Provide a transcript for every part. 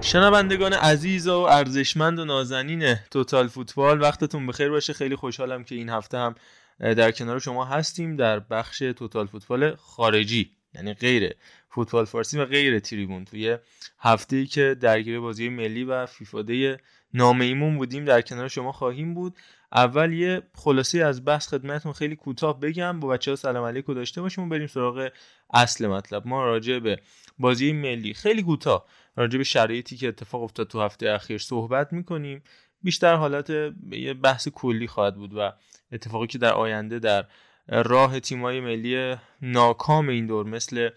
شنوندگان عزیز و ارزشمند و نازنین توتال فوتبال وقتتون بخیر باشه. خیلی خوشحالم که این هفته هم در کنار شما هستیم در بخش توتال فوتبال خارجی یعنی غیر فوتبال فارسی و غیر تریبون. توی هفته ای که درگیر بازی ملی و فیفاده نامه بودیم در کنار شما خواهیم بود. اول یه خلاصه از بحث خدمتتون خیلی کوتاه بگم. با بچه ها سلام علیکم داشته باشیم و بریم سراغ اصل مطلب. ما راجع به بازی ملی خیلی کوتاه راجع به شرایطی که اتفاق افتاد تو هفته اخیر صحبت می‌کنیم. بیشتر حالت یه بحث کلی خواهد بود و اتفاقی که در آینده در راه تیمای ملی ناکام این دور مثل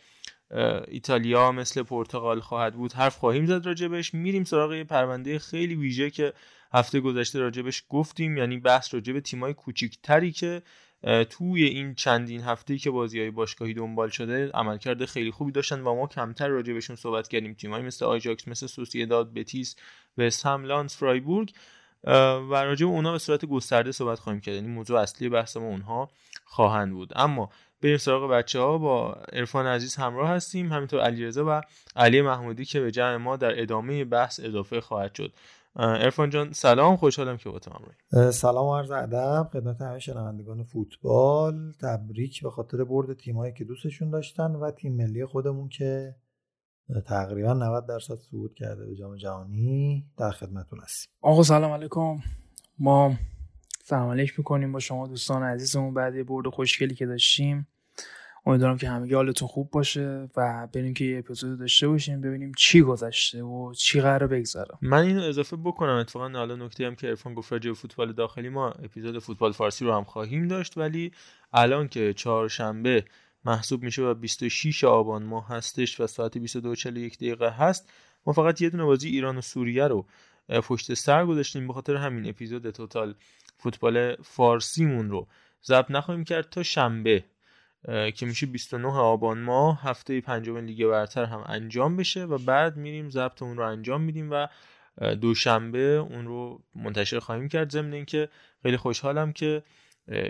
ایتالیا مثل پرتغال خواهد بود. حرف خواهیم زد راجبش میریم سراغ یه پرونده خیلی ویژه که هفته گذشته راجبش گفتیم یعنی بحث راجب تیمای کوچیکتری که توی این چندین هفته که بازی های باشگاهی دنبال شده عملکرد خیلی خوبی داشتن و ما کمتر راجبشون صحبت کردیم. تیمایی مثل آیجاکس مثل سوسیداد بتیس و لانس فرایبورگ. و راجع به اونها به صورت گسترده صحبت خواهیم کرد. یعنی موضوع اصلی بحث ما اونها خواهند بود. اما بریم سراغ بچه ها با عرفان عزیز همراه هستیم. همینطور علیرضا و علی محمودی که به جمع ما در ادامه بحث اضافه خواهد شد. ارفان جان سلام. خوشحالم که با تو همراهی. سلام و عرض ادب. خدمت همه شنوندگان فوتبال. تبریک به خاطر برد تیمایی که دوستشون داشتن و تیم ملی خودمون که تقریبا 90 درصد صعود کرده به جام جهانی در خدمتتون هستیم. آقا سلام علیکم. ما سلام علیک می‌کنیم با شما دوستان عزیزمون. بعد برد خوشگلی که داشتیم. امیدوارم که همه حالتون خوب باشه و بریم که یه اپیزود داشته باشیم ببینیم چی گذشته و چی قرار بگذره من اینو اضافه بکنم. اتفاقا حالا نکته هم که ارفان گفت راجع فوتبال داخلی ما اپیزود فوتبال فارسی رو هم خواهیم داشت ولی الان که چهارشنبه محسوب میشه و 26 آبان ماه هستش و ساعت 22:41 دقیقه هست. ما فقط یه دونه بازی ایران و سوریه رو پشت سر گذاشتیم به خاطر همین اپیزود توتال فوتبال فارسیمون رو. ضبط نخواهیم کرد تا شنبه که میشه 29 آبان ماه هفته پنجم لیگ برتر هم انجام بشه و بعد میریم ضبط اون رو انجام میدیم و دوشنبه اون رو منتشر خواهیم کرد. ضمن اینکه خیلی خوشحالم که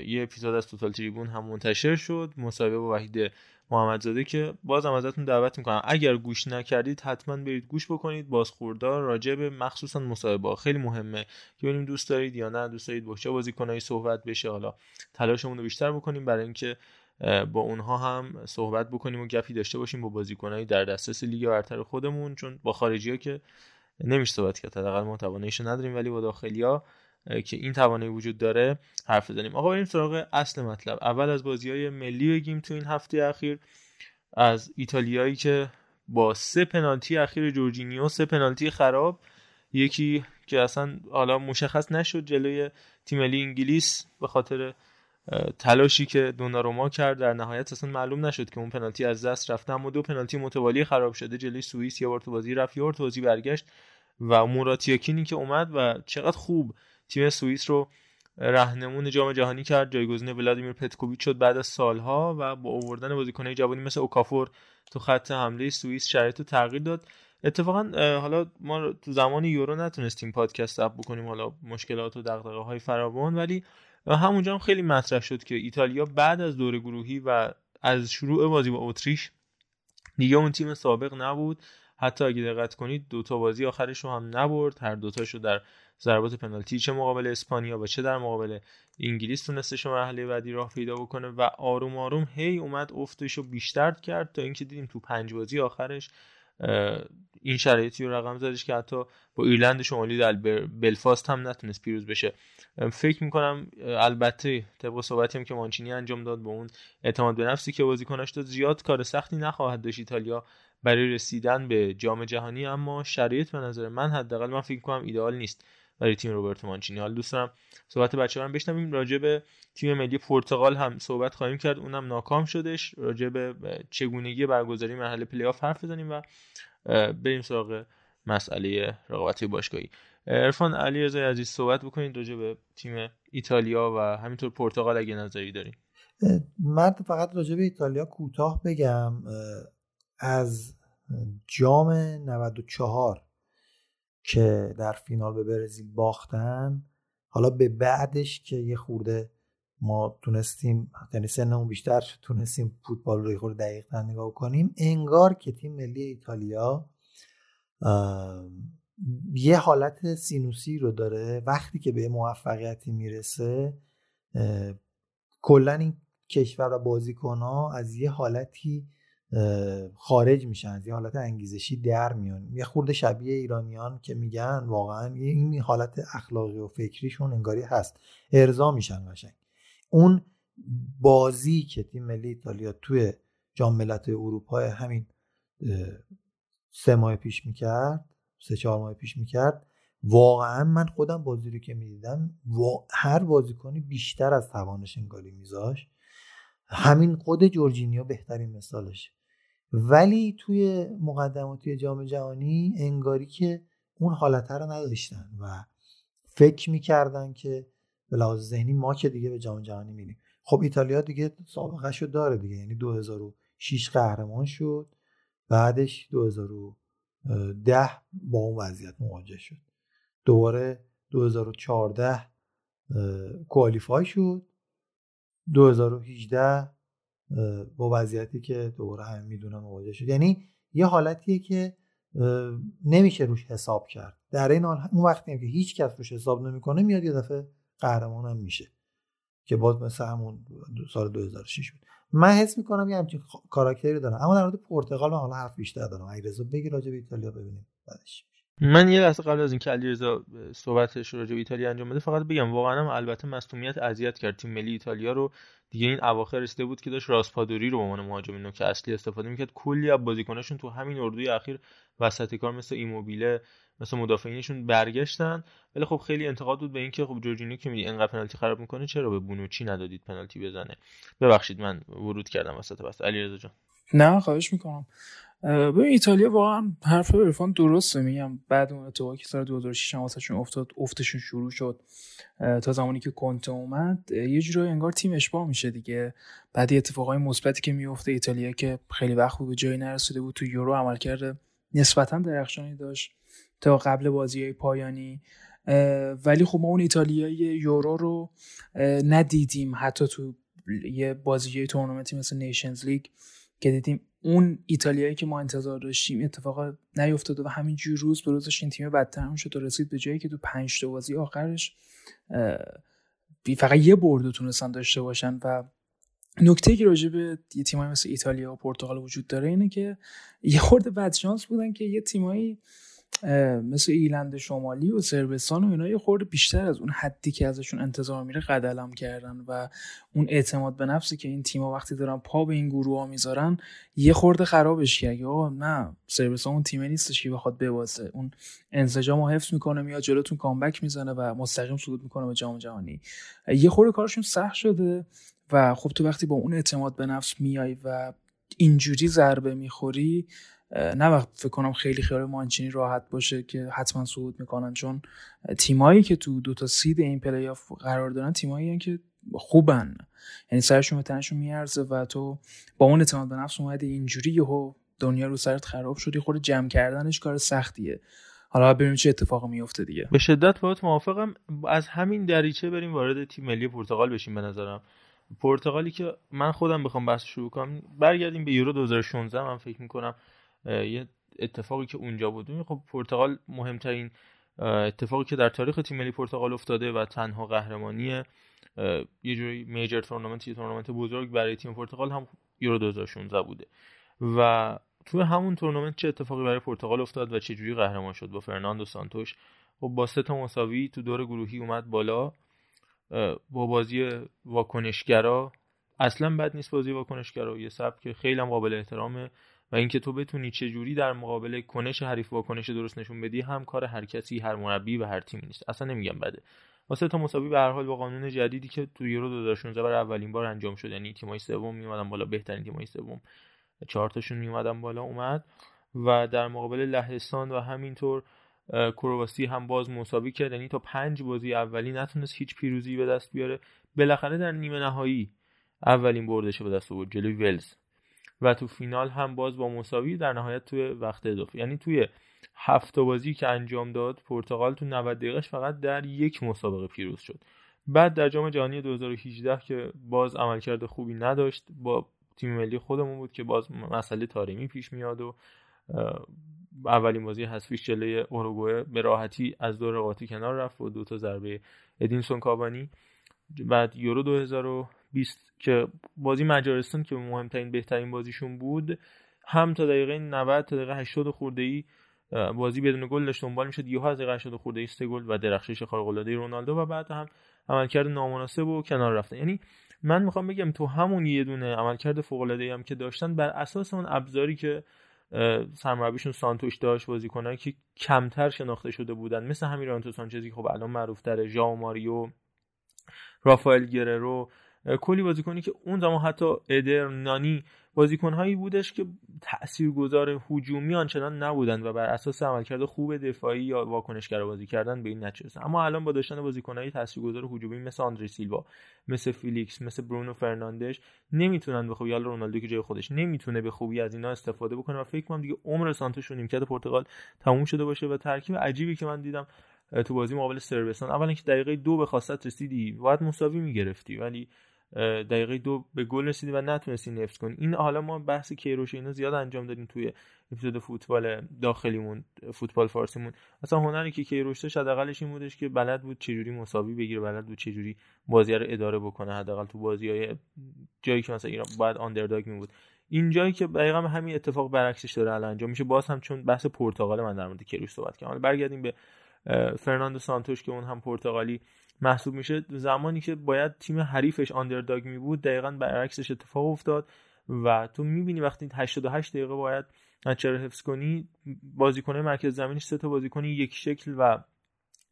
یه اپیزود از توتال تریبون هم منتشر شد. مصاحبه با وحید محمدزاده که بازم ازتون دعوت می‌کنم. اگر گوش نکردید حتما برید گوش بکنید. بازخوردار راجع به مخصوصا مصاحبه خیلی مهمه که ببینیم دوست دارید یا نه. دوست دارید با چه بازیکنایی صحبت بشه. حالا تلاشمون رو بیشتر بکنیم. برای اینکه با اونها هم صحبت بکنیم و گپی داشته باشیم با بازیکنایی در دسترس لیگ برتر خودمون. چون با خارجی ها که نمیشه صحبت کرد. حداقل ما نداریم. ولی با داخلی ها که این توانایی وجود داره حرف بزنیم. آقا بریم سراغ اصل مطلب. اول از بازی های ملی بگیم تو این هفته اخیر. از ایتالیایی که با سه پنالتی اخیر جورجینیو سه پنالتی خراب. یکی که اصلا حالا مشخص نشد جلوی تیم ملی انگلیس به خاطر تلاشی که دوناروما کرد. در نهایت اصلا معلوم نشد که اون پنالتی از دست رفته اما دو پنالتی متوالی خراب شده. جلوی سوئیس یه بار تو بازی رفت یه بار تو بازی برگشت و موراتیاکینی که اومد و چقدر خوب تیم سوئیس رو رهنمون جام جهانی کرد. جایگزین ولادیمیر پتکوویچ شد بعد از سالها و با آوردن بازیکنای جوانی مثل اوکافور تو خط حمله سوئیس شرایط رو تغییر داد. اتفاقا حالا ما تو زمان یورو نتونستیم پادکست اپ بکنیم حالا مشکلات و دغدغه های فراوان ولی همونجا هم خیلی مطرح شد که ایتالیا بعد از دور گروهی و از شروع بازی با اتریش دیگه اون تیم سابق نبود. حتی اگه دقت کنید دو تا بازی آخرش رو هم نبرد. هر دوتاشو در ضربات پنالتی چه مقابل اسپانیا و چه در مقابل انگلیس تونستش مرحله بعدی راه پیدا بکنه و آروم آروم هی اومد افتش رو بیشتر کرد تا اینکه دیدیم تو پنج بازی آخرش این شرایطی رو رقم زدش که حتی با ایرلند شمالی در بلفاست هم نتونست پیروز بشه. فکر می‌کنم البته طبق صحبتی هم که مانچینی انجام داد به اون اعتماد به نفسی که بازیکناش داد زیاد کار سختی نخواهد داشت ایتالیا برای رسیدن به جام جهانی اما شرایط به نظر من حداقل من فکر کنم ایدئال نیست. برای تیم روبرتو مانچینی. حالا دوست دارم صحبت بچه هم بشنویم. راجع به تیم ملی پرتغال هم صحبت خواهیم کرد. اونم ناکام شدش. راجع به چگونگی برگزاری مرحله پلی آف حرف بزنیم و بریم سراغ مسئله رقابتی باشگاهی. عرفان علی رضا عزیز صحبت بکنید راجع به تیم ایتالیا و همینطور پرتغال اگه نظری دارین. من فقط راجع به ایتالیا کوتاه بگم. از جام 94 که در فینال به برزیل باختن. حالا به بعدش که یه خورده ما تونستیم یعنی سنمون بیشتر تونستیم فوتبال رو خورده دقیق نگاه کنیم انگار که تیم ملی ایتالیا یه حالت سینوسی رو داره. وقتی که به موفقیتی می‌رسه کلا این کشور و بازیکن ها از یه حالتی خارج میشن از یه حالت انگیزشی در میان. یه خورده شبیه ایرانیان که میگن واقعا این حالت اخلاقی و فکریشون انگاری هست. ارضا میشن قشنگ. اون بازی که تیم ملی ایتالیا توی جام ملت‌های اروپا همین سه ماه پیش می‌کرد سه چهار ماه پیش می‌کرد واقعا من خودم بازی رو که می‌دیدم هر بازیکنی بیشتر از توانش انگاری میذاش همین خود جورجینیو بهترین مثالشه. ولی توی مقدماتی جام جهانی انگاری که اون حالت رو نداشتن و فکر می‌کردن که به لحاظ ذهنی ما که دیگه به جام جهانی میریم. خب ایتالیا دیگه سابقه شو داره دیگه یعنی 2006 قهرمان شد بعدش 2010 با اون وضعیت مواجه شد. دوباره 2014 کوالیفای شد. 2018 با وضعیتی که دوباره همه می‌دونن مواجه شد. یعنی یه حالتیه که نمیشه روش حساب کرد. در این حال اون وقتی که هیچ کس روش حساب نمی‌کنه میاد یه دفعه قهرمان هم میشه. که باز مثل همون سال 2006 بود. من حس می‌کنم یه همچین کاراکتری دارم. اما در مورد پرتغال من حالا حرف بیشتر دارم. علیرضا بگی راجع به ایتالیا ببینیم بعدش. من یه لحظه قبل از اینکه علیرضا صحبتش راجع به ایتالیا انجام بده فقط بگم واقعا هم البته مصونیت اذیت کرد. تیم ملی ایتالیا رو دیگه این اواخر رسیده بود که داشت راسپادوری رو به عنوان مهاجم نوک اصلی استفاده می‌کرد. کلی از بازیکناشون تو همین اردوی اخیر وسط کار مثل ایموبیله مثل مدافعینشون برگشتن. ولی خب خیلی انتقاد بود به اینکه خب جورجینیو که میگه اینقدر پنالتی خراب می‌کنه چرا به بونوچی ندادید پنالتی بزنه؟ ببخشید من ورود کردم وسط بس علیرضا جان. نه خواهش می‌کنم. ببین ایتالیا واقعا حرف عرفان درسته. میگم بعد اون اتفاقی که سال 2006 واسهشون افتاد افتشون شروع شد تا زمانی که کنته اومد یه جورایی انگار تیم اشباه میشه دیگه. بعد اتفاقای مثبتی که میفته ایتالیا که خیلی وقت به جایی نرسیده بود تو یورو عمل کرده نسبتا درخشانی داشت تا قبل بازی های پایانی ولی خب ما اون ایتالیای یورو رو ندیدیم. حتی تو یه بازی تورنمنتی مثل نیشنز لیگ که دیدیم اون ایتالیایی که ما انتظار داشتیم اتفاق نیفتاد و همین روز به روزش این تیم بدتر شد و رسید به جایی که تو پنج تا بازی آخرش فقط یه برد تونستن داشته باشن و نکته که راجع به یه تیمایی مثل ایتالیا و پرتغال وجود داره اینه که یه خورده بدشانس بودن که یه تیمایی مثل ایلند شمالی و سربستان و اینا یه خورده بیشتر از اون حدی که ازشون انتظار میره قدلم کردن و اون اعتماد به نفسی که این تیم‌ها وقتی دارن پا به این گروه ها می‌ذارن یه خورده خرابش کرد آقا نه سربستان اون تیمه نیستش که بخواد ببازه. اون انسجام رو حفظ می‌کنه میاد جلوتون کامبک می‌زنه و مستقیم صعود می‌کنه به جام جهانی. یه خورده کارشون سخت شده و خب تو وقتی با اون اعتماد به نفس میای و اینجوری ضربه می‌خوری نه وقت فکر کنم خیلی خیال مانچینی راحت باشه که حتما صعود می‌کنن چون تیمایی که تو دو تا seed این پلی آف قرار دارن تیمایی که خوبن. یعنی سرشون به تنشون میارزه و تو با اون اعتماد به نفس اومدی اینجوری یهو دنیا رو سرت خراب شدی خود جمع کردنش کار سختیه. حالا ببینیم چه اتفاقی میفته دیگه. به شدت باهات موافقم. از همین دریچه بریم وارد تیم ملی پرتغال بشیم به نظرم. پرتغالی که من خودم بخوام بحث شروع کنم برگردیم به یورو 2016 من فکر می‌کنم یه اتفاقی که اونجا بود. خب پرتغال مهمترین اتفاقی که در تاریخ تیم ملی پرتغال افتاده و تنها قهرمانی یه جوری major tournament یه تورنمنت بزرگ برای تیم پرتغال هم یورو 2016 بوده. و توی همون تورنمنت چه اتفاقی برای پرتغال افتاد و چه جوری قهرمان شد؟ با فرناندو سانتوش. خب با سه تا مساوی تو دور گروهی اومد بالا با بازی واکنشگرا. اصلا بد نیست بازی واکنشگرا. یه سبک خیلی هم قابل احترامه. و اینکه تو بتونی چه جوری در مقابل کنش حریف واکنش درست نشون بدی هم کار هر کسی هر مربی و هر تیمی نیست. اصلا نمیگم بده. واسه تا مساوی به هر حال با قانون جدیدی که تو یورو 2016 برای اولین بار انجام شد یعنی تیمای سوم میومدن بالا بهترین تیمای سوم. چهار تاشون میومدن بالا اومد. و در مقابل لهستان و همینطور کرواسی هم باز مساوی کرد. یعنی تا پنج بازی اولی نتونست هیچ پیروزی به دست بیاره. بالاخره در نیمه نهایی اولین بردش به دست آورد جلوی ولز. و تو فینال هم باز با مساوی در نهایت توی وقت اضافه. یعنی توی هفت بازی که انجام داد پرتغال تو 90 دقیقش فقط در یک مسابقه پیروز شد. بعد در جام جهانی 2018 که باز عملکرد خوبی نداشت با تیم ملی خودمون بود که باز مسئله تاریمی پیش میاد و اولین بازی حذفیش جلوی اوروگوئه به راحتی از دور رقابتی کنار رفت و دو تا ضربه ادینسون کاوانی. بعد یورو 2020 که بازی مجارستان که مهمترین بهترین بازیشون بود هم تا دقیقه 90 تا دقیقه 80 خورده ای بازی بدون گل داشت دنبال می‌شد. یهو از دقیقه 80 خورده ای سه گل و درخشش خارق العاده رونالدو و بعد هم عملکرد نامناسب و کنار رفتن. یعنی من می‌خوام بگم تو همون یه دونه عملکرد فوق العاده هم که داشتن بر اساس اون ابزاری که سرمربیشون سانتوش داشت بازیکنایی که کمتر شناخته شده بودن مثل همین رانتو سانچزی خب الان معروف تره ژائو ماریو رافائل گررو کلی بازیکنی که اون زمان حتی ادر نانی بازیکنهایی بودش که تاثیرگذار هجومی آنچنان نبودند و بر اساس عملکرد خوب دفاعی یا واکنشگر بازی کردن به این نتیجه اما الان با داشتن بازیکنهای تاثیرگذار هجومی مثل آندری سیلوا مثل فیلیکس مثل برونو فرناندش نمی‌تونن به خوبی یا رونالدو که جای خودش نمی‌تونه به خوبی از اینا استفاده بکنه و فکر کنم دیگه عمر سانتوش و نیمکت پرتغال تموم شده باشه و ترکیب عجیبی که من دیدم تو بازی مقابل سربستان اولا اینکه دقیقه دو به خاصت رسیدی باید مساوی می‌گرفتی ولی دقیقه دو به گل رسیدی و نتونستی نفت کنی. این حالا ما بحث کیروش اینا زیاد انجام دادیم توی اپیزود فوتبال داخلیمون فوتبال فارسیمون. مثلا هنری که کیروش داشت حداقلش این بودش که بلد بود چجوری مساوی بگیره بلد بود چجوری بازی رو اداره بکنه. حداقل تو بازی های جایی که مثلا ایران باید آندرداگ می بود این جایی که دقیقا همین اتفاق برعکسش داره الان انجام میشه. باز هم چون بحث پرتغال من در مورد کیروش صحبت کردم. برگردیم به فرناندو سانتوش که اون هم پرتغالی محسوب میشه. زمانی که باید تیم حریفش underdog می بود دقیقا برعکسش اتفاق افتاد و تو می‌بینی وقتی 88 دقیقه باید چرا حفظ کنی بازیکنه مرکز زمینش سه تا بازیکن یک شکل و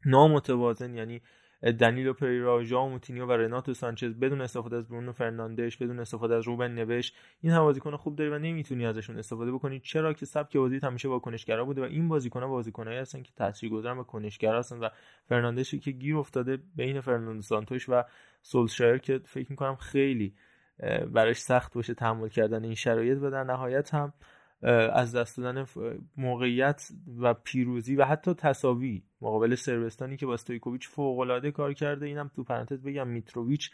نامتوازن یعنی دنیلو پریرا، ژائو موتینیو و رناتو سانچز بدون استفاده از برونو فرناندش بدون استفاده از روبن نوش. این هم بازیکن خوب داری و نمی‌تونی ازشون استفاده بکنی. چرا که سبک بازی همیشه با کنشگرا بوده و این بازیکن‌ها بازیکنایی هستن که تاثیرگذار و کنشگرا هستن و فرناندشی که گیر افتاده بین فرناندو سانتوش و سولشایر که فکر می‌کنم خیلی براش سخت باشه تحمل کردن این شرایط و در نهایت هم از دست دادن موقعیت و پیروزی و حتی تساوی مقابل صربستانی که با استویکوویچ فوق کار کرده. اینم تو پرانتز بگم میتروویچ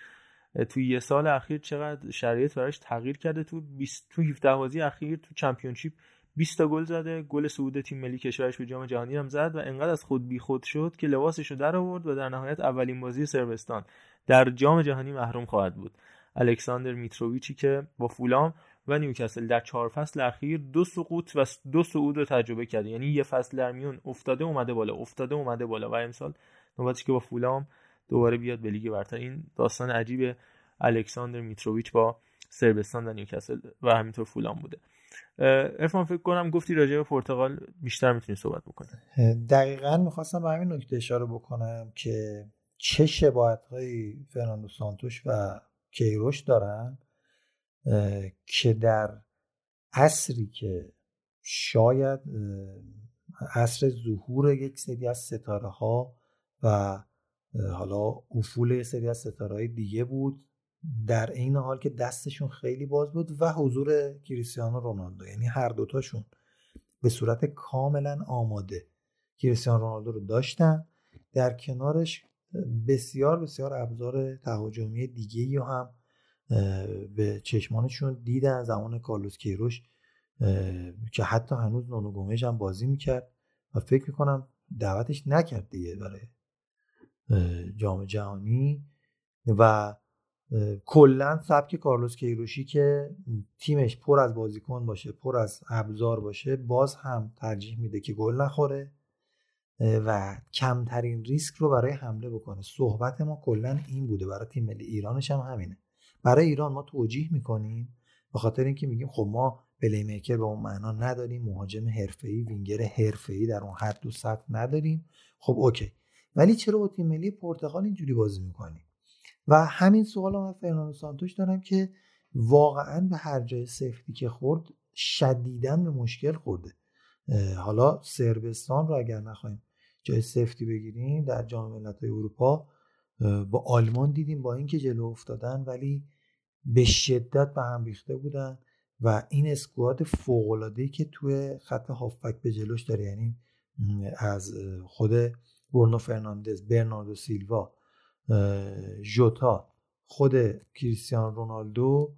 تو یه سال اخیر چقدر شرایط براش تغییر کرده تو 20 تو 17 بازی اخیر تو Championship 20 تا گل زده. گل صعود تیم ملی کشورش به جام جهانی هم زد و انقدر از خود بیخود شد که لباسش رو در آورد و در نهایت اولین بازی صربستان در جام جهانی محروم خواهد بود. الکساندر میتروویچی که با فولام و نیوکاسل در چهار فصل اخیر دو سقوط و دو صعود رو تجربه کرده. یعنی یه فصل در میون افتاده اومده بالا افتاده اومده بالا. و امسال نوبتش که با فولام دوباره بیاد به لیگ برتر. این داستان عجیب الکساندر میتروویچ با سربستان و نیوکاسل و همینطور فولام بوده. ارفان فکر کنم گفتی راجع به پرتغال بیشتر می‌تونی صحبت بکنه دقیقا می‌خواستم به همین نکته اشاره بکنم که چه شباهت های فرناندو سانتوش و کیروش دارن. که در عصری که شاید عصر ظهور یک سری از ستاره ها و حالا افول یک سری از ستاره های دیگه بود در این حال که دستشون خیلی باز بود و حضور کریستیانو رونالدو یعنی هر دوتاشون به صورت کاملا آماده کریستیانو رونالدو رو داشتن. در کنارش بسیار بسیار ابزار تهاجمی دیگه هم به چشمانشون دیدن زمان کارلوس کیروش که حتی هنوز نونو گومش هم بازی می‌کرد و فکر می‌کنم دعوتش نکرد دیگه برای جام جهانی و کلا سبک کارلوس کیروشی که تیمش پر از بازیکن باشه پر از ابزار باشه باز هم ترجیح میده که گل نخوره و کمترین ریسک رو برای حمله بکنه. صحبت ما کلا این بوده. برای تیم ملی ایرانش هم همینه. برای ایران ما توجیه می‌کنیم به خاطر اینکه میگیم خب ما playmaker به اون معنا نداریم مهاجم حرفه‌ای وینگر حرفه‌ای در اون حد و سطح نداریم. خب OK. ولی چرا با تیم ملی پرتغال اینجوری بازی می‌کنیم؟ و همین سوال من فرناندو سانتوش دارم که واقعا به هر جای سفتی که خورد شدیدا به مشکل خورده. حالا سربستان رو اگر نخوایم جای سفتی بگیریم در جام ملت‌های اروپا با آلمان دیدیم با اینکه جلو افتادن ولی به شدت به هم ریخته بودن و این اسکواد فوق که توی خط هافبک به جلوش داره یعنی از خود برنو فرناندز برناردو سیلوا ژوتا خود کریستیان رونالدو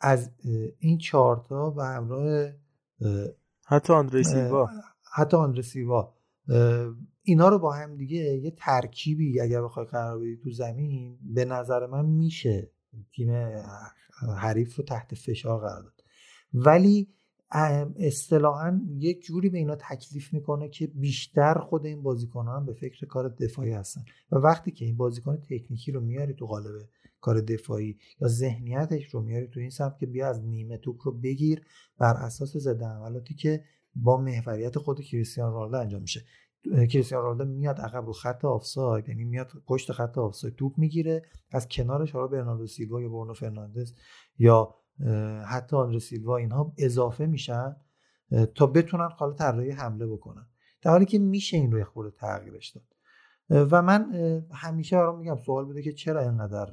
از این چهارتا و همراه حتی آندره سیلوا. حتی آندره سیلوا. اینا رو با هم دیگه یه ترکیبی اگر بخوای قرار بدی تو زمین به نظر من میشه تیم حریف رو تحت فشار قرار داد. ولی اصطلاحا یک جوری به اینا تکلیف می‌کنه که بیشتر خود این بازیکن هم به فکر کار دفاعی هستن. و وقتی که این بازیکن تکنیکی رو میاری تو قالب کار دفاعی یا ذهنیتش رو میاری تو این سمت که بیا از نیمه توپ رو بگیر بر اساس ضد حملاتی که با محوریت خود کریستیان رونالدو انجام میشه. کریستیان رونالدو میاد عقب رو خط آفساید یعنی میاد پشت خط آفساید توپ می‌گیره از کنارش حالا برناردو سیلوا یا برونو فرناندز یا حتی آندر سیلوا اینها اضافه میشن تا بتونن حالا طراحی حمله بکنن. در حالی که میشه این رو یه خورده تغییرش داد. و من همیشه برام میگم سوال بوده که چرا اینقدر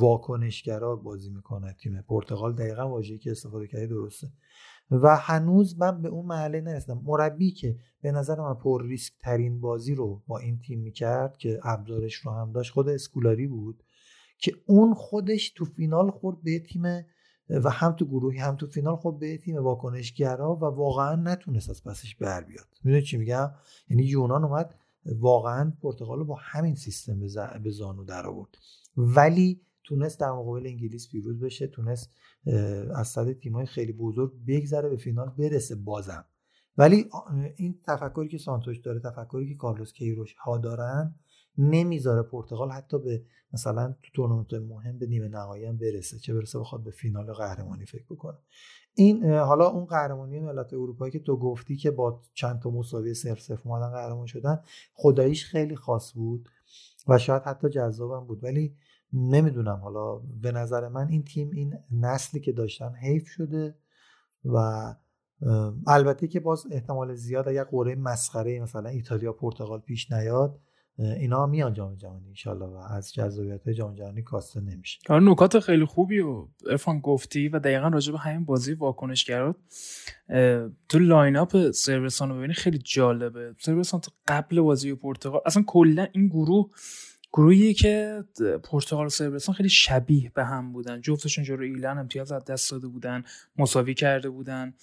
واکنشگرا بازی می‌کنه تیم پرتغال؟ دقیقا واژه‌ای که استفاده کردی درسته. و هنوز من به اون محله نرسیدم. مربی که به نظر من پر ریسک ترین بازی رو با این تیم می‌کرد که ابزارش رو هم داشت خود اسکولاری بود که اون خودش تو فینال خورد به تیم و هم تو گروهی هم تو فینال خود به تیم واکنشگرا و واقعا نتونست از پسش بر بیاد. می‌دونی چی میگم؟ یعنی یونان اومد واقعا پرتغال رو با همین سیستم به زانو در آورد ولی تونست در مقابل انگلیس پیروز بشه تونست از صد تیمای خیلی بزرگ بگذره به فینال برسه بازم. ولی این تفکری که سانتوش داره تفکری که کارلوس کیروش ها دارن نمی‌ذاره پرتغال حتی به مثلا تو تورنمنت مهم به نیمه نهایی هم برسه چه برسه بخواد به فینال قهرمانی فکر بکنه. این حالا اون قهرمانی ملت اروپایی که تو گفتی که با چند تا مساوی صفر صفر اومدن قهرمان شدن خداییش خیلی خاص بود و شاید حتی جذابم بود. ولی نمی‌دونم. حالا به نظر من این تیم این نسلی که داشتن حیف شده و البته که باز احتمال زیاد اگر قرعه مسخره مثلا ایتالیا پرتغال پیش نیاد اینا میان جام جهانی انشالله و از جذابیت جام جهانی کاسته نمیشه. آره نکات خیلی خوبی و عرفان گفتی و دقیقا راجع به همین بازی واکنشگرا تو line-up صربستان رو ببینی خیلی جالبه. صربستان قبل بازی پرتغال اصلا کلا این گروه گروهی که پرتغال و خیلی شبیه به هم بودن. جفتشون جلو ایرلند امتیاز از دست داده بودن مساوی کرده بودن.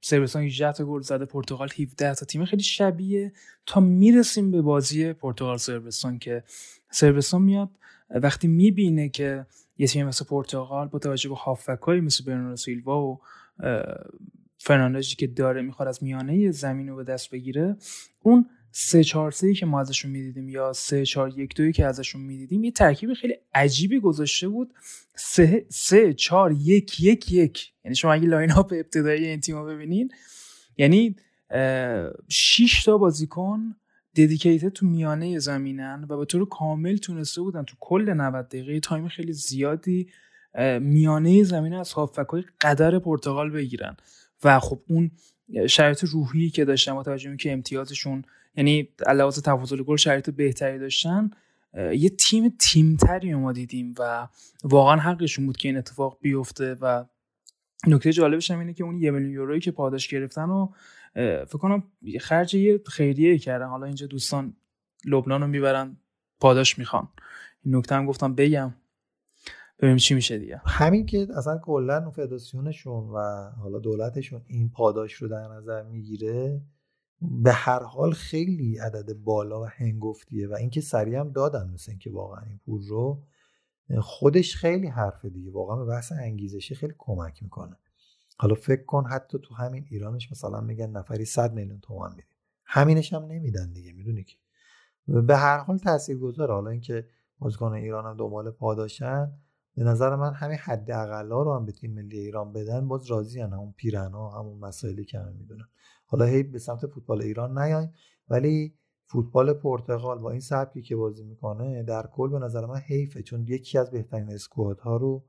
صربستان 18 تا گل زده پرتغال 17 تا. تیم خیلی شبیه. تا می‌رسیم به بازی پرتغال صربستان که صربستان میاد وقتی می‌بینه که یه تیم مثل پرتغال با توجه به هافبکایی مثل برناردو سیلوا و فرناندزی که داره می‌خواد از میانه زمین رو به دست بگیره اون سه چهار سه که ما ازشون می‌دیدیم یا سه چهار یک دوی که ازشون می‌دیدیم یه ترکیب خیلی عجیبی گذاشته بود. سه, سه چهار یک یک یک. یعنی شما اگه line-up ابتدایی این تیم ببینین یعنی شیش تا بازیکن ددیکیتد تو میانه زمینن و به طور کامل تونسته بودن تو کل 90 دقیقه. تایم خیلی زیادی میانه زمین از هافکای قدر پرتغال بگیرن. و خب اون شرایط روحی که داشتن با توجه که امتیازشون یعنی علاوه تفاضل گل شرایط بهتری داشتن یه تیم تیمتری ما دیدیم و واقعا حقشون بود که این اتفاق بیفته و نکته جالبش هم اینه که اون یه میلیون یورویی که پاداش گرفتن و فکر کنم خرج یه خیریه کردن. حالا اینجا دوستان لبنان رو می‌برن پاداش می‌خوان. این نکته هم گفتم بگم. ببینیم چی میشه دیگه. همین که اصلا کلا فدراسیونشون و حالا دولتشون این پاداش رو در نظر می‌گیره به هر حال خیلی عدد بالا و هنگفتیه و اینکه سریع هم دادن مثل اینکه واقعا این پول رو خودش خیلی حرفه دیگه واقعا به بحث انگیزشی خیلی کمک می‌کنه. حالا فکر کن حتی تو همین ایرانش مثلا میگن نفری 100 میلیون تومان میدیم. همینش هم نمیدن دیگه می‌دونی که؟ به هر حال تاثیرگذاره. حالا اینکه بازیکن ایران هم دنبال پاداشن به نظر من همین حد اقلا رو هم به تیم ملی ایران بدن باز راضی هن همون پیرنا همون مسائلی که هم می‌دونن. حالا هی به سمت فوتبال ایران نیایم ولی فوتبال پرتغال با این سبکی که بازی می‌کنه در کل به نظر من حیفه چون یکی از بهترین اسکوادها رو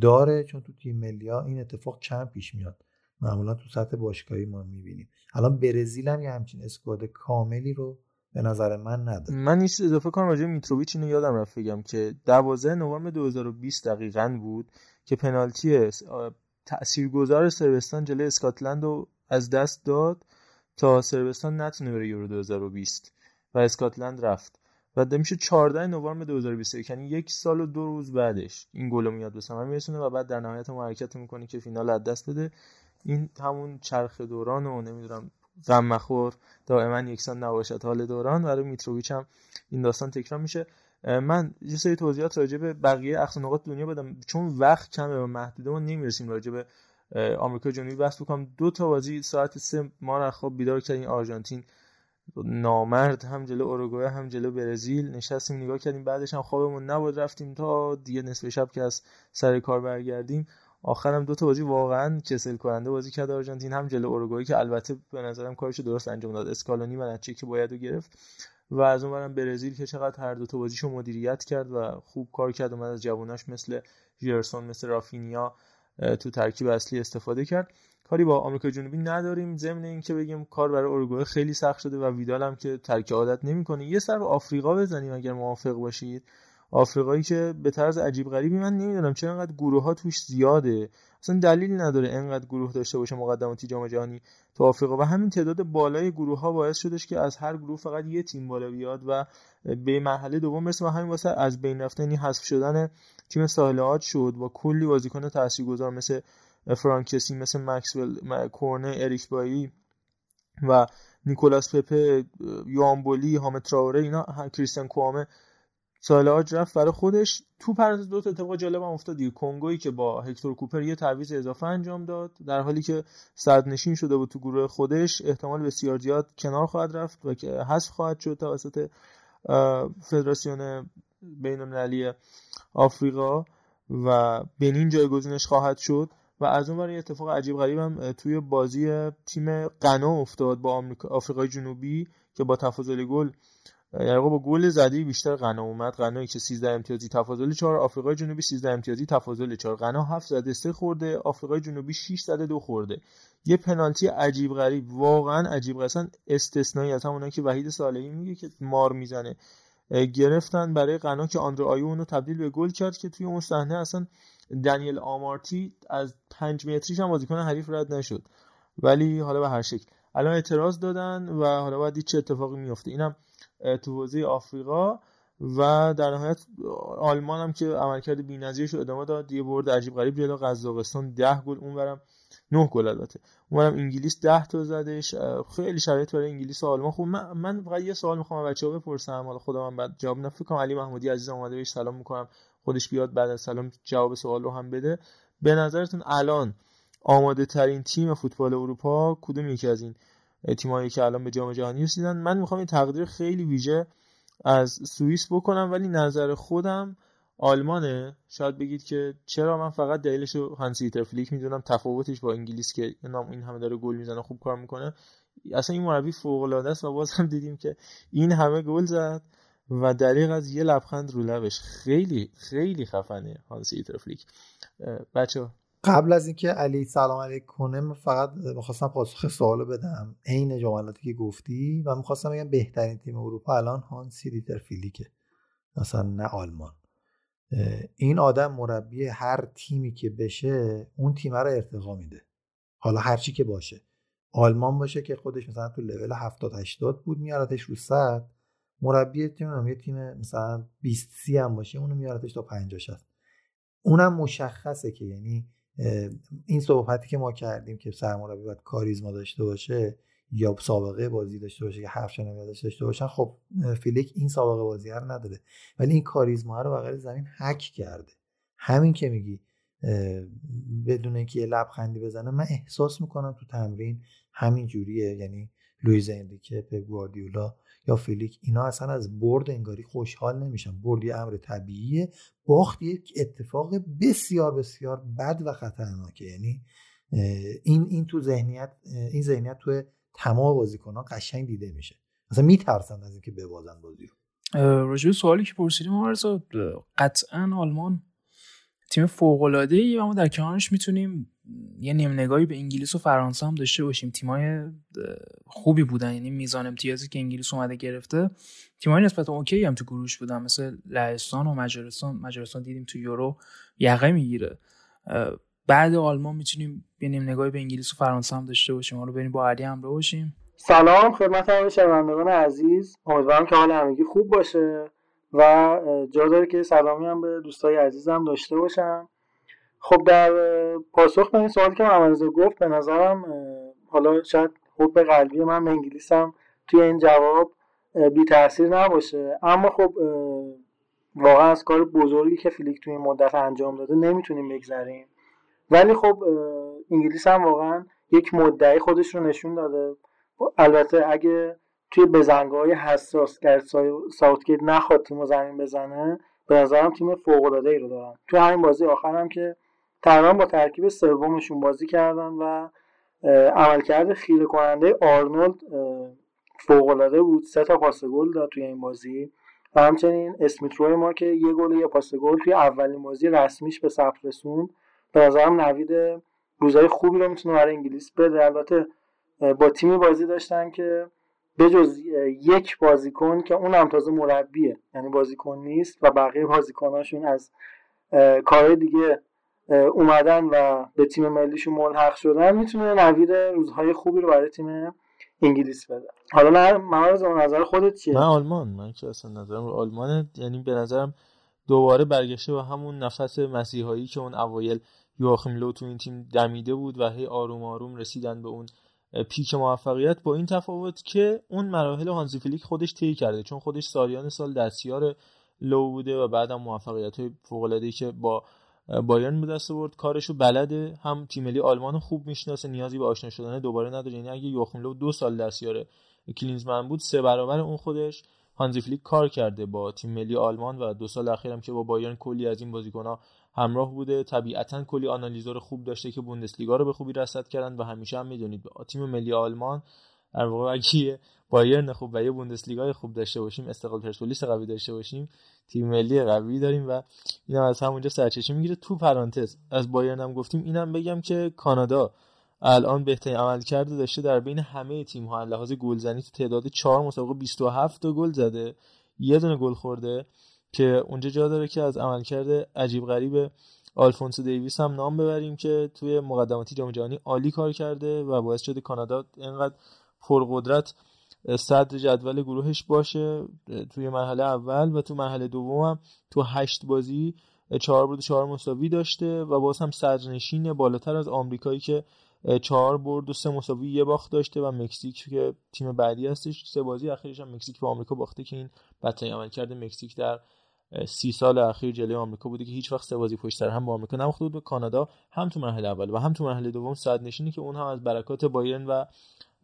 داره چون تو تیم ملی ها این اتفاق کم پیش میاد. معمولا تو سطح باشگاهی ما می‌بینیم. الان برزیل هم یه همچین اسکواد کاملی رو به نظر من نداره. من نیست اضافه کنم راجع میتروویچ اینو یادم رفت بگم که 12 نوامبر 2020 دقیقا بود که پنالتی تاثیرگذار سربستان جلوی اسکاتلند رو از دست داد تا سربستان نتونه بره یورو 2020 و اسکاتلند رفت. و میشه 14 نوامبر 2021 یعنی یک سال و دو روز بعدش این گل میاد به ثمر میرسونه و بعد در نهایت حرکت می‌کنه که فینال از دست بده. این همون چرخ دوران و نمی‌دونم غم مخور دائما یکسان نباشد حال دوران. برای میتروویچ هم این داستان تکرار میشه. من یه سری توضیحات راجع به بقیه اقصا نقاط دنیا بدم. چون وقت کمه و محدوده ما نمی‌رسیم راجع به آمریکا جنوبی بحث بکنم. دو تا بازی ساعت سه ما رو خواب بیدار کردیم. آرژانتین نامرد هم جلو اوروگوئه هم جلو برزیل. نشستیم نگاه کردیم. بعدش هم خوابمون نبود. رفتیم تا دیگه نصف شب که از سر کار برگردیم. آخرم دو تا بازی واقعا کسل کننده بازی کرد آرژانتین هم جلو اوروگوئه که البته به نظرم کارش درست انجام داد. اسکالونی نتیجه که باید گرفت. و از اونورم برزیل که چقدر هر دو تا بازیشو مدیریت کرد و خوب کار کرد اومد از جواناش مثل جیرسون مثل رافینیا تو ترکیب اصلی استفاده کرد. کاری با آمریکا جنوبی نداریم. ضمن اینکه بگیم کار برای اروگوئه خیلی سخت شده و ویدال هم که ترک عادت نمی‌کنه. یه سر به آفریقا بزنیم اگر موافق باشید. آفریقایی که به طرز عجیب غریبی من نمی‌دونم چرا انقدر گروه ها توش زیاده. اصلا دلیل نداره انقدر گروه داشته باشه مقدماتی جام جهانی تو آفریقا. و همین تعداد بالای گروه ها باعث شدش که از هر گروه فقط یه تیم بالا بیاد و به مرحله دوم و همین واسه از بین رفتنی حذف شدن تیم ساحل شد. با کلی بازیکن تاثیرگذار مثل فرانکسی مثل مکسول کورنه اریک بایی و نیکولاس پپه یوامبولی هامه تراوره اینا کریستیان کوامه سالاج رفت برای خودش. تو پرز دو تا اتفاق جالب هم افتاد کنگویی که با هکتور کوپر یه تعویض اضافه انجام داد در حالی که صد نشین شده بود تو گروه خودش احتمال بسیار زیاد کنار خواهد رفت و که حذف خواهد شد توسط فدراسیون بین المللی آفریقا و بنین جایگزینش خواهد شد. و از اون یه اتفاق عجیب غریب هم توی بازی تیم غنا افتاد با آفریقای جنوبی که با تفاضل گل یعنی با گل زدی بیشتر غنا اومد. غنایی که 13 امتیازی تفاضل 4 آفریقای جنوبی 13 امتیازی تفاضل 4 غنا 7 زده 3 خورده آفریقای جنوبی 6 زده 2 خورده. یه پنالتی عجیب غریب واقعا عجیب اصلا استثنایی از همونایی که وحید صالحی میگه که مار می‌زنه. گرفتن برای غنا که آندر آیو اونو تبدیل به گل کرد که توی اون صحنه اصلا دنیل آمارتی از 5 متریش هم بازیکن حریف رد نشد. ولی حالا به هر شکل. الان اعتراض دادن و حالا باید چه اتفاقی میفته اینم تو حوزه آفریقا و در نهایت آلمان هم که عملکرد بی‌نظیرش رو ادامه داد. یه برد عجیب غریب جلو. قزاقستان 10 گل اونورم 9 گل البته. اونورم انگلیس 10 تا زدش. خیلی شرایط برای انگلیس و آلمان خوب. من, من فقط یه سوال می‌خوام بچه‌ها بپرسم. حالا خودم من بعد جواب نفکر علی محمودی عزیز اومده بهش سلام می‌کنم. خودش بیاد بعد از سلام جواب سوال رو هم بده. به نظرتون الان آماده ترین تیم فوتبال اروپا کدوم یکی از این تیمایی که الان به جام جهانی رسیدن. من می‌خوام این تقدیر خیلی ویژه از سوئیس بکنم ولی نظر خودم آلمانه. شاید بگید که چرا من فقط دلیلش رو هانسی فلیک می‌دونم تفاوتش با انگلیس که نام این همه داره گل می‌زنه خوب کار می‌کنه. اصلا این مربی فوق العاده است و باز هم دیدیم که این همه گل زد و دریغ از یه لبخند رو لبش. خیلی خیلی خفنه هانسی فلیک بچه قبل از اینکه علی سلام علیک کنه فقط می‌خواستم پاسخ سوالو بدم. عین جملاتی که گفتی و می‌خواستم بگم بهترین تیم اروپا الان هانسی دیتر فیلیکه مثلا نه آلمان. این آدم مربی هر تیمی که بشه اون تیم رو ارتقا میده. حالا هر چی که باشه. آلمان باشه که خودش مثلا تو لول 70 80 بود میارتش رو 100 مربی تیم یه تیم مثلا 20 30 هم باشه اونو میارتش تا 50 60 اونم مشخصه که یعنی این صحبتی که ما کردیم که سرمربی باید کاریزما داشته باشه یا سابقه بازی داشته باشه که حرف شنوندش داشته باشن خب فیلیک این سابقه بازی رو نداره. ولی این کاریزما رو بغل زمین هک کرده. همین که میگی بدون اینکه یه لبخندی بزنه من احساس می‌کنم تو تمرین همین جوریه. یعنی لویز انریکه پپ گواردیولا یا فلیک اینا اصلا از برد انگاری خوشحال نمیشن. برد یه امر طبیعیه باخت یک اتفاق بسیار بسیار بد و خطرناکه. یعنی این این تو ذهنیت این ذهنیت تو تمام بازیکنان قشنگ دیده میشه. مثلا میترسن از اینکه ببازن بازی رو. راجع سوالی که پرسیدیم قطعا آلمان تیم فوق ای و ما در کنارش می‌تونیم یه نیم نگاهی به انگلیس و فرانسه هم داشته باشیم. تیمای خوبی بودن. یعنی میزان امتیازی که انگلیس اومده گرفته تیمای نسبتا اوکی هم تو گروش بودن. مثل لهستان و مجارستان مجارستان دیدیم تو یورو یقه می‌گیره. بعد آلمان می‌تونیم یه نیم نگاهی به انگلیس و فرانسه هم داشته باشیم. حالا بریم با علی هم باشیم. سلام خدمت همه شنوندگان عزیز. امیدوارم که حال همگی خوب باشه. و جا داره که سلامی هم به دوستای عزیزم داشته باشم خب در پاسخ به این سوالی که محمد گفت به نظرم حالا شاید حب قلبی من به انگلیسم توی این جواب بی تاثیر نباشه. اما خب واقعا از کار بزرگی که فیلیک توی این مدت انجام داده نمی‌تونیم بگذریم. ولی خب انگلیس هم واقعا یک مدعی خودش رو نشون داده. البته اگه توی بزنگاه حساس گر ساوتگیت نخواد تیم زمین بزنه به نظرم تیم فوق ای رو دارن. توی همین بازی آخرم که تقریبا با ترکیب سومشون بازی کردن و عملکرد خیره کننده آرنولد فوق العاده بود. سه تا پاس گل داد توی این بازی. و همچنین اسمیت روی ما که یه گل یه پاس گل توی اولین بازی رسمیش به ثبت رسوند. به نظرم نوید روزای خوبی رو می‌تونه برای انگلیس بده. البته با تیمی بازی داشتن که بجز یک بازیکن که اونم تازه مربیه. یعنی بازیکن نیست و بقیه بازیکناشون از کارهای دیگه اومدن و به تیم ملیشون ملحق شدن. می‌تونه نوید روزهای خوبی رو برای تیم انگلیس بده. حالا من نظر خودت چیه؟ من آلمان من که اصلا نظرم آلمان یعنی به نظرم دوباره برگشته به همون نفس مسیحایی که اون اوایل یواخیم لو تو این تیم دمیده بود و هی آروم آروم رسیدن به اون peak موفقیت با این تفاوت که اون مراحل هانزی فلیک خودش طی کرده. چون خودش سالیان سال دستیار لو بوده و بعدم موفقیت های فوق که با بایرن به دست آورد کارشو بلده. هم تیم ملی آلمان خوب می‌شناسه نیازی به آشنا شدن دوباره نداره. یعنی اگه یواخیم لو دو سال دستیار کلینزمن بود سه برابر اون خودش. هانزی فلیک کار کرده با تیم ملی آلمان و دو سال اخیرم که با بایرن کلی از این بازیکن‌ها همراه بوده. طبیعتا کلی آنالیزور خوب داشته که بوندسلیگا رو به خوبی رصد کردن و همیشه هم می‌دونید تیم ملی آلمان در واقع اگه بایرن خوب و یه بوندسلیگا خوب داشته باشیم استقلال پرسپولیس قوی داشته باشیم تیم ملی قوی داریم و اینا از همونجا سرچشمه می‌گیره. تو پرانتز از بایرن هم گفتیم اینم بگم که کانادا الان بهترین عمل کرده داشته در بین همه تیم ها لحاظ گلزنی تو تعداد 4 مسابقه 27 تا گل زده یه دونه گل خورده. که اونجا جا داره که از عملکرد عجیب غریب آلفونسو دیویس هم نام ببریم که توی مقدماتی جام جهانی عالی کار کرده و باعث شده کانادا اینقدر پرقدرت صدر جدول گروهش باشه. توی مرحله اول و تو مرحله دوم هم تو هشت بازی چهار برد چهار مساوی داشته و باز هم صدرنشین بالاتر از آمریکایی که چهار برد و سه مساوی یه باخت داشته و مکزیک که تیم بعدی هستش. سه بازی اخیرش هم مکزیک به آمریکا باخته که این بدترین عملکرد مکزیک در سی سال اخیر جلوی آمریکا بوده که هیچ وقت سه بازی پشت سر هم با آمریکا نباخته بود. به کانادا هم تو مرحله اول و هم تو مرحله دوم صدرنشینی که اونها از برکات بایرن و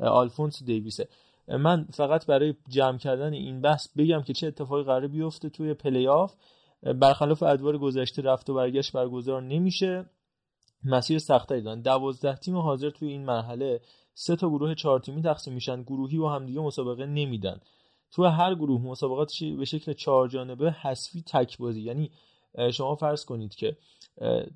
آلفونس دیویسه. من فقط برای جمع کردن این بحث بگم که چه اتفاقی قرار بیفته توی پلی آف برخلاف ادوار گذشته رفت و برگشت برگزار نمیشه. مسیر سخت‌تری دارن. دوازده تیم حاضر توی این مرحله سه تا گروه چهار تیمی تقسیم میشن. گروهی و همدیگه مسابقه نمیدن. تو هر گروه مسابقات به شکل چهار جانبه حذفی تک بازی یعنی شما فرض کنید که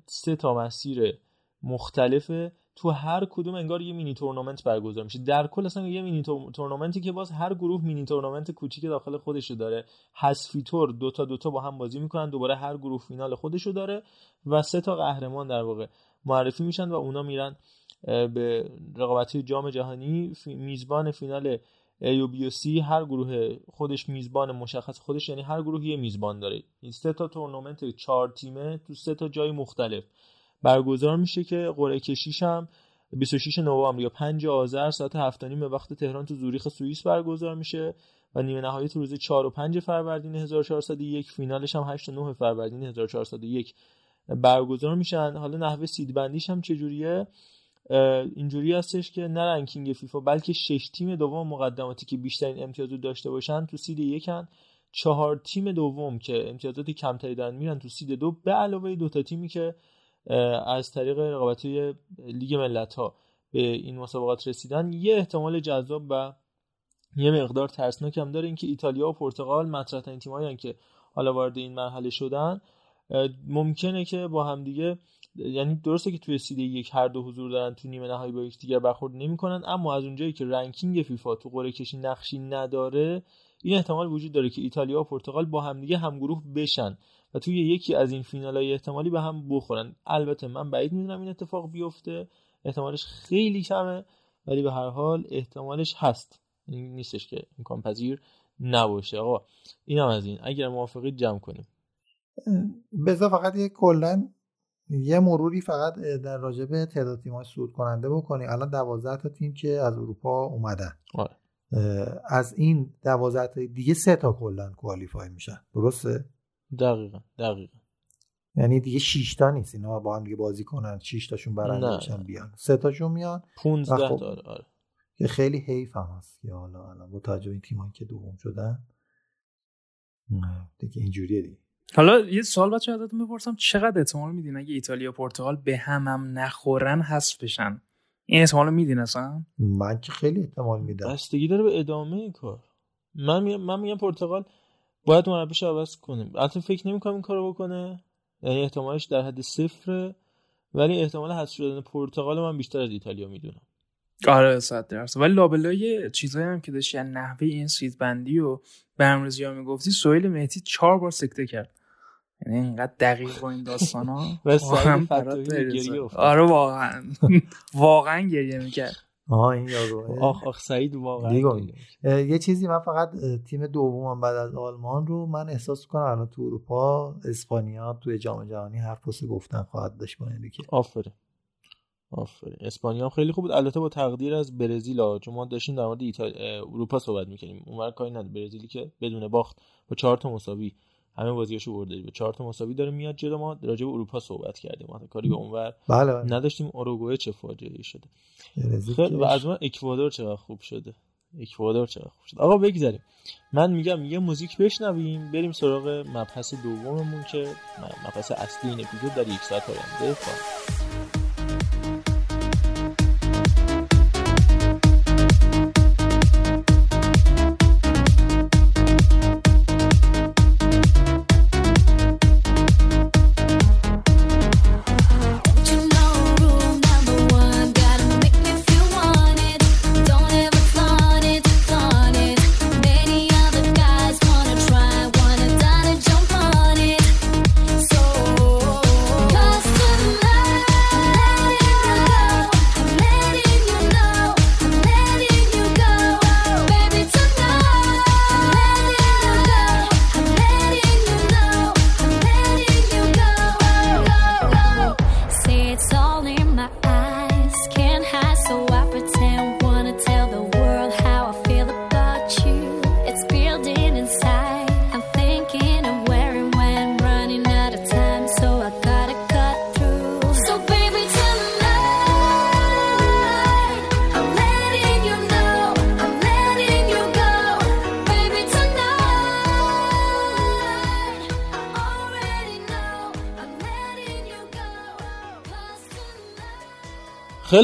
سه تا مسیر مختلفه تو هر کدوم انگار یه مینی تورنمنت برگزار میشه. در کل اصلا یه مینی تورنمنتی که باز هر گروه مینی تورنمنت کوچیک داخل خودشو داره. حذفی طور دو تا دو تا با هم بازی می‌کنن دوباره هر گروه فینال خودشو داره و سه تا قهرمان در واقع معرفی میشن و اونا میرن به رقابتی جام جهانی میزبان فینال A و B و C هر گروه خودش میزبان مشخص خودش یعنی هر گروه یه میزبان داره. این سه تا تورنمنت چهار تیمه تو سه تا جای مختلف. برگزار میشه که قرعه کشیش هم 26 نوامبر یا 5 آذر ساعت 7 به وقت تهران تو زوریخ سوئیس برگزار میشه و نیمه نهایی تو روز 4 و 5 فروردین 1401 فینالش هم 8 و 9 فروردین 1401 برگزار میشن. حالا نحوه سید بندیش هم چجوریه؟ اینجوری هستش که نه ranking فیفا بلکه شش تیم دوم مقدماتی که بیشترین امتیاز رو داشته باشن تو seed یکن. چهار تیم دوم که امتیازات کمتری دارن میرن تو seed دو به علاوه دو تا تیمی که از طریق رقابت لیگ ملت ها به این مسابقات رسیدن. یه احتمال جذاب و یه مقدار ترسناک هم داره اینکه ایتالیا و پرتغال مطرح ترین تیمایی که حالا وارد این مرحله شدن. ممکنه که با همدیگه یعنی درسته که توی سیده یک هر دو حضور دارن تو نیمه نهایی با یکدیگر برخورد نمی‌کنن اما از اونجایی که رنکینگ فیفا تو قرعه کشی نقشی نداره این احتمال وجود داره که ایتالیا و پرتغال با همدیگه همگروه بشن و توی یکی از این فینال های احتمالی به هم بخورن. البته من بعید می‌دونم این اتفاق بیفته احتمالش خیلی کمه ولی به هر حال احتمالش هست. این نیستش که امکان پذیر نباشه. آقا اینم از این. اگر موافقید جمع کنیم. بذار فقط یه کلا یه مروری فقط در راجبه تعداد تیم‌های صعود کننده بکنی. الان 12 تا تیم که از اروپا اومدن. آره. از این 12 تا دیگه سه تا کلا کوالیفای میشن. درسته؟ دقیقا دقیقا. یعنی دیگه 6 تا نیست. اینا با هم دیگه بازی کنن 6 تاشون برنده بشن بیان. سه تاشون میان 15 خب تا آره که خیلی حیف هم هست که حالا الان با توجه این تیمایی که دوم شدن. دیگه اینجوریه دیگه. حالا یه سوال بچه ازتون بپرسم. چقدر احتمال میدین اگه ایتالیا و پرتغال به هم هم نخورن حذف بشن؟ این احتمال رو میدین اصلا؟ من که خیلی احتمال میدم. بستگی داره به ادامه این کار. من میگم من میگم پرتغال باید مربیش عوض کنیم. البته فکر نمی‌کنم این کارو بکنه. یعنی احتمالش در حد صفره. ولی احتمال حذف شدن پرتغال من بیشتر از ایتالیا می‌دونم. آره صد درصد. ولی لابلای چیزایی هم که داشت یعنی نحوه این سید بندی و برنامه‌ریزی ها می‌گفتی سویل مهدی چهار بار سکته کرد. یعنی اینقدر دقیق با این داستان ها آره واقعا. واقعا گریه می‌کرد. آه این یارو. آخ آخ سعید واقعا یه چیزی من فقط تیم دومم بعد از آلمان رو من احساس کنم الان تو اروپا اسپانیا توی جام جهانی حرف پس گفتن خواهد داشت با این دیگه آفرین. آفرین. اسپانیا خیلی خوب بود. البته با تقدیر از برزیل چون ما داشتیم در مورد اروپا صحبت می‌کنیم اونور کاری نداره برزیلی که بدون باخت با چهار تا مساوی همه بازیاشو برده به چهار تا مساوی داره میاد جلو ما. راجع به اروپا صحبت کردیم. ما کاری به اونور بله بله. نداشتیم. اوروگوئه چه فاجعه شده. خیلی و از ما اکوادور چقدر خوب شده. اکوادور چقدر خوب شده. آقا بگذاریم. من میگم یه موزیک بشنویم. بریم سراغ مبحث دوممون که مبحث اصلی این اپیزود در یک ساعت آینده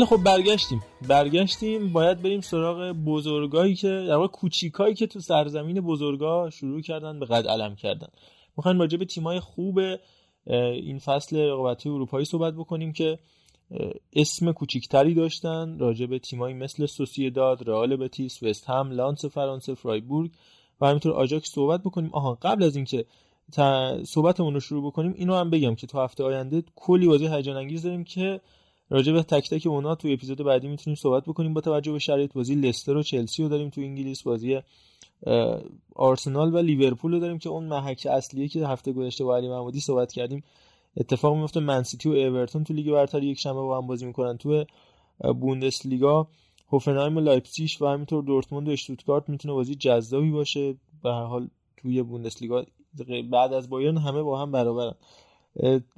خیلی خب برگشتیم. برگشتیم باید بریم سراغ بزرگایی که در واقع کوچیکایی که تو سرزمین بزرگا شروع کردن به قد علم کردن. می‌خوایم راجع به تیمای خوب این فصل رقابتی اروپایی صحبت بکنیم که اسم کوچیکتری داشتن راجع به تیمایی مثل سوسیداد، رئال بتیس، وست هم، لانس فرانسه، فرایبورگ و همینطور آجاکس صحبت بکنیم. آها قبل از اینکه صحبتمون رو شروع بکنیم اینو هم بگم که تو هفته آینده کلی بازی هیجان انگیز داریم که راجع به تک تک اونا تو اپیزود بعدی می‌تونیم صحبت بکنیم. با توجه به شرایط بازی لستر و چلسی رو داریم تو انگلیس بازی آرسنال و لیورپول رو داریم که اون محک اصلیه که هفته گذشته با علی محمودی صحبت کردیم. اتفاق میفته منسیتی و اورتون تو لیگ برتر یک شنبه با هم بازی می‌کنن تو بوندسلیگا. هوفنهایم و لایپزیگ و همینطور دورتموند و اشتوتگارت می‌تونه بازی جذابی باشه. به هر حال توی بوندسلیگا بعد از بایرن همه با هم برابرن.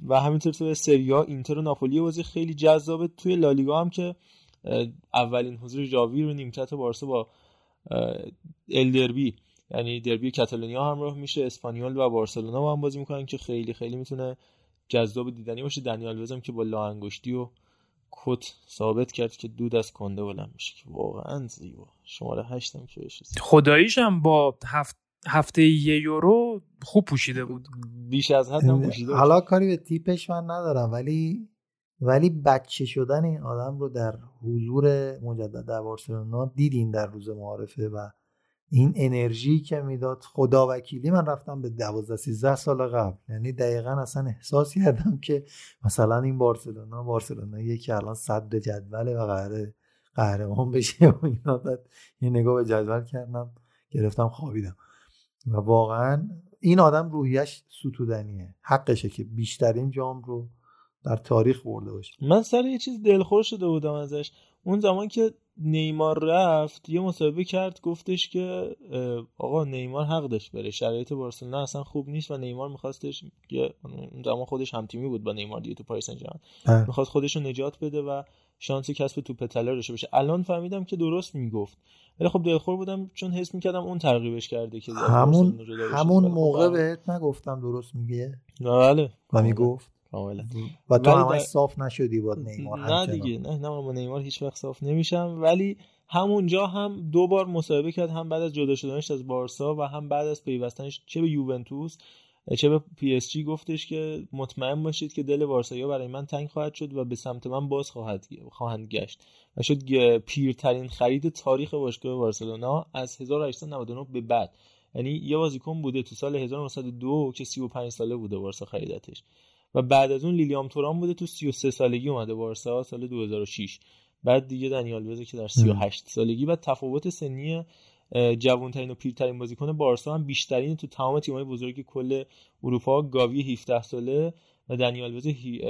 و همینطور توی سریا اینتر و ناپولی بازی خیلی جذابه. توی لالیگا هم که اولین حضور جاوی رو نیمکت بارسا با الدربی یعنی دربی کاتالونیا همراه میشه اسپانیول و بارسلونا با هم بازی می‌کنن که خیلی خیلی می‌تونه جذاب دیدنی باشه. دنیال وزم که با لا انگشتی و کت ثابت کرد که دود از کنده بلند میشه. که واقعا زیبا. شماره هشتم که بشه خداییش هم با هفت هفته یه یورو خوب پوشیده بود. بیش از حد هم پوشیده حالا کاری به تیپش من ندارم ولی ولی بچه شدن این آدم رو در حضور مجدد در بارسلونا دیدین در روز معارفه و این انرژی که می‌داد. خدا وکیلی من رفتم به 12 13 سال قبل. یعنی دقیقا اصلا احساس کردم که مثلا این بارسلونا بارسلونا یکی الان صدر جدوله و قراره قهرمان بشه و اینا. یه نگاه به جدول کردم گرفتم خوابیدم. و واقعا این آدم روحیش ستودنیه. حقشه که بیشترین جام رو در تاریخ برده باشه. من سر یه چیز دلخور شده بودم ازش. اون زمان که نیمار رفت یه مصاحبه کرد گفتش که آقا نیمار حق داشت بره. شرایط بارسلونا اصلا خوب نیست و نیمار میخواستش که اون زمان خودش هم تیمی بود با نیمار دیگه تو پاریس سن می‌خواست خودش رو نجات بده و شانسی کسب توپ طلا داشته باشه. الان فهمیدم که درست می‌گفت. ولی خب دلخور بودم چون حس می‌کردم اون ترغیبش کرده که همون همون موقع بهت نگفتم درست میگه؟ بله. و می‌گفت؟ کاملا. و تو همش صاف نشدی با نیمار نه دیگه نه نه با نیمار هیچ وقت صاف نمیشم. ولی همونجا هم دو بار مصاحبه کرد هم بعد از جدا شدنش از بارسا و هم بعد از پیوستنش چه به یوونتوس. چه به پی اس جی گفتش که مطمئن باشید که دل بارسایا برای من تنگ خواهد شد و به سمت من باز خواهد خواهند گشت و شد پیرترین خرید تاریخ باشگاه بارسلونا از 1899 به بعد. یعنی یه بازیکن بوده تو سال 1902 که 35 ساله بوده بارسا خریدتش. و بعد از اون لیلیام توران بوده تو 33 سالگی اومده بارسا سال 2006 بعد دیگه دنیال وزه که در 38 سالگی و تفاوت سنی جوانترین و پیرترین بازیکن بارسا هم بیشترین تو تمام تیم‌های بزرگ کل اروپا گاوی 17 ساله و دنیال وز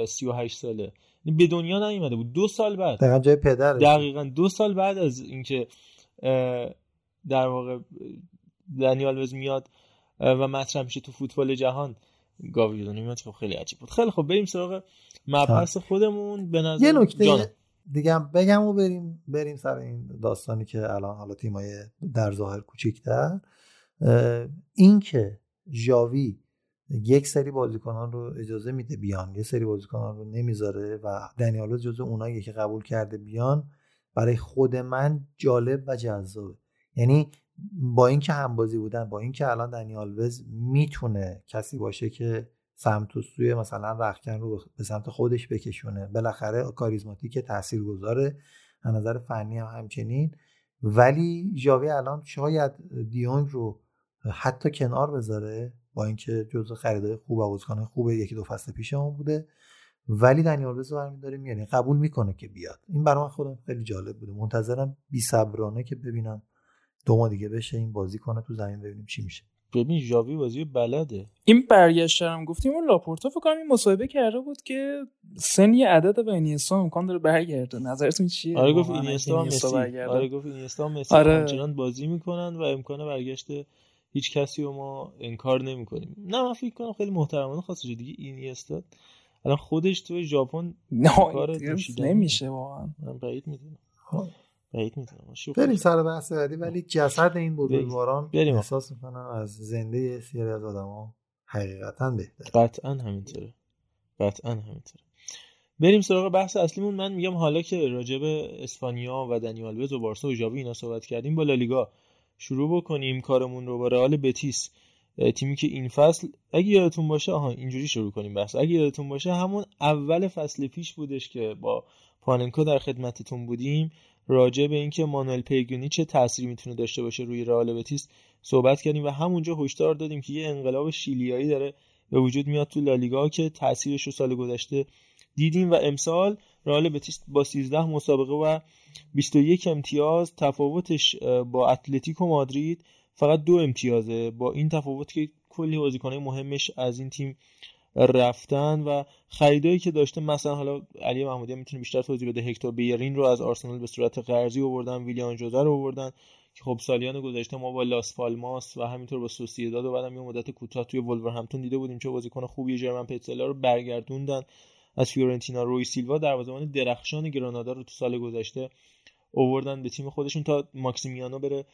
38 ساله. به دنیا نیومده بود. دو سال بعد. دقیقا جای پدر دقیقا دو سال بعد از اینکه در واقع دنیال وز میاد و مطرح میشه تو فوتبال جهان گاوی میاد خب خیلی عجیب بود. خیلی خب بریم سراغ مبحث خب. به نظر یه نکته دیگه بگم و بریم بریم سر این داستانی که الان حالا تیمای در ظاهر کوچیکتر. این که ژاوی یک سری بازیکنان رو اجازه میده بیان یه سری بازیکنان رو نمی‌ذاره و دنیالو جزو اونایی که قبول کرده بیان برای خود من جالب و جذابه. یعنی با اینکه همبازی بودن با اینکه الان دنیال وز می‌تونه کسی باشه که سمت و سوی مثلا رخکن رو به سمت خودش بکشونه. بالاخره کاریزماتیک تاثیر گذاره از نظر فنی هم همچنین. ولی ژاوی الان شاید دیونگ رو حتی کنار بذاره با اینکه جزء خریدای خوب و بازیکن خوبه یکی دو فصل پیش اون بوده. ولی دنیال وز برمی داره میاره قبول می‌کنه که بیاد. این برای من خودم خیلی جالب بوده. منتظرم بی صبرانه که ببینم دو ما دیگه بشه این بازی کنه تو زمین ببینیم چی میشه. ببین ژاوی بازی بلده. این برگشت هم گفتیم اون لاپورتا فکر کنم این مصاحبه کرده بود که سن یه عدد به اینیستا امکان داره برگرده. نظرتون چیه؟ آره گفت اینیستا مسی. آره گفت اینیستا مسی. آره. بازی می‌کنن و امکان برگشت هیچ کسی رو ما انکار نمی‌کنیم. نه من فکر کنم خیلی محترمانه خواسته دیگه اینیستا. الان خودش تو ژاپن کار نمیشه واقعا. من بعید می‌دونم. بعید بریم سر بحث بعدی ولی جسد این بزرگواران بریم. احساس می‌کنم از زنده سیری از آدما حقیقتا بهتر قطعا همینطوره. قطعا همینطوره. بریم سراغ بحث اصلیمون. من میگم حالا که راجب اسپانیا و دنیال و بارسا و ژاوی اینا صحبت کردیم با لالیگا شروع بکنیم کارمون رو با رئال بتیس. تیمی که این فصل اگه یادتون باشه آها اینجوری شروع کنیم بحث. اگه یادتون باشه همون اول فصل پیش بودش که با پاننکو در خدمتتون بودیم. راجع به اینکه مانوئل پیگونی چه تأثیری می‌تونه داشته باشه روی رئال بتیس صحبت کردیم و همونجا هشدار دادیم که یه انقلاب شیلیایی داره به وجود میاد تو لالیگا که تاثیرش رو سال گذشته دیدیم و امسال رئال بتیس با 13 مسابقه و 21 امتیاز تفاوتش با اتلتیکو مادرید فقط دو امتیازه. با این تفاوت که کلی بازیکنای مهمش از این تیم رفتن و خریدایی که داشته مثلا حالا علی محمودی می‌تونه بیشتر توضیح بده هکتور بیرین رو از آرسنال به صورت قرضی آوردن ویلیان جوزه رو آوردن که خب سالیان گذشته ما با لاس پالماس و همینطور با سوسییداد و بعدم یه مدت کوتاه توی ولورهمپتون دیده بودیم چه بازیکن خوبی جرمن پتسلا رو برگردوندن. از فیورنتینا روی سیلوا دروازه‌بان درخشان گرانادا رو تو سال گذشته اووردن به تیم خودشون تا ماکسیمیانو بره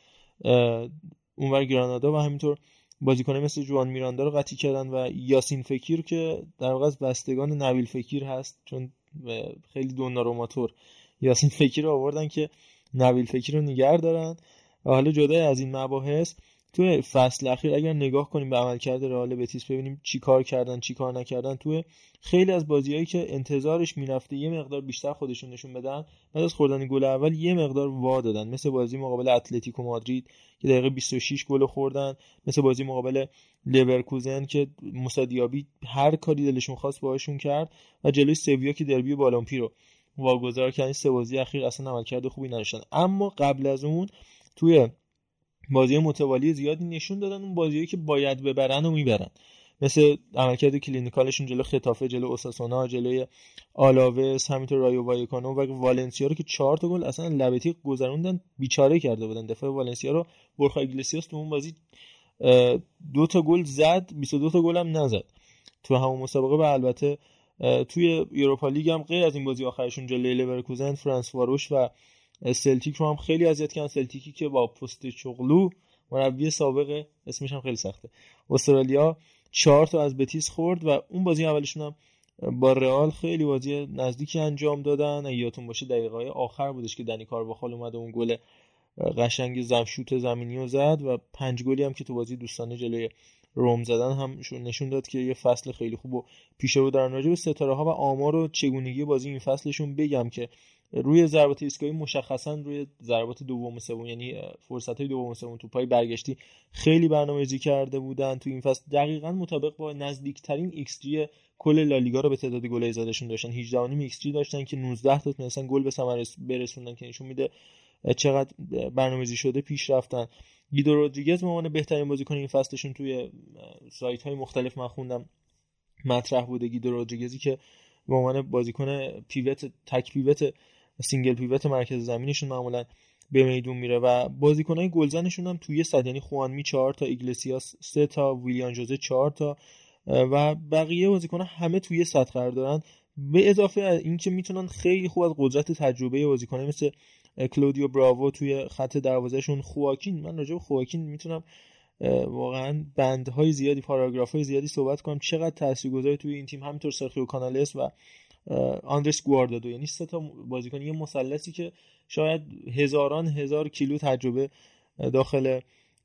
اونور گرانادا و همینطور بازیکنه مثل جوان میراندا رو قطعی کردن و یاسین فکیر که در واقع از بستگان نویل فکیر هست چون خیلی دوناروماتور یاسین فکیر رو آوردن که نویل فکیر رو نگر دارن. و حالا جدای از این مباحث تو فصل اخیر اگر نگاه کنیم به عملکرد رئال بتیس ببینیم چی کار کردن چی کار نکردن. تو خیلی از بازیهایی که انتظارش می‌رفته یه مقدار بیشتر خودشون نشون بدن بعد از خوردن گل اول یه مقدار وا دادن. مثل بازی مقابل اتلتیکو مادرید که دقیقه 26 گل خوردن. مثل بازی مقابل لورکوزن که موسادیابی هر کاری دلشون خواست باهاشون کرد. و جلوی سویا که دربی بالامپی رو واگذار کردن. سه بازی اخیر اصلا عملکرد خوبی نداشتن. اما قبل از اون توی بازی متوالی زیادی نشون دادن اون بازیایی که باید ببرن و می‌برن. مثل عملکرد clinical شون جلو ختافه جلو اوساسونا جلوی آلاوس همینطور رایو وایکانو و والنسیا رو که چهار تا گل اصلا لب تیغ گذروندن بیچاره کرده بودن. دفاع والنسیا رو بورخا ایگلسیاس تو اون بازی دو تا گل زد 22 تا گل هم نزد. تو همون مسابقه و البته توی اروپا لیگ هم غیر از این بازی آخرشون جلوی لورکوزن فرنس واروش و سلتیک رو هم خیلی اذیت کردن. سلتیکی که با پوستکوغلو مربی سابق اسمش هم خیلی سخته. استرالیا چهار تا از بتیس خورد و اون بازی اولشون هم با رئال خیلی بازی نزدیکی انجام دادن. یادتون باشه دقیقه آخر بودش که دنی کارواخال اومد اون گل قشنگ زمشوت زمینی رو زد و پنج گلی هم که تو بازی دوستانه جلوی روم زدن هم نشون داد که یه فصل خیلی خوب و پیش رو دارن راجع به ستاره ها و آمار و چگونگی بازی این فصلشون بگم که روی ضربات ایستگاهی مشخصا روی ضربات دوم و سوم یعنی فرصت های دوم و سوم پای برگشتی خیلی برنامه‌ریزی کرده بودن تو این فصل. دقیقا مطابق با نزدیکترین ایکس جی کل لالیگا رو به تعداد گل زدشون داشتن. 18 ایکس جی داشتن که 19 تا مثلا گل به ثمر برسوندن که نشون میده چقدر برنامه‌ریزی شده پیش رفتن. گیدو رودریگز به عنوان بهترین بازیکن این فصلشون توی سایت های مختلف من خوندم. مطرح بوده گیدو رودریگزی که به عنوان بازیکن pivot تک pivot single pivot مرکز زمینشون معمولا به میدون میره و بازیکنای گلزنشون هم توی صد یعنی خوانمی 4 تا ایگلسیاس 3 تا ویلیان جوزه 4 تا و بقیه بازیکن همه توی صد قرار دارن. به اضافه اینکه می‌تونن خیلی خوب از قدرت تجربه بازیکنای مثل کلودیو براوو توی خط دروازهشون خواکین. من راجع به خواکین می‌تونم واقعا بندهای زیادی پاراگراف های زیادی صحبت کنم. چقدر تاثیرگذار توی این تیم همینطور سرخیو کانالس و آندرس گواردادو. یعنی سه تا بازیکن یه مثلثی که شاید هزاران هزار کیلو تجربه داخل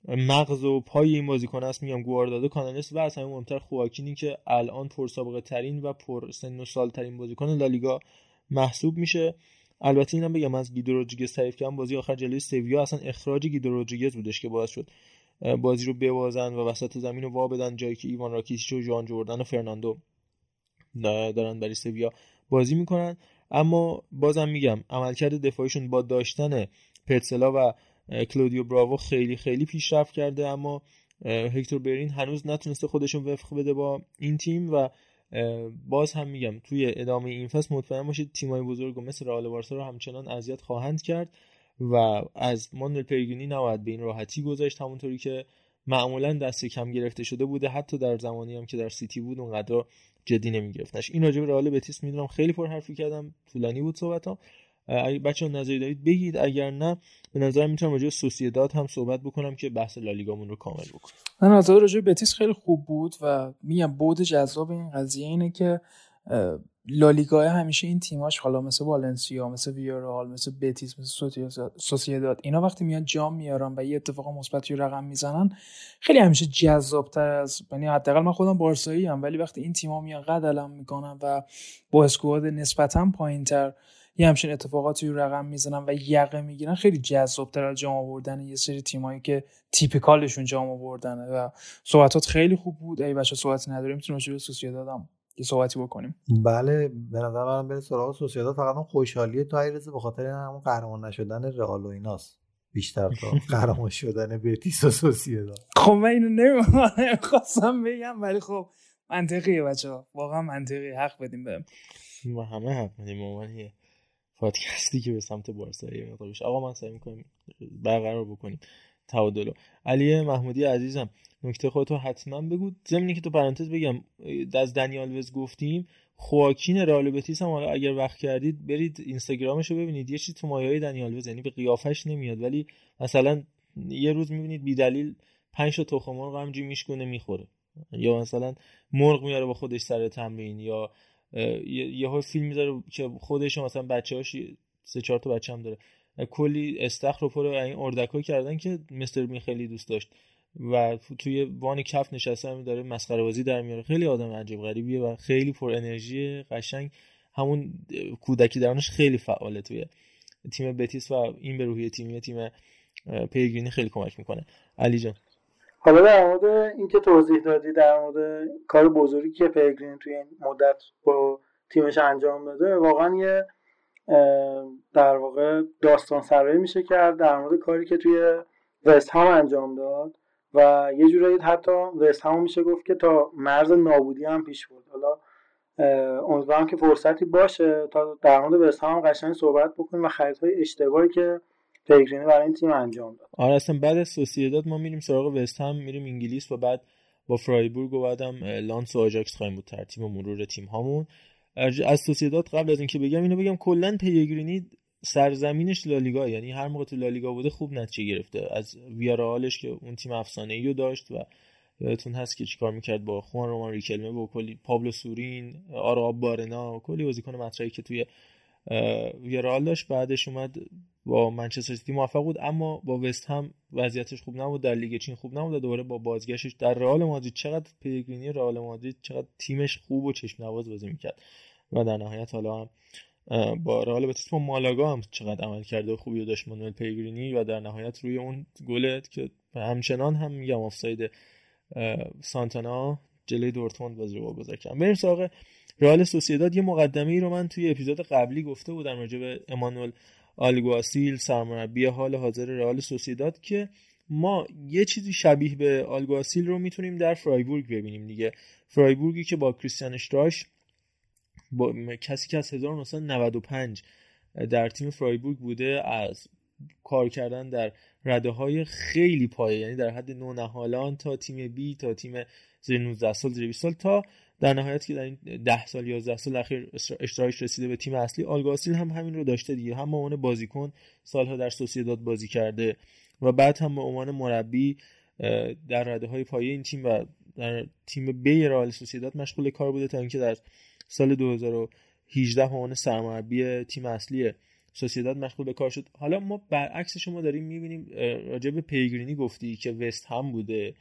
مغز و پای این بازیکن است میگم گواردادو کانالس و از همه مهمتر خواکینی که الان پرسابقه ترین و پر سن و سال ترین بازیکن لالیگا محسوب میشه. البته اینم بگم از گیدو رودریگز تعریف کردم بازی آخر جلوی سویا اصلا اخراج گیدو بودش که باعث شد بازی رو ببازن و وسط زمین رو وا بدن جایی که ایوان راکیتیچ و ژوان جردن و فرناندو دارن برای سویا بازی می‌کنن. اما بازم میگم عملکرد دفاعیشون با داشتن پرتسلا و کلودیو براوو خیلی خیلی پیشرفت کرده اما هکتور برین هنوز نتونسته خودشون وفق بده با این تیم و باز هم میگم توی ادامه این فصل مطمئن باشید تیمای بزرگ و مثل رئال بارسا رو همچنان اذیت خواهند کرد و از ماندل پیگونی نباید به این راحتی گذاشت همونطوری که معمولا دست کم گرفته شده بوده حتی در زمانی هم که در سیتی بود اونقدر جدی نمیگرفتنش این راجع به رئال بتیس می‌دونم خیلی پر حرفی کردم طولانی بود صحبتام. بچه نظری دارید بگید اگر نه به نظر می‌تونم راجع سوسیداد هم صحبت بکنم که بحث لالیگامون رو کامل بکنم من نظر راجع بتیس خیلی خوب بود و میگم بود جذاب این قضیه اینه که لالیگا همیشه این تیماش حالا مثل والنسیا مثل ویارال مثل بتیس مثل سوسییداد اینا وقتی میان جام میارن و یه اتفاق مثبتی رقم می‌زنن خیلی همیشه جذابتر از یعنی حداقل من خودم بارسایی ام ولی وقتی این تیم‌ها میان قدلم می‌کنن و با اسکواد نسبتا پایینتر یه همچین اتفاقاتی رو رقم می‌زنن و یقه می‌گیرن. خیلی جذابتر از جام آوردن یه سری تیمایی که تیپیکالشون جام آوردنه و صحبتات خیلی خوب بود. ای بچا صحبتی نداریم. می‌تونیم راجع به سوسییداد یه صحبتی بکنیم. بله به نظر من بره سراغ سوسییداد فقط اون خوشحالی تو ایرزه به خاطر همون قهرمان نشدن رئال و ایناست. بیشتر تا قهرمان شدن بتیس و سوسییداد خب من اینو نمی‌خواستم بگم ولی خب منطقیه بچه واقعا منطقی حق بدیم بهم ما همه حق بدیم پادکستی که به سمت بارسا آقا من سعی می‌کنیم برقرار بکنیم. تعادلو علی محمودی عزیزم نکته خودتو حتما بگو. زمینی که تو پرانتز بگم از دنیال وز گفتیم خواکین رئال بتیس هم حالا اگر وقت کردید برید اینستاگرامش رو ببینید. یه چیز تو مایه‌های دنیال وز یعنی به قیافش نمیاد. ولی مثلا یه روز می‌بینید بی دلیل پنج تا تخم مرغ همجوری میشکونه می‌خوره. یا مثلا مرغ میاره با خودش سر تمرین یا یه فیلم می‌ذاره که خودش مثلا بچه‌هاش سه چهار تا بچه هم داره. کلی استخر رو پر این اردکا کردن که مستر بین خیلی دوست داشت. و توی وان کف نشسته هم داره مسخره بازی در میاره. خیلی آدم عجیب غریبیه و خیلی پر انرژی قشنگ. همون کودکی درونش خیلی فعاله توی تیم بتیس و این به روحیه تیمی تیم پیگرینی خیلی کمک می‌کنه. علی جان. حالا در مورد اینکه توضیح دادی در مورد کار بزرگی که پیگرین توی این مدت با تیمش انجام داده واقعا یه در واقع داستان سرایی میشه کرد در مورد کاری که توی وست هم انجام داد و یه جورایی حتی وست هم میشه گفت که تا مرز نابودی هم پیش بود حالا امیدوارم که فرصتی باشه تا در مورد وست هم قشنگ صحبت بکنیم و خریدهای اشتباهی که پیگرینی برای این تیم انجام داد. آره اصلا بعد از سوسییداد ما میریم سراغ وست هم میریم انگلیس و بعد با فرایبورگ و بعدم لانس و آجاکس خواهیم بود ترتیب و مرور تیم هامون. از سوسییداد قبل از اینکه بگم اینو بگم کلا پیگرینی سرزمینش لالیگا یعنی هر موقع تو لالیگا بوده خوب نتیجه گرفته. از ویارالش که اون تیم افسانه ای رو داشت و یادتون هست که چیکار می‌کرد با خوان رومان ریکلمه با کلی پابلو سورین آروابارنا کلی بازیکن مطرحی که توی ویارال داشت بعدش اومد با منچستر سیتی موفق بود اما با وست هم وضعیتش خوب نبود در لیگ چین خوب نبود دوباره با بازگشتش در رئال مادرید چقدر پیگرینی رئال مادرید چقدر تیمش خوب و چشم نواز بازی می‌کرد. و در نهایت حالا هم با رئال بتیس با مالاگا هم چقدر عمل کرده و خوبی داشت مانوئل پیگرینی و در نهایت روی اون گلت که همچنان هم میگم آفساید سانتانا جلوی دورتموند بازی رو واگذار کردن. بریم سراغ رئال سوسیداد یه مقدمه ای رو من توی اپیزود قبلی گفته بودم راجع به امانوئل آلگواسیل سرمربی حال حاضر رئال سوسیداد که ما یه چیزی شبیه به آلگواسیل رو می‌تونیم در فرایبورگ ببینیم دیگه. فرایبورگی که با کریستیان اشتراش با کسی که از 1995 در تیم فرایبورگ بوده از کار کردن در رده های خیلی پایه یعنی در حد نونهالان تا تیم بی تا تیم زیر 19 سال زیر 20 سال تا در نهایت که در این 10 سال 11 سال اخیر اشتراکش رسیده به تیم اصلی آلگاسیل هم همین رو داشته دیگه. هم عنوان بازیکن سالها در سوسیداد بازی کرده و بعد هم به عنوان مربی در رده های پایه این تیم و در تیم بی رئال سوسیداد مشغول کار بوده تا اینکه در سال 2018 به عنوان سرمربی تیم اصلی سوسیداد مشغول به کار شد. حالا ما برعکس شما داریم می‌بینیم راجع به پیگرینی گفتی که وست هم بوده.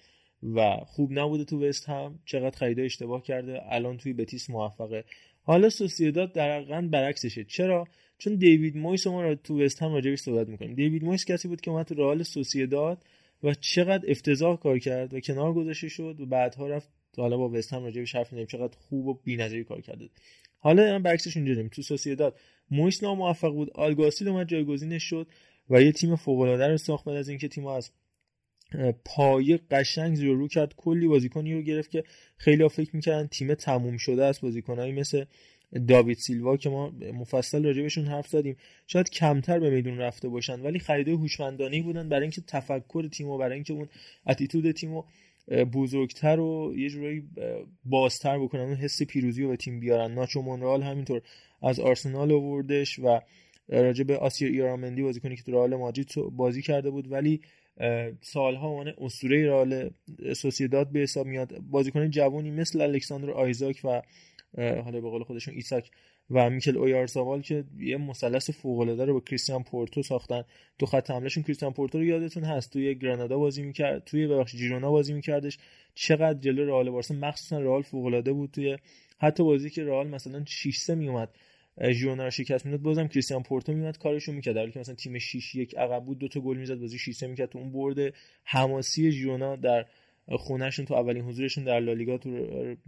و خوب نبوده تو وست هم. چقدر خریده اشتباه کرده. الان توی بتیس موفقه. حالا سوسیداد دقیقا برعکسشه. چرا؟ چون دیوید مویس ما رو تو وست هم راجعش صحبت می‌کنیم. دیوید مویس کسی بود که اومد تو رئال سوسیداد و چقدر افتضاح کار کرد و کنار گذاشته شد و بعدها رفت. حالا با وست هم راجعش حرف چقدر خوب و بی‌نظیری کار کرده. حالا برعکسش اینجا تو سوسیداد مویس ناموفق بود. آلگاسیل اومد جایگزینش شد و یه تیم فوق العاده رو ساخت بعد از اینکه تیم از پایه قشنگ زیر رو کرد. کلی بازیکنی رو گرفت که خیلی ها فکر می‌کردن تیم تموم شده است. بازیکنهایی مثل داوید سیلوا که ما مفصل راجبشون حرف زدیم شاید کمتر به میدون رفته باشن ولی خریده هوشمندانه بودن برای اینکه تفکر تیم و برای اینکه اون اتیتود تیم بزرگتر و یه جورایی بازتر بکنن اون حس پیروزی رو به تیم بیارن. ناچو مونرال همینطور از آرسنال آوردش و راجع به آسیر ایرامندی بازیکنی که تو رئال مادرید بازی کرده بود. ولی سالها عنوان اسطوره رئال سوسیداد به حساب میاد. بازیکن جوانی مثل الکساندر آیزاک و حالا به قول خودشون ایساک و میکل اویارزاوال که یه مثلث فوق العاده رو با کریستیان پورتو ساختن. تو خط حملهشون کریستیان پورتو رو یادتون هست. توی گرانادا بازی می‌کرد توی ببخش جیرونا بازی میکردش. چقدر جلو رئال بارسا مخصوصا رئال فوق بود توی حتی بازی که رئال مثلا 6 3 میومد ژیرونا رو شکست می‌داد بازم کریستیان پورتو میومد کارشو می‌کرد. در که مثلا تیم 6 1 عقب بود دو تا گل می‌زد بازی 6 3 می‌کرد. تو اون برد حماسی ژیرونا در خونهشون تو اولین حضورشون در لالیگا تو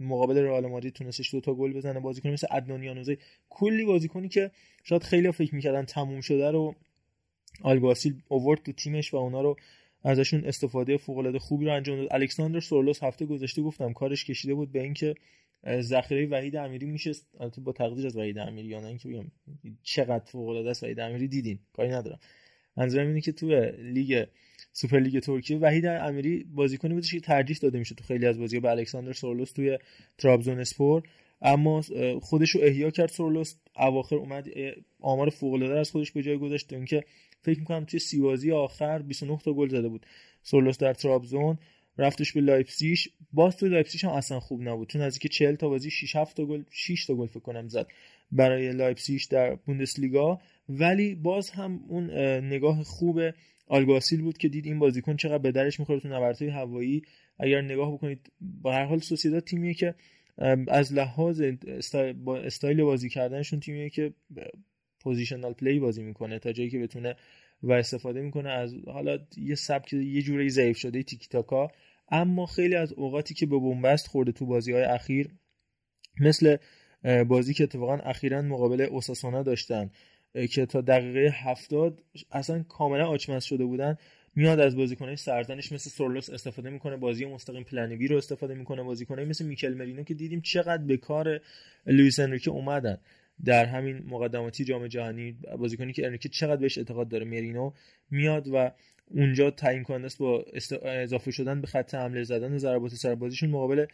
مقابل رئال مادرید تونستش دو تا گل بزنه. بازیکن مثل عدنان یانوزی کلی بازیکنی که شاید خیلی فکر می‌کردن تموم شده رو آلگاسیل اوورد تو تیمش و اونا رو ازشون استفاده فوق العاده خوبی رو انجام داد. الکساندر سورلوس هفته گذشته گفتم کارش کشیده بود به اینکه ذخیره وحید امیری میشه البته با تقدیر از وحید امیری یا نه اینکه بگم چقدر فوق العاده است وحید امیری دیدین کاری ندارم. منظورم اینه که تو لیگ سوپر لیگ ترکیه وحید امیری بازیکنی بودش که ترجیح داده میشه تو خیلی از بازی‌ها به الکساندر سورلوس توی ترابزون اسپور اما خودش رو احیا کرد سورلوس اواخر اومد آمار فوق العاده از خودش به جای گذاشت. اینکه فکر می‌کنم توی سی بازی آخر 29 تا گل زده بود سورلوس در ترابزون. رفتش به لایپسیش باز تو لایپسیش هم اصلا خوب نبود. چون از اینکه 40 تا بازی 6 7 تا گل 6 تا گل فکر کنم زد برای لایپسیش در بوندسلیگا. ولی باز هم اون نگاه خوب آلگاسیل بود که دید این بازیکن چقدر به دردش می‌خوره تو نبردهای هوایی. اگر نگاه بکنید با هر حال سوسیداد تیمیه که از لحاظ استایل بازی کردنشون تیمیه که positional play بازی می‌کنه تا جایی که بتونه و استفاده می‌کنه از حالا یه سبک یه جوری ضعیف شده تیکی تاکا اما خیلی از اوقاتی که به بنبست خورده تو بازی های اخیر مثل بازی که اتفاقا اخیرا مقابل اوساسونا داشتن که تا دقیقه هفتاد اصلا کاملا آچمز شده بودن میاد از بازیکنهای سرزنش مثل سورلوس استفاده می‌کنه بازی مستقیم پلنوی رو استفاده می‌کنه بازیکنهای مثل میکل مرینو که دیدیم چقدر به کار لوئیس انریکه اومدن. در همین مقدماتی جام جهانی بازیکنی که انریکه چقدر بهش اعتقاد داره مرینو میاد و اونجا تعیین کننده است با اضافه شدن به خط حمله زدن ضربات سربازیشون مقابل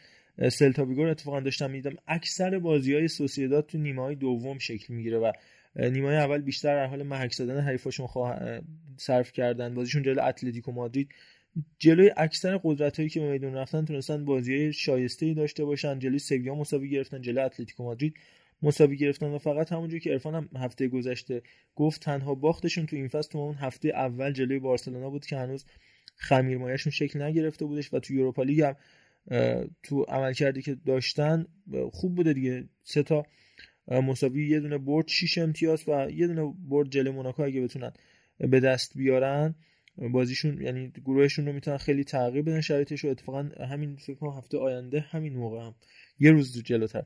سلتا ویگو اتفاقا داشتم میدم اکثر بازی های سوسیداد تو نیمه های دوم شکل می‌گیره و نیمه اول بیشتر در حال محک زدن حریفاشون خواه... صرف کردن. بازیشون جلو اتلتیکو مادرید. جلوی اکثر قدرت هایی که به میدون رفتن تونستن بازی شایسته ای داشته باشن. جلوی سویا مساوی گرفتن جلوی اتلتیکو مادرید. مساوی گرفتن و فقط همونجوری که ارفان هم هفته گذشته گفت تنها باختشون تو این فصل تو اون هفته اول جلوی بارسلونا بود که هنوز خمیرمایشون شکل نگرفته بودش و تو یوروپا لیگ هم تو عمل کردی که داشتن خوب بوده دیگه. سه تا مساوی یه دونه برد 6 امتیاز و یه دونه برد جلوی موناکو اگه بتونن به دست بیارن. بازیشون یعنی گروهشون رو می‌تونن خیلی تغییر بدن شرایطش رو. اتفاقا همین فکر هفته آینده همین موقع هم. یه روز جلوتر.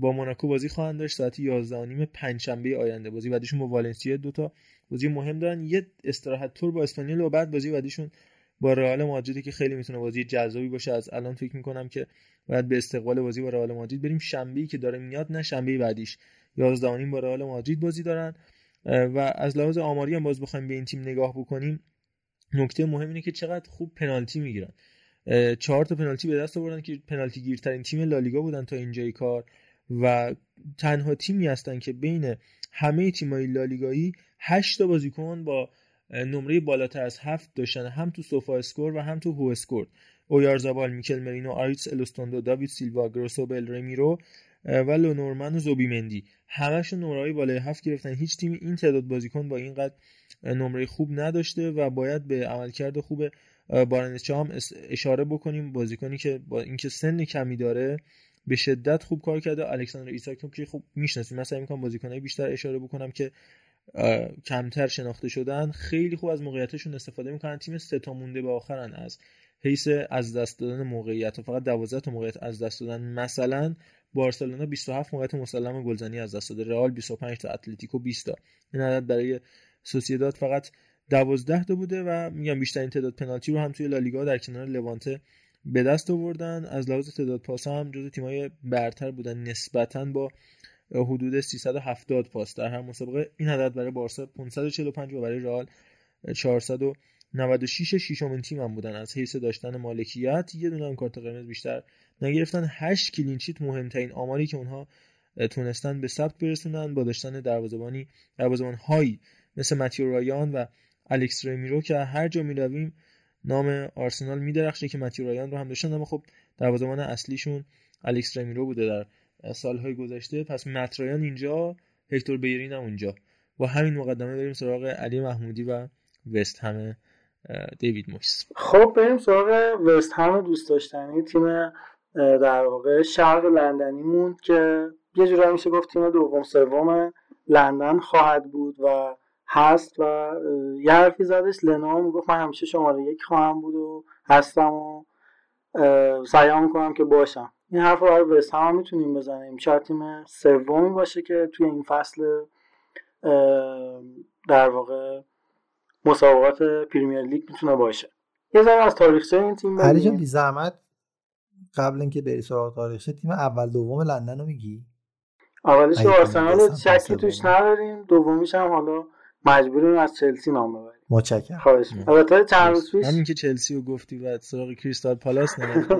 با موناکو بازی خواهند داشت. ساعت 11 نیم پنجشنبه آینده بازی بعدیشون با والنسیا دو تا بازی مهم دارن. یه استراحت تور با اسپانیول و بعد بازی بعدیشون با رئال مادریدی که خیلی می‌تونه بازی جذابی باشه. از الان فکر می‌کنم که باید به استقبال بازی با رئال مادرید بریم. شنبه که داره میاد نه شنبه بعدیش. 11 نیم با رئال مادرید بازی دارن. و از لحاظ آماری هم باز بخوایم به این تیم نگاه بکنیم. نکته مهم اینه که چقدر خوب پنالتی می‌گیرن. چهار تا پنالتی به دست آوردن که پنالتی گیرترین تیم لالیگا بودن تا اینجای کار. و تنها تیمی هستن که بین همه تیمای لالیگایی 8 تا بازیکن با نمره بالاتر از هفت داشتن. هم تو SofaScore و هم تو WhoScored. اویارزابال میکل مرینو آریتس الوستوندو داوید سیلوا گوروسابل رمیرو و لونورمان و زوبیمندی. همشون نمره بالای هفت گرفتن. هیچ تیمی این تعداد بازیکن با اینقدر نمره خوب نداشته و باید به عملکرد خوب بارنتچا هم اشاره بکنیم. بازیکنی که با اینکه سن کمی داره به شدت خوب کار کرده. الکساندر ایساک که خوب می‌شناسیم. مثلا می‌کنم بازیکنای بیشتر اشاره بکنم که کمتر شناخته شدن. خیلی خوب از موقعیتشون استفاده می‌کنن. تیم سه تا مونده به آخرن از حیث از دست دادن موقعیت. و فقط 12 تا موقعیت از دست دادن. مثلا بارسلونا 27 موقعیت مسلم گلزنی از دست داده. رئال 25 تا اتلتیکو 20 تا. این عدد برای سوسییداد فقط 12 تا بوده و میگم بیشترین تعداد پنالتی رو هم توی لالیگا در کنار لوانته به دست آوردن. از لحاظ تعداد پاس هم جزو تیمای برتر بودن. نسبتا با حدود 370 پاس. در هر مسابقه این عدد برای بارسا 545 و برای رئال 496 ششمین تیم هم بودن. از حیث داشتن مالکیت یه دونه هم کارت قرمز بیشتر نگرفتن. 8 کلینچیت مهمترین آماری که اونها تونستن به ثبت برسونن با داشتن دروازه‌بانی دروازه‌بان هایی مثل ماتیو رایان و الکس رمیرو که هر جا می‌رویم نام آرسنال میدرخشه که ماتیو رایان رو هم داشتن اما خب دروازه‌بان اصلیشون الکس رمیرو بوده در سالهای گذشته. پس مترایان اینجا هکتور بیرین هم اونجا. با همین مقدمه بریم سراغ علی محمودی و وست هم دیوید مویس. خب بریم سراغ وست هم دوست داشتنی. تیم در واقع شرق لندنیمون که یه جورایی میشه گفت تیم دوم سوم لندن خواهد بود و هست و یه حرفی زدش لنا می‌گفت من همیشه شماره یک خواهم بود و هستم و سعی می‌کنم که باشم. این حرف رو برای وست هم می‌تونیم بزنیم. شاید تیم سومی باشه که توی این فصل در واقع مسابقات پریمیر لیگ می‌تونه باشه. یه ذره از تاریخچه این تیم علی جان بی زحمت قبل اینکه بری سراغ تاریخچه تیم اول دوم لندن رو میگی؟ اولش آرسنال شکی توش نداریم دومیش هم حالا مجبوریم از چلسی نام ببریم. متشکرم. خواهش البته چند روز پیش همین که چلسی رو گفتی بعد سراغ کریستال پالاس نرفتی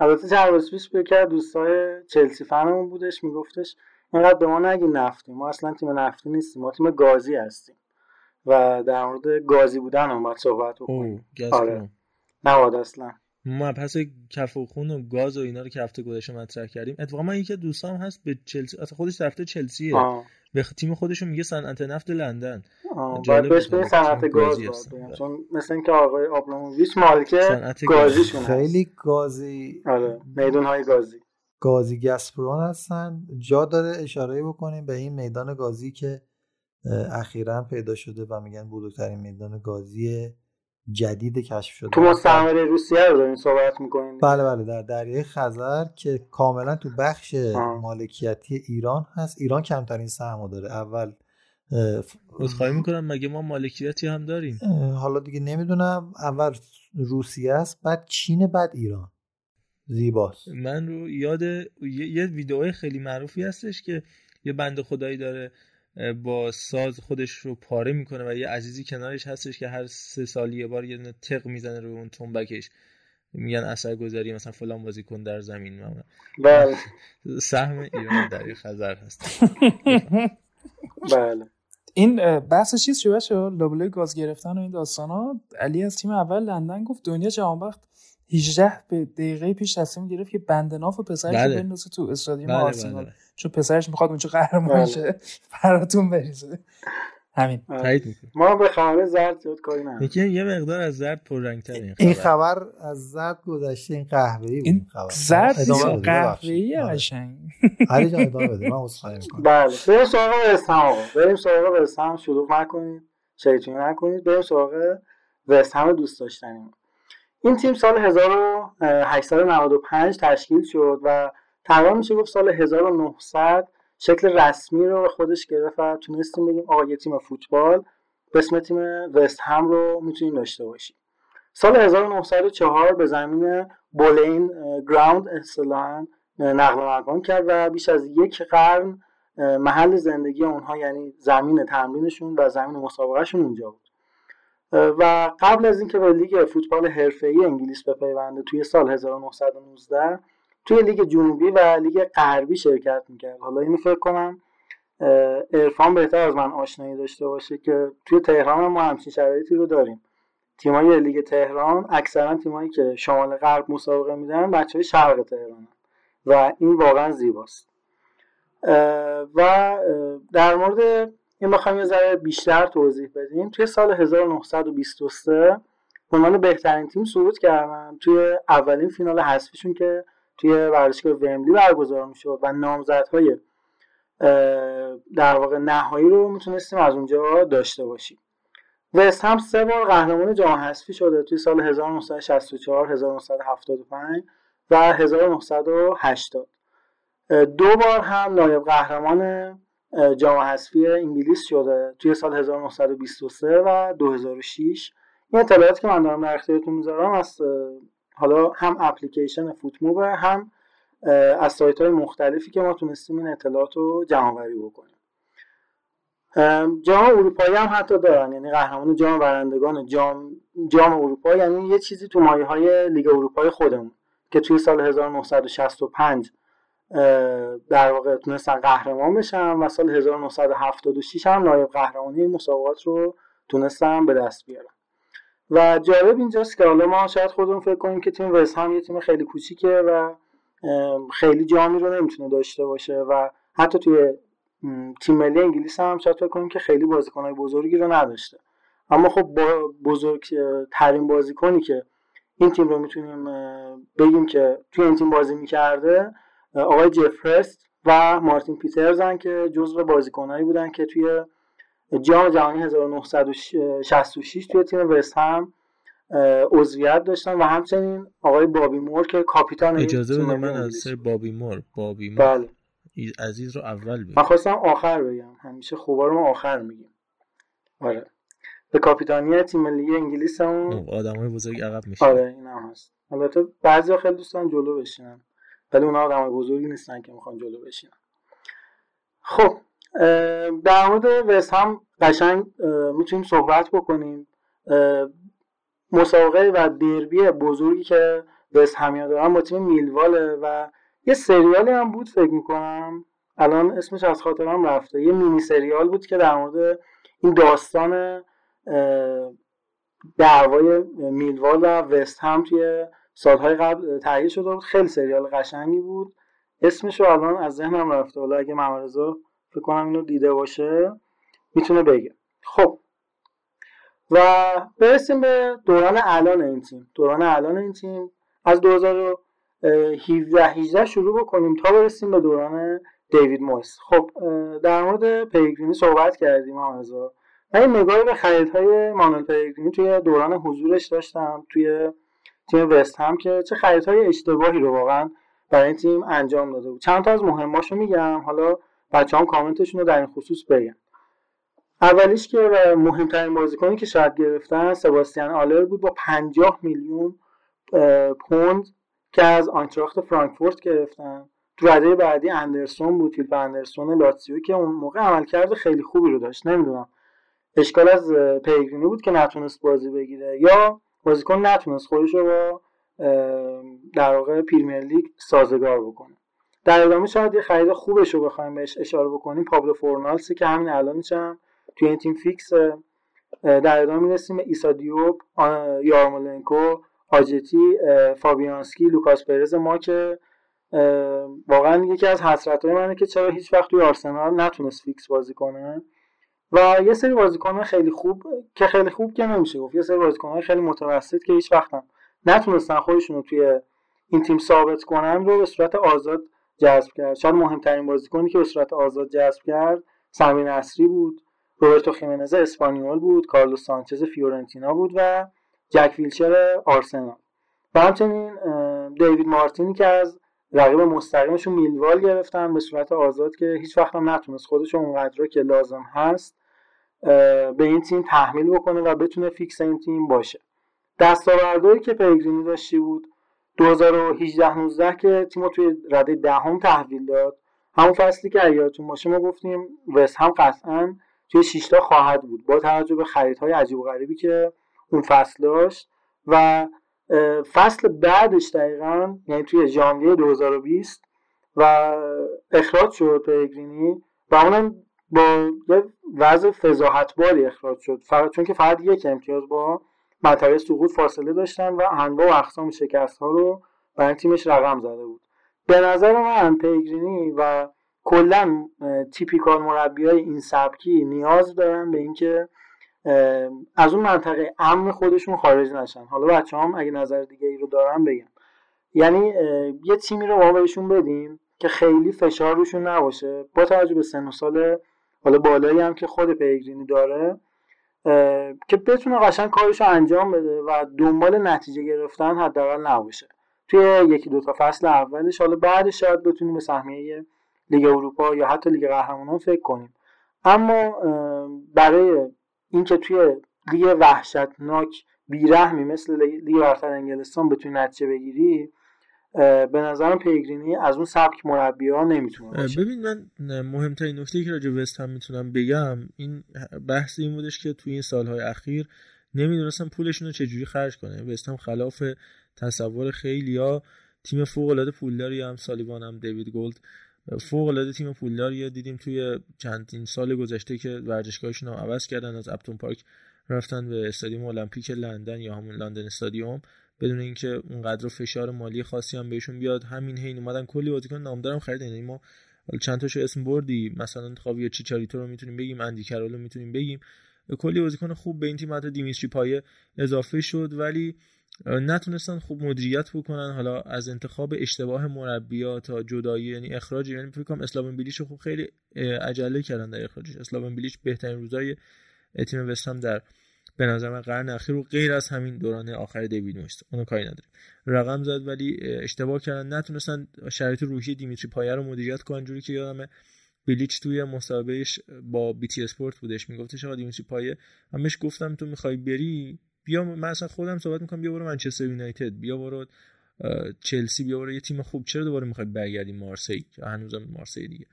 البته چند روز پیش به دوستای چلسی فنمون بودش میگفتش اینقدر به ما نگی نفتی. ما اصلا تیم نفتی نیستیم ما تیم گازی هستیم. و در مورد گازی بودن هم باید صحبت بکنیم. آره. نباید اصلا. ما پس کف و خون و گاز و اینا رو که هفته گذشته مطرح کردیم. اتفاقا من یکی دوستام هست به چلسی اصلا خودش طرفدار چلسیه. به تیم خودش میگه صنعت نفت لندن. باید بهش به صنعت گاز چون مثل اینکه آقای آبراموویچ مالک گازیشون خیلی گازی آره میدون های گازی. گازی گسپرون هستن. جا داره اشاره بکنیم به این میدان گازی که اخیرا پیدا شده و میگن بزرگترین میدان گازی جدید کشف شده. تو مستعمره روسیه رو دارین صحبت می‌کنین بله بله در دریای خزر که کاملا تو بخش مالکیتی ایران هست. ایران کمترین سهمو داره. اول خواهی می‌کنم مگه ما مالکیتی هم داریم؟ حالا دیگه نمی‌دونم. اول روسیه است بعد چین بعد ایران. زیباست. من رو یاد یه ویدئوی خیلی معروفی هستش که یه بند خدایی داره. با ساز خودش رو پاره می‌کنه و یه عزیزی کنارش هستش که هر سه سالی یه بار یه تق می‌زنه رو اون تنبکش. میگن اثر گذاری مثلا فلان بازیکن در زمین. بله. سهم ایران در خزر هست. بله. این بحث چیز شو بشه لابلای گاز گرفتن و این داستان ها علی از تیم اول لندن گفت دنیا جهان 18 به دقیقه پیش تصمیم گرفت که بند ناف و پسرش بله. بندازه تو استادیوم بله آرسنال. بله. چون پسرش می‌خواد اونجا قهرمان شه بله. براتون بریزه همین. تایید ما به خبر زرد زیاد کاری نداریم. یه مقدار از زرد پررنگ‌تر این خبر این خبر. از زرد گذشته این قهوه‌ای بود این خبر. زرد قهوه‌ای آره. قشنگ. علی جان ادامه بده. من عذرخواهی می‌کنم. بله. بریم سراغ استام بریم سراغ استام شروع نکنید. شیطونی نکنید. بریم سراغ وست هم دوست داشتنیم. این تیم سال 1895 تشکیل شد و تقریبا میشه گفت سال 1900 شکل رسمی رو خودش گرفت و تونستیم بگیم آقا یه تیم فوتبال به اسم تیم وست هم رو می‌تونیم داشته باشیم. سال 1904 به زمین بولین گراوند اصطلاحا نقل مکان کرد و بیش از یک قرن محل زندگی اونها یعنی زمین تمرینشون و زمین مسابقهشون اونجا بود. و قبل از اینکه به لیگ فوتبال حرفه‌ای انگلیس بپیونده توی سال 1919 توی لیگ جنوبی و لیگ غربی شرکت می‌کرد. حالا اینو فکر کنم ارفان بهتر از من آشنایی داشته باشه که توی تهران ما همچین شرایطی رو داریم. تیمای لیگ تهران اکثرا تیمایی که شمال غرب مسابقه میدن بچه های شرق تهران و این واقعا زیباست. و در مورد این بخوایم یه ذره بیشتر توضیح بدیم. توی سال 1923 عنوان بهترین تیم صعود کردن توی اولین فینال حذفیشون که توی ورزشگاه ومبلی برگزار می‌شد و نامزدهای در واقع نهایی رو می‌تونستیم از اونجا داشته باشیم. وست هم سه بار قهرمان جام حذفی شده توی سال 1964 1975 و 1980 دو بار هم نایب قهرمان جام حذفی انگلیس شده توی سال 1923 و 2006 این اطلاعاتی که من دارم در اختیارتون می‌ذارم از حالا هم اپلیکیشن فوتموب هم از سایت های مختلفی که ما تونستیم این اطلاعات رو جمع بکنیم. جام اروپایی هم حتی دارن یعنی قهرمان جام برندگان جام جام اروپا یعنی یه چیزی تو مایه های لیگ اروپای خودمون که توی سال 1965 در واقع تونستن قهرمان بشن و سال 1976 هم نایب قهرمانی مسابقات رو تونستن به دست بیارن. و جالب اینجاست که حالا ما شاید خودمون فکر کنیم که تیم وست هم یه تیم خیلی کوچیکه و خیلی جامی رو نمی‌تونه داشته باشه و حتی توی تیم ملی انگلیس هم شاید فکر کنیم که خیلی بازیکنهای بزرگی رو نداشته. اما خب با بزرگترین بازیکنی که این تیم رو می‌تونیم بگیم که توی این تیم بازی می‌کرده آقای جفرست و مارتین پیترزن که جزو بازیکنهایی بودن که توی جام جهانی 1966 توی تیم وست هم عضویت داشتن و همچنین آقای بابی مور که کاپیتان اجازه بده من از بابی مور بابی مور بله. عزیز رو اول بگم من خواستم آخر بگم. همیشه خوبا رو ما آخر میگیم. آره. به کاپیتانی تیم ملی انگلیس هم آدمای بزرگ عقب میشه آره این هم هست. البته بعضی خیلی دوستان جلو بشینن. ولی اونا آدمای بزرگی نیستن که می‌خوان جلو بشینن. خب در مورد وست هم قشنگ می‌تونیم صحبت بکنیم. مسابقه و دربی بزرگی که وست همیا دارن با تیم میلواله و یه سریالی هم بود فکر می‌کنم. الان اسمش از خاطرم رفته. یه مینی سریال بود که در مورد این داستان دعوای میلوال و وست هم توی سالهای قبل تهیه شده بود خیلی سریال قشنگی بود. اسمش رو الان از ذهنم رفته. حالا اگه ممرزا فکر کنم اینو دیده باشه می‌تونه بگه. خب. و برسیم به دوران الان این تیم. دوران الان این تیم از 2017 18 شروع بکنیم تا برسیم به دوران دیوید مویس. خب در مورد پیگرینی صحبت کردیم آنزا من این نگاهی به خریدهای مانول پیگرینی توی دوران حضورش داشتم توی تیم وست هم که چه خریدهای اشتباهی رو واقعا برای این تیم انجام داده بود. چند تا از مهماشو میگم حالا بچه هم کامنتشون رو در این خصوص بگم اولیش که مهمترین بازیکنی که شاید گرفتن سباستیان آلر بود با 50 میلیون پوند که از آنتراخت فرانکفورت گرفتن. تو رده بعدی اندرسون بود فیلیپ اندرسون لاتسیو که اون موقع عملکرد خیلی خوبی رو داشت. نمی‌دونم اشکال از پلگرینی بود که نتونست بازی بگیره یا بازیکن نتونست خودش رو با در واقع پریمیر لیگ سازگار بکنه. در ادامه شاید یه خرید خوبش رو بخوایم بهش اشاره بکنیم پابلو فورنالسی که همین الان هم توی این تیم فیکس در ادامه می‌رسیم به ایسا دیوب یارمولنکو آجتی فابیانسکی لوکاس پرز ما که واقعا یکی از حسرت های منه که چرا هیچ وقت توی آرسنال نتونست فیکس بازی کنه. و یه سری بازیکن خیلی خوب که خیلی خوب که نمیشه گفت. یه سری بازیکن خیلی متوسط که هیچ وقت هم نتونستن خودشون رو توی این تیم ثابت کنن رو به صورت آزاد جذب کرد. شاید مهمترین بازیکنی که به صورت آزاد جذب کرد سمیر نصری بود روبرتو خیمنز اسپانیول بود کارلوس سانچز فیورنتینا بود و جک ویلشر آرسنال. و همچنین دیوید مارتینی که از رقیب مستقیمشون میلوال گرفتن به صورت آزاد که هیچ وقت هم نتونست خودش اونقدر که لازم هست به این تیم تحمیل بکنه و بتونه فیکس این تیم باشه. دستاوردهایی که پلگرینی داشتی بود 2018 19 که تیم توی رده دهم تحویل داد همون فصلی که یادتون باشه ما گفتیم وست هم قطعا توی شیشتا خواهد بود. با توجه به خریدهای عجیب و غریبی که اون فصل داشت و فصل بعدش دقیقا یعنی توی ژانویه 2020 و اخراج شد پیگرینی و اونم با یه وضع فضاحتباری اخراج شد. فقط چون که فقط یک امتیاز با منطقه سقوط فاصله داشتن و انواع و اقسام شکست ها رو برای تیمش رقم زده بود. به نظر من پیگرینی و کلا تیپیکال مربی های این سبکی نیاز دارن به اینکه از اون منطقه امن خودشون خارج نشن. حالا بچه هم اگه نظر دیگه ای رو دارن بگم. یعنی یه تیمی رو ما بهشون بدیم که خیلی فشار روشون نباشه. با توجه به سن و سال حالا بالایی هم که خود پیگرینی داره که بتونه قشنگ کارش رو انجام بده و دنبال نتیجه گرفتن حداقل نباشه. توی یکی دو تا فصل اولش حالا بعدش شاید بتونیم به سهمیه لیگ اروپا یا حتی لیگ قهرمانان فکر کنیم. اما برای اینکه توی لیگ وحشتناک بیرحمی مثل لیگ برتر انگلستان بتونی نتیجه بگیری به نظرم پلگرینی از اون سبک مربی ها نمی‌تونه باشه. ببین من مهمترین نکته که راجع وست هم می‌تونم بگم این بحث این بودش که توی این سالهای اخیر نمی‌دونستم پولشون رو چجوری خرج کنه. وست هم خلاف تصور خیلی ها تیم فوق العاده پولداری هم سالیوان هم دیوید گولد. فوق العاده تیم پولداری دیدیم توی چندین سال گذشته که ورزشگاهشون رو عوض کردن از اپتون پارک رفتن به استادیوم المپیک لندن یا همون لندن استادیوم. بدون اینکه اونقدر فشار مالی خاصی هم بهشون بیاد همین حین اومدن. کلی بازیکن نامدارم خریدن. یعنی ما چند تاشو اسم بردی؟ مثلا خاویر چیچاریتو رو می‌تونیم بگیم اندی کرولو می‌تونیم بگیم. کلی بازیکن خوب به این تیم حتی دیمیتری پایه اضافه شد ولی نتونستن خوب مدیریت بکنن. حالا از انتخاب اشتباه مربیا تا جدایی یعنی اخراج یعنی فکر کنم اسلام بیلیش خوب خیلی عجله کردن در اخراجش. اسلام بیلیش بهترین روزای تیم وستهم در به نظر من قرن اخیر و غیر از همین دوران آخر دیوید مویس اونو کاری نداره رقم زد ولی اشتباه کردن. نتونستن شرایط روحی دیمیتری پایه رو مدیریت کنن جوری که یادم بلیچ توی مصاحبهش با بی تی اسپورت بودش. میگفتش آقا دیمیتری پایه بهش گفتم تو می‌خوای بری؟ بیا من اصلا خودم صحبت می‌کنم. بیا برو منچستر یونایتد. بیا برو چلسی. بیا برو. یه تیم خوب. چرا دوباره می‌خوای برگردی مارسی؟ هنوزم مارسی دیگه.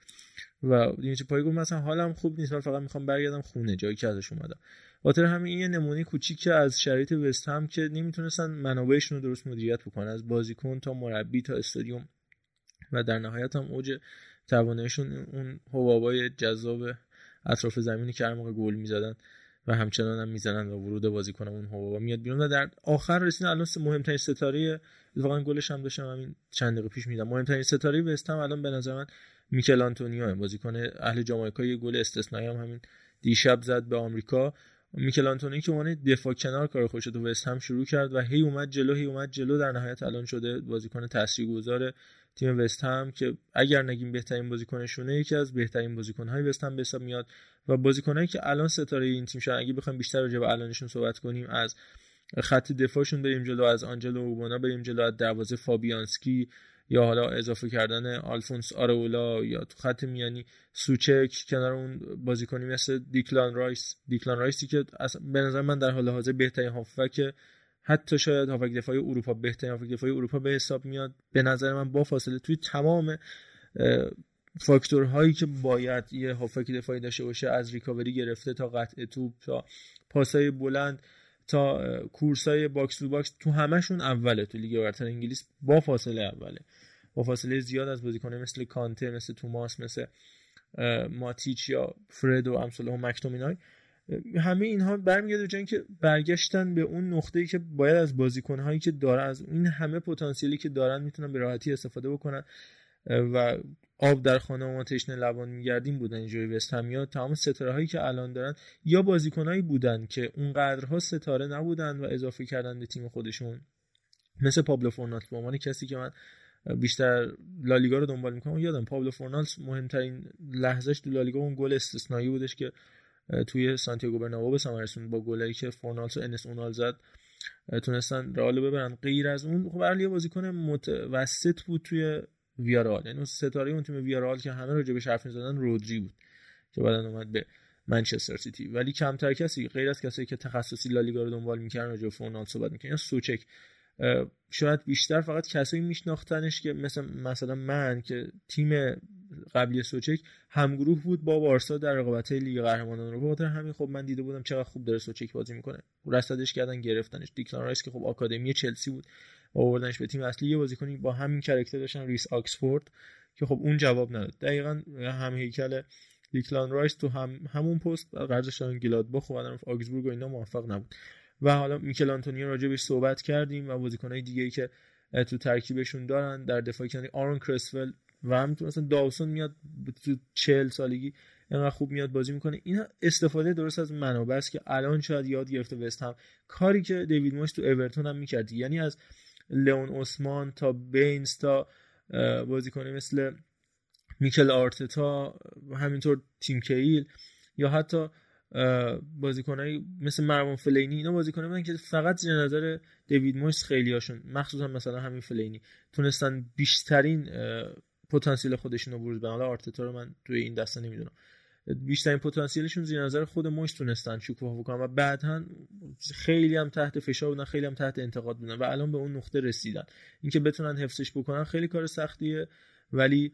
و دیمیتری پای گفت مثلا حالم خوب نیست. من فقط می‌خوام برگردم خونه. جایی که ازش اومدم. خاطر همین یه نمونه کوچیک از شرایط وست هم که نمی‌تونستن منابعشون رو درست مدیریت بکنن. از بازیکن تا مربی تا استادیوم. و در نهایت هم اوج تواناییشون اون حبابای جذاب اطراف زمینی که هر موقع گل می‌زدن و همچنان هم می‌زنن و ورود بازیکن اون حبابا میاد بیرون. و در آخر رسیدن الان مهمترین ستاره واقعا گلش هم داشتم همین چند دقیقه پیش میدم مهمترین ستاره وست هم الان به نظر من میکل آنتونیو بازیکن اهل جامائیکا یه گل استثنایی هم همین دیشب زد به آمریکا. میکل آنتونی که اون دفاع کنار کار خودش تو وست هم شروع کرد و هی اومد جلو هی اومد جلو در نهایت الان شده بازیکن تاثیرگذار تیم وست هم که اگر نگیم بهترین بازیکنشونه یکی از بهترین بازیکنهای وست هم به حساب میاد و بازیکنایی که الان ستاره این تیم شدن اگه بخوایم بیشتر راجع به الانشون صحبت کنیم از خط دفاعشون بریم جلو از آنجلو اوگبونا بریم جلو از دروازه فابیانسکی یا حالا اضافه کردن آلفونس آرولا یا تو خط میانی سوچک کنار اون بازیکنی مثل دیکلان رایس. دیکلان رایسی که به نظر من در حال حاضر بهترین هافبک حتی شاید هافبک دفاعی اروپا بهترین هافبک دفاعی اروپا به حساب میاد. به نظر من با فاصله توی تمام فاکتورهایی که باید یه هافبک دفاعی داشته باشه از ریکاوری گرفته تا قطع توپ تا پاسای بلند تا کورسای box to box تو همشون اوله تو لیگ برتر انگلیس با فاصله اوله. فاصله زیاد از بازیکنای مثل کانته مثل توماس مثل ماتیچ یا فرد و امثال و مکتومینای همه اینها برمیگرده به که برگشتن به اون نقطه‌ای که باید از بازیکنهایی که دارن از این همه پتانسیلی که دارن می‌تونن به راحتی استفاده بکنن و آب در خانه ما تشنه لبان میگردیم بودن اینجوری وست هم یا تمام ستاره هایی که الان دارن یا بازیکنهایی بودن که اونقدرها ستاره نبودن و اضافه کردن به تیم خودشون مثل پابلو فورنات به عنوان کسی که من بیشتر لالیگا رو دنبال می‌کنم. یادم پابلو فورنالس مهمترین لحظهش تو لالیگا اون گل استثنایی بودش که توی سانتیاگو برنابو به ثمر با گلایی که فورنالس و انس اونال زد. تونستن رئال ببرن. غیر از اون خب یه بازیکن متوسط بود توی ویارال یعنی ستاره اون تیم ویارال که همه راجع به حرف می‌زدن رودری بود که بعدن اومد به منچستر سیتی. ولی کمتر کسی غیر از کسایی که تخصصی لالیگا رو دنبال می‌کردن راجع به فورنال صحبت یا سوچک. شاید بیشتر فقط کسایی میشناختنش که مثل مثلا من که تیم قبلی سوچک همگروه بود با بارسا در رقابت لیگ قهرمانان رو. بخاطر همین خب من دیده بودم چقدر خوب داره سوچک بازی می‌کنه. رصدش کردن گرفتنش. دیکلان رایس که خب آکادمی چلسی بود. آوردنش به تیم اصلی یه بازیکنی با همین character داشتن ریس آکسفورد که خب اون جواب نداد. دقیقا هم هیکل دیکلان رایس تو هم همون پست قرضش دادن گلادباخ و آگزبورگ و اینا موفق نبود. و حالا میکل آنتونیو بهش صحبت کردیم و بازیکنهای دیگه ای که تو ترکیبشون دارن در دفاع کناری آرون کرسول و همینطور مثلا داوسون میاد تو 40 سالگی اینقدر خوب میاد بازی می‌کنه. این استفاده درست از منابع است که الان شاید یاد گرفته وست هم. کاری که دیوید مویس تو اورتون هم می‌کرد. یعنی از لئون اسمان تا بینز تا بازیکنی مثل میکل آرتتا همینطور تیم کیل یا حتی بازیکنایی مثل مروان فلینی اینا بازیکنه بودن که فقط زیر نظر دیوید مویس خیلی هاشون مخصوصا مثلا همین فلینی. تونستن بیشترین پتانسیل خودشون رو بروز بدن. حالا آرتتا رو من توی این دسته نمی‌دونم. بیشترین پتانسیلشون زیر نظر خود مویس تونستن شکوفا بکنن و بعدا خیلی هم تحت فشار بودن خیلی هم تحت انتقاد بودن و الان به اون نقطه رسیدن. اینکه بتونن حفظش بکنن خیلی کار سختیه. ولی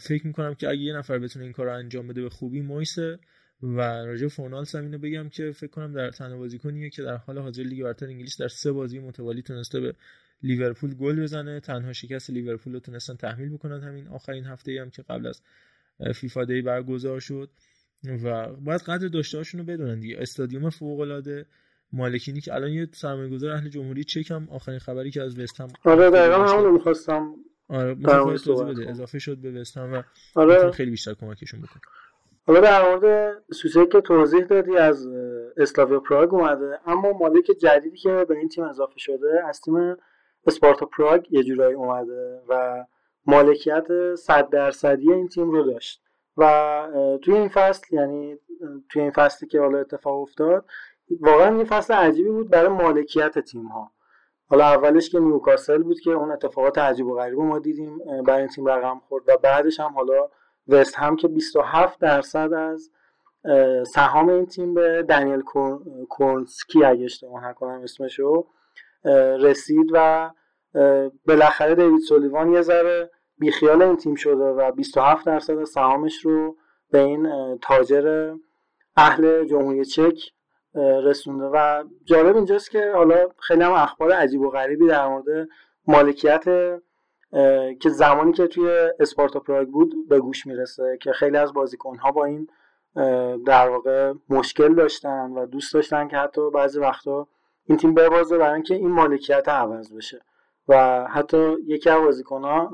فکر می‌کنم که اگه یه نفر بتونه این کار رو انجام بده به خوبی مویسه و راجع فونالس هم اینو بگم که فکر کنم در تنها بازیکنیه که در حال حاضر لیگ برتر انگلیس در سه بازی متوالی تونسته به لیورپول گل بزنه. تنها شکست لیورپول رو تونستن تحمیل بکنن همین آخرین هفته هم که قبل از فیفا دی برگزار شد. و باید قدر داشته هاشون رو بدونن دیگه. استادیوم فوق العاده مالکینی که الان یه سرمایه‌گذار اهل جمهوری چک هم آخرین خبری که از وست هم آره دقیقاً همون می‌خواستم آره بده. اضافه شد به وست و آره. خیلی بیشتر کمکشون بکنه حالا در مورد سوسه که توضیح دادی از اسلاویا پراگ اومده اما مالک جدیدی که به این تیم اضافه شده از تیم اسپارتا پراگ یه جورایی اومده و مالکیت صد درصدی این تیم رو داشت. و توی این فصل یعنی توی این فصلی که حالا اتفاق افتاد واقعا این فصل عجیبی بود برای مالکیت تیم ها حالا اولش که نیوکاسل بود که اون اتفاقات عجیب و غریب ما دیدیم برای این تیم رقم خورد و بعدش هم حالا وست هم که 27 درصد از سهام این تیم به دنیل کورنسکی اگه اشتباه نکنم اسمشو رسید و بالاخره دیوید سولیوان یه ذره بیخیال این تیم شده و 27 درصد سهامش رو به این تاجر اهل جمهوری چک رسونده و جالب اینجاست که حالا خیلی هم اخبار عجیب و غریبی در مورد مالکیت که زمانی که توی اسپارتا پراگ بود به گوش می‌رسه که خیلی از بازیکنها با این در واقع مشکل داشتن و دوست داشتن که حتی بعضی وقتا این تیم ببازه برای اینکه این مالکیت عوض بشه. و حتی یکی از بازیکنها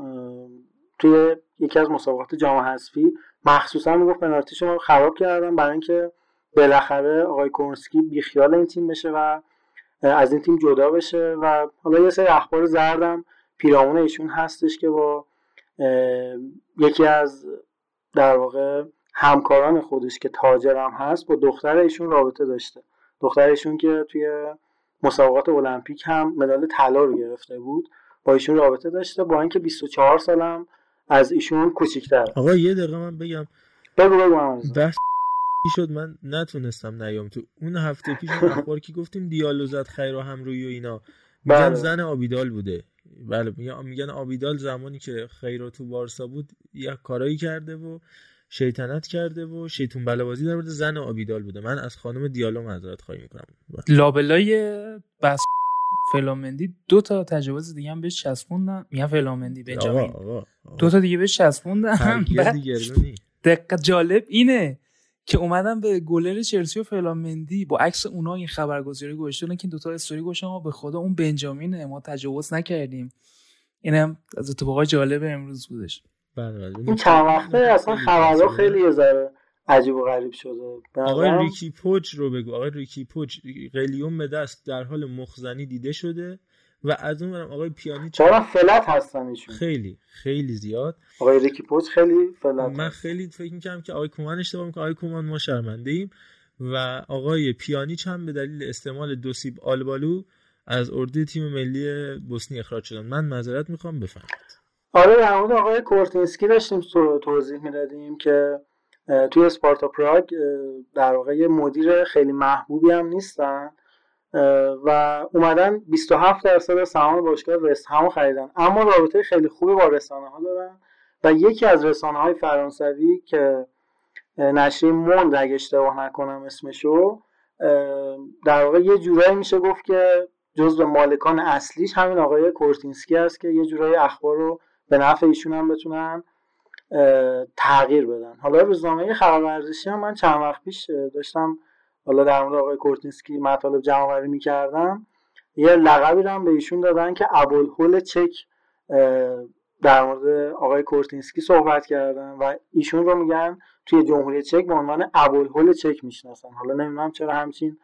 توی یکی از مسابقات جام حذفی مخصوصا می‌گفت پنالتیشو رو خراب کردم برای اینکه بالاخره آقای کورنسکی بیخیال این تیم بشه و از این تیم جدا بشه. و حالا یه سری اخبار زردم پیرامون ایشون هستش که با یکی از در واقع همکاران خودش که تاجرم هست با دختر ایشون رابطه داشته. دختر ایشون که توی مسابقات المپیک هم مدال طلا رو گرفته بود با ایشون رابطه داشته با اینکه 24 سالم از ایشون کوچیک‌تر. آقا یه دقیقه من بگم. بگو بگو بحث شد؟ من نتونستم نیام تو. اون هفته پیش اخبار که گفتیم؟ دیالو زد خیر و همروی و اینا. میگن بله. زن آبیدال بوده. بله میگن آبیدال زمانی که خیر تو بارسا بود یه کارایی کرده و شیطنت کرده و شیطون بلوازی در مورد زن آبیدال بوده. من از خانم دیالو معذرت خواهی می‌کنم. لابلای بس فلامندی دو تا تجاوز دیگه هم بهش چسبوندن. میگن فلامندی بنجامین. دو تا دیگه بهش چسبوندن. دقیق جالب اینه. که اومدن به گلر چلسی و فلامندی با عکس اونا این خبرگزاری گذاشتن که دو تا استوری گذاشتن ما به خدا اون بنجامین ما تجاوز نکردیم. اینم از اتفاقای جالب امروز بودش. بله بله. این چند وقته اصلا خبرها خیلی یه ذره عجیب و غریب شده. آقای ریکی پوچ رو بگو. آقای ریکی پوچ قلیون به دست در حال مخزنی دیده شده. و از اون برم آقای پیانی چرا فلت هستن ایشون. خیلی خیلی زیاد. آقای ریکی پوچ خیلی فلت من خیلی فکر می‌کنم که آقای کومان اشتباه می‌کنه. آقای کومان ما شرمنده ایم و آقای پیانیچ هم به دلیل استعمال دو سیب آلبالو از اردوی تیم ملی بوسنی اخراج شدن. من معذرت می‌خوام بفرمایید. آره در مورد آقای کورتینسکی داشتیم توضیح می‌دادیم که توی اسپارتا پراگ در واقع مدیر خیلی محبوبی هم نیستن. و اومدن 27 درصد سهام باشگاه وست هم خریدن. اما رابطه خیلی خوبی با رسانه ها دارن و یکی از رسانه های فرانسوی که نشریه موند اگه اشتباه نکنم اسمشو در واقع یه جورایی میشه گفت که جزو مالکان اصلیش همین آقای کورتینسکی است که یه جورایی اخبار رو به نفع ایشون هم بتونن تغییر بدن. حالا روزنامه خبر ورزشی هم من چند وقت پیش داشتم حالا در مورد آقای کورتینسکی مطالب جمع آوری می‌کردم. یه لقبی هم به ایشون دادن که ابوالهول چک در مورد آقای کورتینسکی صحبت کردن و ایشون رو میگن توی جمهوری چک به عنوان ابوالهول چک می‌شناسن. حالا نمی‌دونم چرا همچین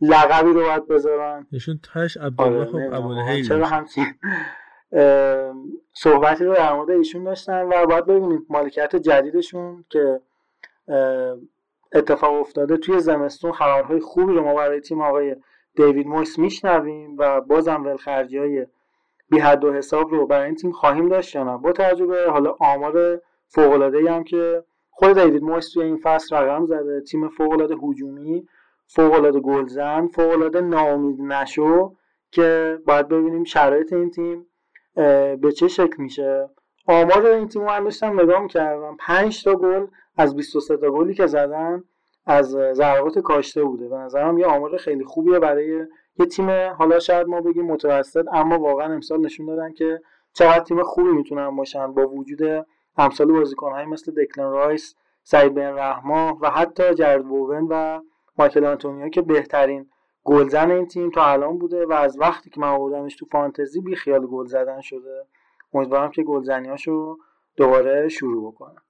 لقبی رو باید بذارن. ایشون تاش عبدالله آره چرا همچین صحبتی رو در مورد ایشون داشتن و باید ببینیم مالکیت جدیدشون که اتفاق افتاده توی زمستون خبرهای خوبی رو ما برای تیم آقای دیوید مویس میشنویم و بازم ولخرجی های بی حد و حساب رو برای این تیم خواهیم داشت یا نه؟ با تجربه حالا آمار فوق العاده هم که خود دیوید مویس توی این فصل رقم زده. تیم فوق العاده هجومی فوق العاده گلزن فوق العاده ناامید نشو که باید ببینیم شرایط این تیم به چه شکل میشه. آمار این تیم رو داشتم نگاه می‌کردم. 5 تا گل از 23 تا گلی که زدن از ضربات کاشته بوده. به نظرم یه آمار خیلی خوبیه برای یه تیم حالا شاید ما بگیم متوسط اما واقعا امسال نشون دادن که چقدر تیم خوبی می‌تونن باشن با وجود امثال بازیکن‌های مثل دکلن رایس، سعید بن رحما و حتی جرود بوون و مایکل آنتونیو که بهترین گلزن این تیم تا الان بوده و از وقتی که من آوردمش تو فانتزی بی خیال گل زدن شده. امیدوارم که گلزنیاشو دوباره شروع بکنم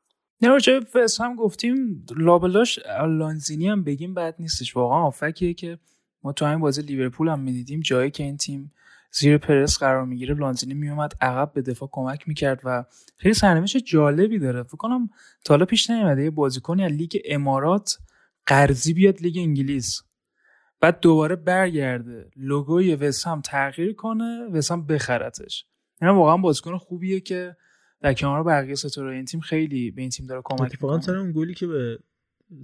نه راجع هم گفتیم لابلاش لانزینی هم بگیم بد نیستش. واقعا آفکیه که ما تو همین بازی لیورپول هم می‌دیدیم جایی که این تیم زیر پرس قرار می‌گیره لانزینی میومد عقب به دفاع کمک می‌کرد و خیلی سرنوشت جالبی داره. فکر کنم تا حالا پیش نیومده یه بازیکنی از لیگ امارات قرضی بیاد لیگ انگلیس. بعد دوباره برگرده. لوگوی وسام تغییر کنه وسام بخرتش. اینا واقعا بازیکن خوبیه که در کنار بقیه ستاره این تیم خیلی به این تیم داره کمک اتفاقا سر اون گلی که به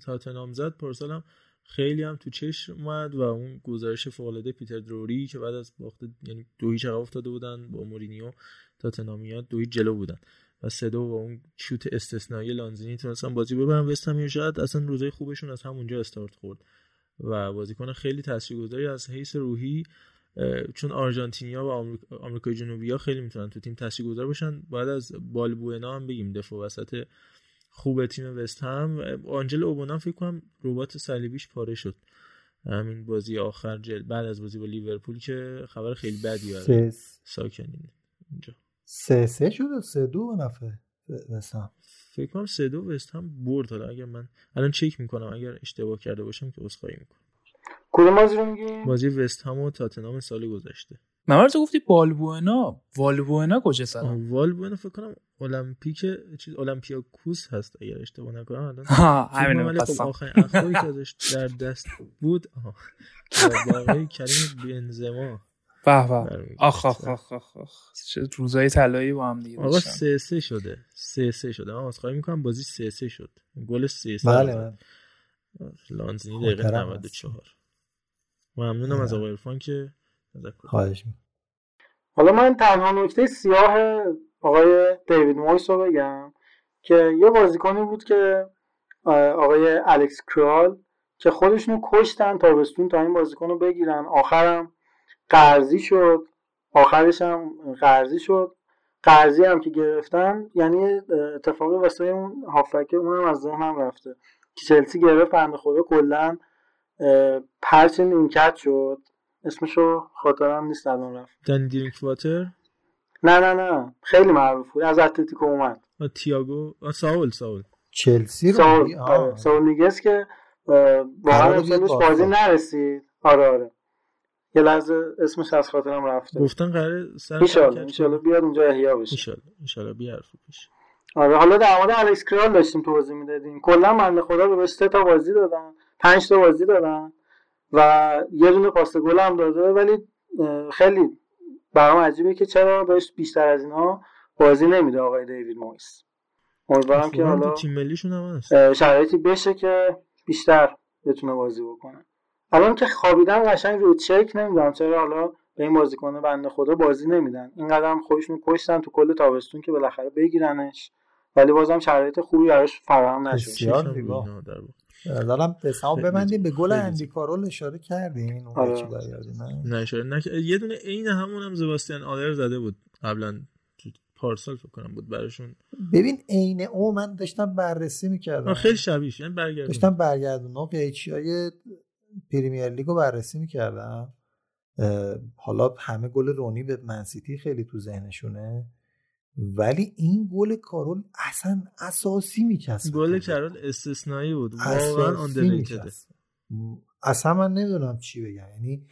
تاتنهام زد پارسال هم خیلی هم تو چشم اومد و اون گزارش فوق پیتر دروری که بعد از باخت یعنی دو هیچ افتاده بودن با مورینیو تاتنهامیا دو جلو بودن و سه دو و اون شوت استثنایی لانزینی تونستن بازی ببرن. وست هم شاید اصلا روزای خوبشون از همونجا استارت خورد و بازیکن خیلی تاثیرگذاری از حیث روحی چون آرژانتینیا و آمریکای جنوبی ها خیلی می‌تونن تو تیم تاثیرگذار باشن. بعد از بالبوئنا هم بگیم دفاع وسط خوب تیم وست هم. آنجل اوبونا فکر کنم ربات صلیبیش پاره شد. همین بازی آخر جل بعد از بازی با لیورپول که خبر خیلی بدی برای ساکنین. اینجا. سه سه شد سه دو نفع وستهم فکر کنم سه دو وست هم برد. حالا اگر من الان چک می‌کنم. اگر اشتباه کرده باشم که عذرخواهی می‌کنم. کدوم بازی رو میگی؟ بازی وست هم و تاتنهام سال گذشته. من تو گفتی بالبوئنا والبوئنا کجا سلام والبوئنا فکر کنم المپیک چیز المپیاکوس هست اگر اشتباه نکنم الان ها همین خب آخرین اخباری که ازش در دست بود باقی کریم بنزما. به به. آخ آخ آخ آخ روزای طلایی با هم دیگه آقا سه سه شده. سه سه شده. من عذرخواهی می‌کنم بازی سه سه شد. گل سه سه بله بله. لانزینی دقیقه 94 ممنونم از آقای عرفان که خواهش حالا من تنها نکته سیاه آقای دیوید مویس رو بگم که یه بازیکنی بود که آقای الکس کرال که خودشونو کشتن تابستون تا این بازیکن رو بگیرن. آخرم قرضی شد. آخرش هم قرضی شد. قرضی هم که گرفتن یعنی اتفاقی واسه اون هافکه اونم از ذهنم رفته. که چلسی گرفت بنده خدا کلا پرچ نیمکت شد. اسمشو خاطرم نیست الان رفت. دن دیرینک واتر نه نه نه. خیلی معروف بود. از اتلتیکو اومد. تییاگو؟ ساول ساول. چلسی رو ساول, آره. ساول نیگس که واقعا امسالش بازی نرسید. آره آره. یه لحظه اسمش از خاطرم رفته. گفتن قراره سر ایشالا بیاد اونجا احیا بشه. ایشالا ایشالا بیار بشه آره حالا در مورد الکس کرال داشتیم توضیح می‌دادیم. کلا من خدا به سه تا بازی دادن. پنج تا بازی دادن و یه دونه پاس گل هم داده ولی خیلی برام عجیبه که چرا بهش بیشتر از اینا بازی نمیده آقای دیوید مویس. امیدوارم که حالا تیم ملیشون هم هست. شرایطی بشه که بیشتر بتونه بازی بکنه. الان که خوابیدن قشنگ رو چک نمی‌دونم چرا حالا به این بازیکن بنده خدا بازی نمیدن. این قدم خودشون کشتن تو کل تابستون که بالاخره بگیرنش. ولی بازم شرایط خوبی براش فراهم نشد. بسیار دارم قسمو ببندیم. به گل اندی کارول اشاره کردین. اون آره. نه؟ اشاره نک... یه دونه عین همون هم زباستیان آلر زده بود. قبلا پارسال فکر کنم بود براشون. ببین عین او من داشتم بررسی می‌کردم. خیلی شبیه یعنی برگردون. داشتم برگردون. و قیچی های پریمیر لیگ رو بررسی می‌کردم. حالا همه گل رونی به منسیتی خیلی تو ذهنشونه. ولی این گل کارول اصلا اساسی میچسبه گل کارول استثنایی بود. واقعا اصلا من نمی‌دونم چی بگم. یعنی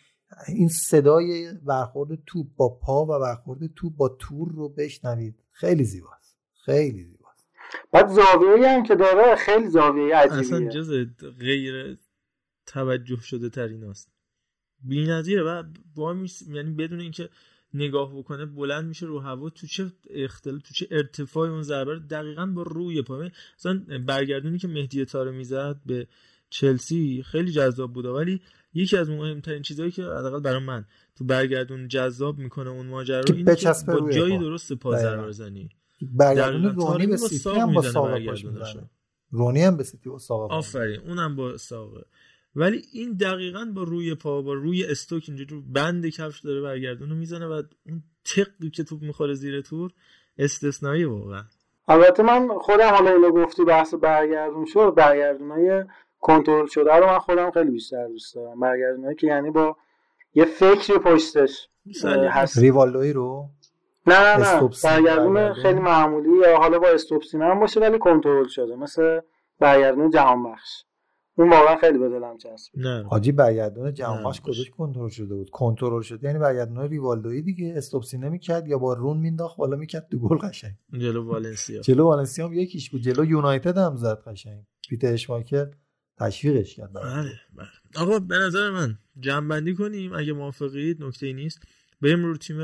این صدای برخورد توپ با پا و برخورد توپ با تور رو بشنوید. خیلی زیباست. خیلی زیباست. بعد زاویه هم که داره خیلی زاویه عجیبیه. اصلا جز غیر توجه شده تریناست بی‌نظیره و با یعنی بدون اینکه نگاه بکنه بلند میشه رو هوا تو چه اختلاف تو چه ارتفاع اون ضربه دقیقا با روی پا مثلا برگردونی که مهدی تاره می‌زد به چلسی خیلی جذاب بوده ولی یکی از مهمترین چیزهایی که حداقل برای من تو برگردون جذاب می‌کنه اون ماجرا رو اینه که با جایی درست پا ضربه بزنی. برگردون رونی به سیتی هم با ساقه رونی هم به سیتی با ساقه آفرین اونم با ساقه ولی این دقیقا با روی پا با روی استوک اینجوری بند کفش داره برگردون می‌زنه و اون تقی که توپ می‌خوره زیر تور استثنایی واقعا. البته من خودم حالا اینو گفتی بحث برگردون شد های کنترل شده رو من خودم خیلی بیشتر دوست دارم. برگردونایی که یعنی با یه فکری پشتش هست. ریوالدوی رو؟ نه نه نه. برگردون خیلی معمولی یا حالا با استوپسین هم باشه ولی کنترل شده. مثل برگردون جهان بخش اون واقعا خیلی به دلم چسبید. نه. حاجی برگردون جهانبخش کجاش کنترل شده بود؟ کنترل شده یعنی برگردون ریوالدوی دیگه استوپسی نمی‌کرد یا با رون مینداخت بالا می‌کرد تو گل قشنگ. جلو والنسیا. جلو والنسیا هم یکیش بود. جلو یونایتد هم زد قشنگ. پیتر اشماکر تشویقش کرد بله بله. آقا به نظر من جمع بندی کنیم. اگه موافقید نکته نیست. بریم رو تیم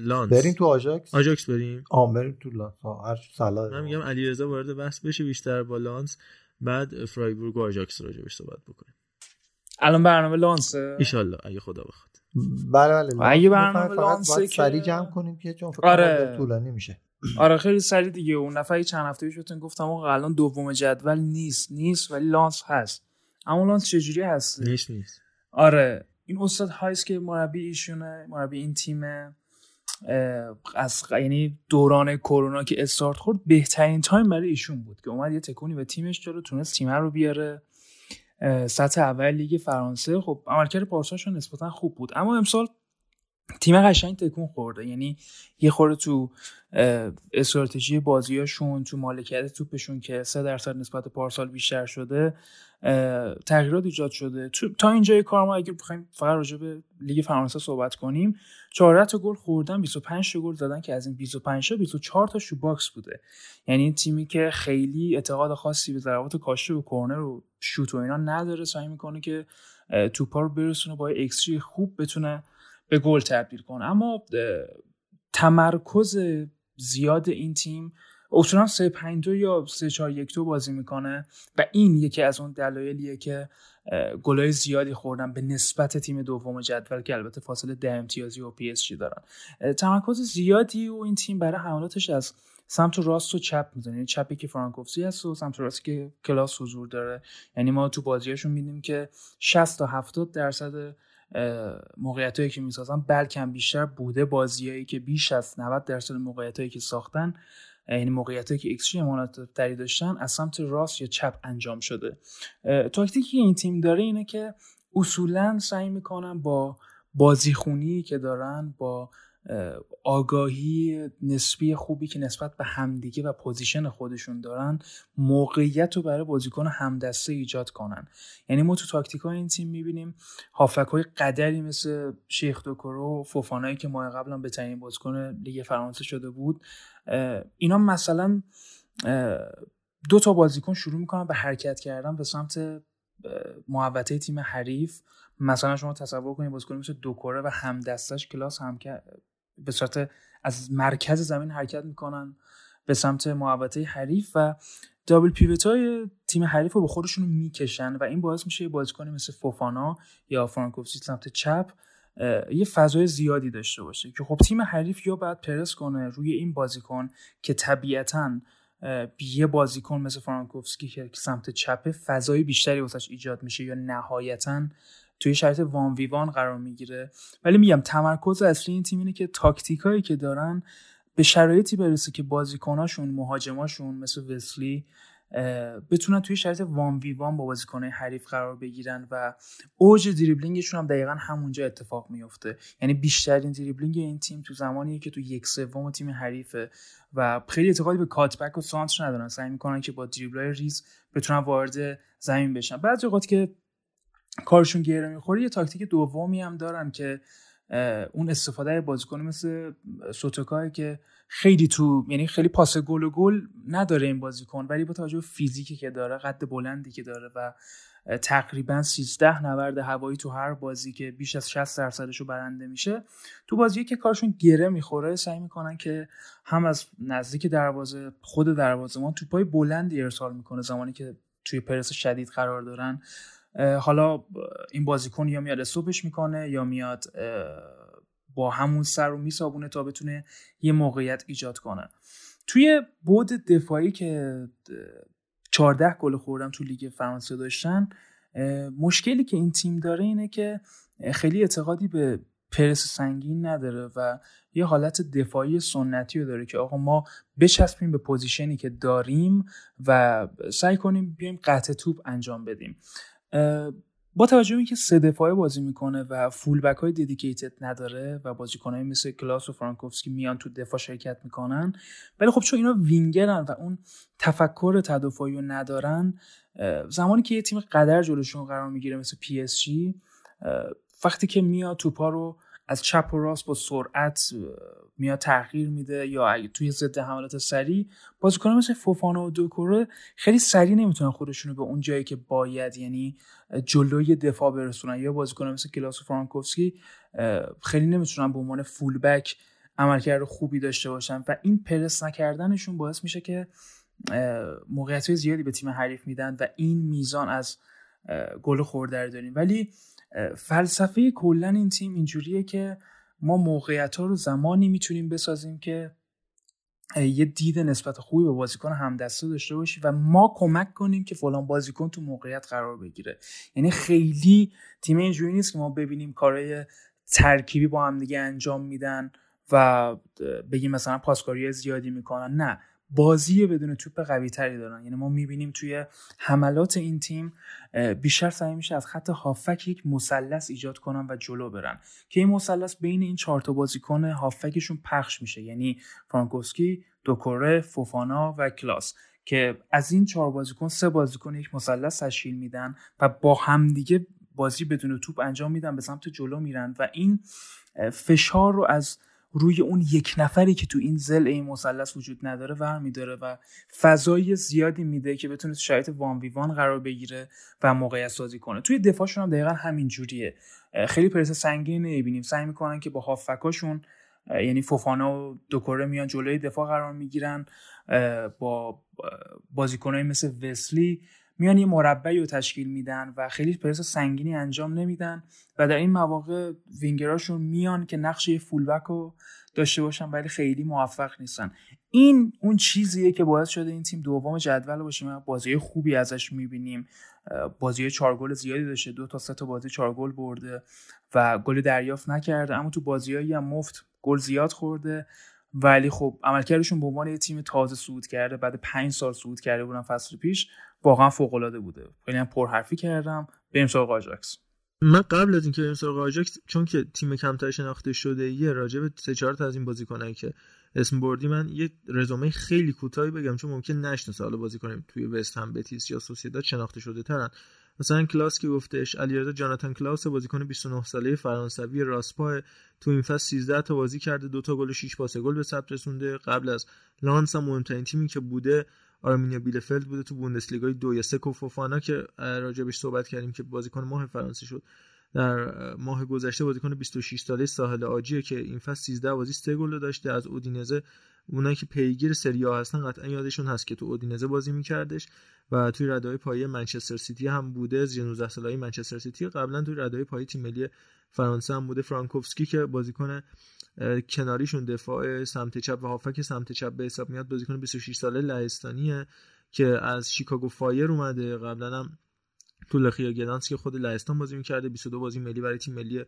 لانس. بریم تو آژاکس؟ آژاکس بریم. آ بریم تو لانس. هر صلاح من میگم علیرضا وارد بحث بشه بیشتر با لانس. بعد فرایبورگ و آژاکس راجبش صحبت بکنیم. الان برنامه لانس ان اگه خدا بخواد. بله بله. اگه برنامه لانس که سریع جمع کنیم که چون فکر آره. طولانی میشه. آره خیلی سریع دیگه. اون نفر چند هفته پیش بهتون گفتم آقا الان دوم جدول نیست. نیست ولی لانس هست. اما لانس چجوری هست؟ نیست نیست. آره. این استاد هایس که مربی ایشونه مربی این تیم از یعنی دوران کرونا که استارت خورد بهترین تایم برای ایشون بود که اومد یه تکونی به تیمش داد و تونست تیم رو بیاره. سطح اول لیگ فرانسه. خب عملکرد پارسالشون نسبتا خوب بود. اما امسال تیم قشنگ تکون خورده. یعنی یه خورده تو استراتژی بازیاشون تو مالکیت توپشون که سه درصد نسبت پارسال بیشتر شده تغییرات ایجاد شده. تا اینجای کار ما اگر بخوایم فقط راجع به لیگ فرانسه صحبت کنیم 14 تا گل خوردن 25 تا گل زدن که از این 25 تا 24 تا شو باکس بوده. یعنی تیمی که خیلی اعتقاد خاصی به ضربات کاشته و کرنر و شوت و اینا نداره سعی می‌کنه که توپا رو برسونه با ایکس خوب بتونه به گل تبدیل کنه. اما تمرکز زیاد این تیم اصولا 3 5 2 یا 3 4 1 2 بازی می‌کنه و این یکی از اون دلایلیه که گلای زیادی خوردن به نسبت تیم دوم جدول که البته فاصله ده امتیازی با پی اس جی دارن. تمرکز زیادی رو این تیم برای حملاتش از سمت راست و چپ می‌زنه. یعنی چپی که فرانکوفسکی هست و سمت راستی که کلاس حضور داره. یعنی ما تو بازیاشون می‌دیدیم که 60 تا 70 درصد موقعیت هایی که می‌سازن بلکه بیشتر بوده بازیایی که بیش از 90 درصد موقعیت هایی که ساختن یعنی موقعیت که ایکس تری داشتن از سمت راست یا چپ انجام شده. تاکتیکی که این تیم داره اینه که اصولا سعی می‌کنن با بازیخونی که دارن با آگاهی نسبی خوبی که نسبت به همدیگه و پوزیشن خودشون دارن موقعیت رو برای بازیکن همدسته ایجاد کنن. یعنی ما تو تاکتیک های این تیم می‌بینیم هافک های قدری مثل شیخ دوکورو و فوفانایی که ماه قبلا به تعیین بازیکن لیگ فرانسه شده بود اینا مثلا دو تا بازیکن شروع می‌کنن به حرکت کردن به سمت محوطه تیم حریف. مثلا شما تصور کنید بازیکن مثل دوکوره و همدستش کلاس هم به صورت از مرکز زمین حرکت می‌کنن به سمت محوطه حریف و دابل پیوت های تیم حریف رو به خودشون می‌کشن و این باعث میشه یه بازیکنی مثل فوفانا یا فرانکوفسی سمت چپ یه فضای زیادی داشته باشه که خب تیم حریف یا باید پرس کنه روی این بازیکن که طبیعتا یه بازیکن مثل فرانکوفسکی که سمت چپه فضای بیشتری واسش ایجاد میشه یا نهایتا توی شرایط وان وی وان قرار می‌گیره. ولی میگم تمرکز اصلی این تیم اینه که تاکتیکایی که دارن به شرایطی برسه که بازیکناشون مهاجماشون مثل وسلی بتونن توی شرایط وان وی وان با بازیکنهای حریف قرار بگیرن و اوج دریبلینگشون هم دقیقا همونجا اتفاق میفته یعنی بیشترین دریبلینگ این تیم تو زمانیه که تو یک سوم تیم حریفه و خیلی اعتقادی به کاتبک و سانتر ندارن. سعی می‌کنن که با دریبلای ریز بتونن وارد زمین بشن. بعضی اوقات که کارشون گیره می‌خوره. یه تاکتیک دومی هم دارن که اون استفاده بازیکن مثل سوتوکای که خیلی تو یعنی خیلی پاس گل و گل نداره این بازیکن ولی با توجه فیزیکی که داره قد بلندی که داره و تقریبا 13 نورد هوایی تو هر بازی که بیش از 60 درصدش رو برنده میشه تو بازی که کارشون گره می‌خوره سعی می‌کنن که هم از نزدیک دروازه خود دروازه ما توپای بلندی ارسال می‌کنه زمانی که توی پرس شدید قرار دارن. حالا این بازیکن یا میاد استوپش می‌کنه یا میاد با همون سر رو میسابونه تا بتونه یه موقعیت ایجاد کنه. توی بود دفاعی که 14 گل خوردم تو لیگ فرانسه داشتن مشکلی که این تیم داره اینه که خیلی اعتقادی به پرس سنگین نداره و یه حالت دفاعی سنتی رو داره که آقا ما بچسبیم به پوزیشنی که داریم و سعی کنیم بیایم قطع توپ انجام بدیم. با توجه به اینکه سه دفاعه بازی می‌کنه و فول بک های dedicated نداره و بازیکنای مثل کلاس و فرانکوفسکی میان تو دفاع شرکت می‌کنن ولی خب چون اینا وینگرن و اون تفکر تدافعی رو ندارن زمانی که یه تیم قدر جلوشون قرار می‌گیره مثل پی اس جی وقتی که میاد توپا رو از چپ و راست با سرعت میاد تغییر میده یا توی ضد حملات سریع بازیکنان مثل فوفانا و دوکوره خیلی سریع نمی‌تونن خودشون رو به اون جایی که باید یعنی جلوی دفاع برسونن. یا بازیکنان مثل کلاس فرانکوفسکی خیلی نمی‌تونن به عنوان فولبک عملکرد خوبی داشته باشن و این پرس نکردنشون باعث میشه که موقعیت زیادی به تیم حریف میدن و این میزان از گل خورده داریم. ولی فلسفه کلا این تیم اینجوریه که ما موقعیت ها رو زمانی می‌تونیم بسازیم که یه دید نسبت خوبی به بازیکن همدسته داشته باشی و ما کمک کنیم که فلان بازیکن تو موقعیت قرار بگیره. یعنی خیلی تیم اینجوری نیست که ما ببینیم کارهای ترکیبی با هم دیگه انجام میدن و بگیم مثلا پاسکاری زیادی می‌کنن. نه. بازی بدون توپ قوی تری دارن. یعنی ما می‌بینیم توی حملات این تیم بیشتر سعی میشه از خط هافک یک مثلث ایجاد کنن و جلو برن. که این مثلث بین این چهار تا بازیکن هافکشون پخش میشه. یعنی فرانکوسکی دوکوره فوفانا و کلاس. که از این چهار بازیکن سه بازیکن یک مثلث تشکیل میدن و با همدیگه بازی بدون توپ انجام میدن به سمت جلو میرن. و این فشار رو از روی اون یک نفری که تو این زل این مثلث وجود نداره ور میداره و فضای زیادی میده که بتونه تو شرایط وان وی وان قرار بگیره و موقعیت سازی کنه. توی دفاعشون هم دقیقا همین جوریه خیلی پرس سنگین نمی‌بینیم. سعی می‌کنن که با هافکاشون یعنی فوفانا و دوکوره میان جلوی دفاع قرار می‌گیرن. با بازیکنهای مثل وسلی میان یه مربعی رو تشکیل میدن و خیلی پرس سنگینی انجام نمیدن و در این مواقع وینگراشون میان که نقش یه فولبک رو داشته باشن ولی خیلی موفق نیستن. این اون چیزیه که باعث شده این تیم دوم جدول باشه ما بازی خوبی ازش می‌بینیم. بازی چهار گل زیادی داشته دو تا سه تا بازی چهار گل برده و گل دریافت نکرده اما تو بازیایی هم مفت گل زیاد خورده ولی خب عملکردشون به عنوان یه تیم تازه صعود کرده بعد پنج سال صعود کرده بودن فصل پیش واقعا فوق العاده بوده. خیلی هم پرحرفی کردم بریم سراغ آجاکس من قبل از اینکه بریم سراغ آجاکس چون که تیم کمتر شناخته شده یه راجع به سه چهار تا از این بازیکنایی که اسم بردی من یه رزومه خیلی کوتاهی بگم چون ممکن نشناسه حالا بازیکن توی وست هم بتیس یا سوسیداد شناخته شده ترن. مثلا کلاس که گفتش علیرضا جاناتان کلاس بازیکن 29 ساله فرانسوی راسپا تو این فصل 13 تا بازی کرده دو تا گل و 6 پاس گل به ثبت رسونده. قبل از لانس هم مهمترین تیمی که بوده آرمینیا بیلفلد بوده تو بوندسلیگای دو یا سکو فوفانا که راجبش صحبت کردیم که بازیکن ماه فرانسه شد. در ماه گذشته بازیکن 26 ساله ساحل آجیه که این فصل 13 بازی 3 گل داشته از اودینزه اونایی که پیگیر سری آ هستن قطعا یادشون هست که تو اودینزه بازی میکردش و توی رده‌های پایه منچستر سیتی هم بوده. از 19 ساله‌ای منچستر سیتی. قبلا توی رده‌های پایه تیم ملی فرانسه هم بوده. فرانکوفسکی که بازیکن کناریشون دفاع سمت چپ و هافک سمت چپ به حساب میاد بازیکن 26 ساله لهستانیه که از شیکاگو فایر اومده. قبلا هم تو لخیا گدانس که خود لهستان بازی می‌کرده. 22 بازی ملی برای تیم ملی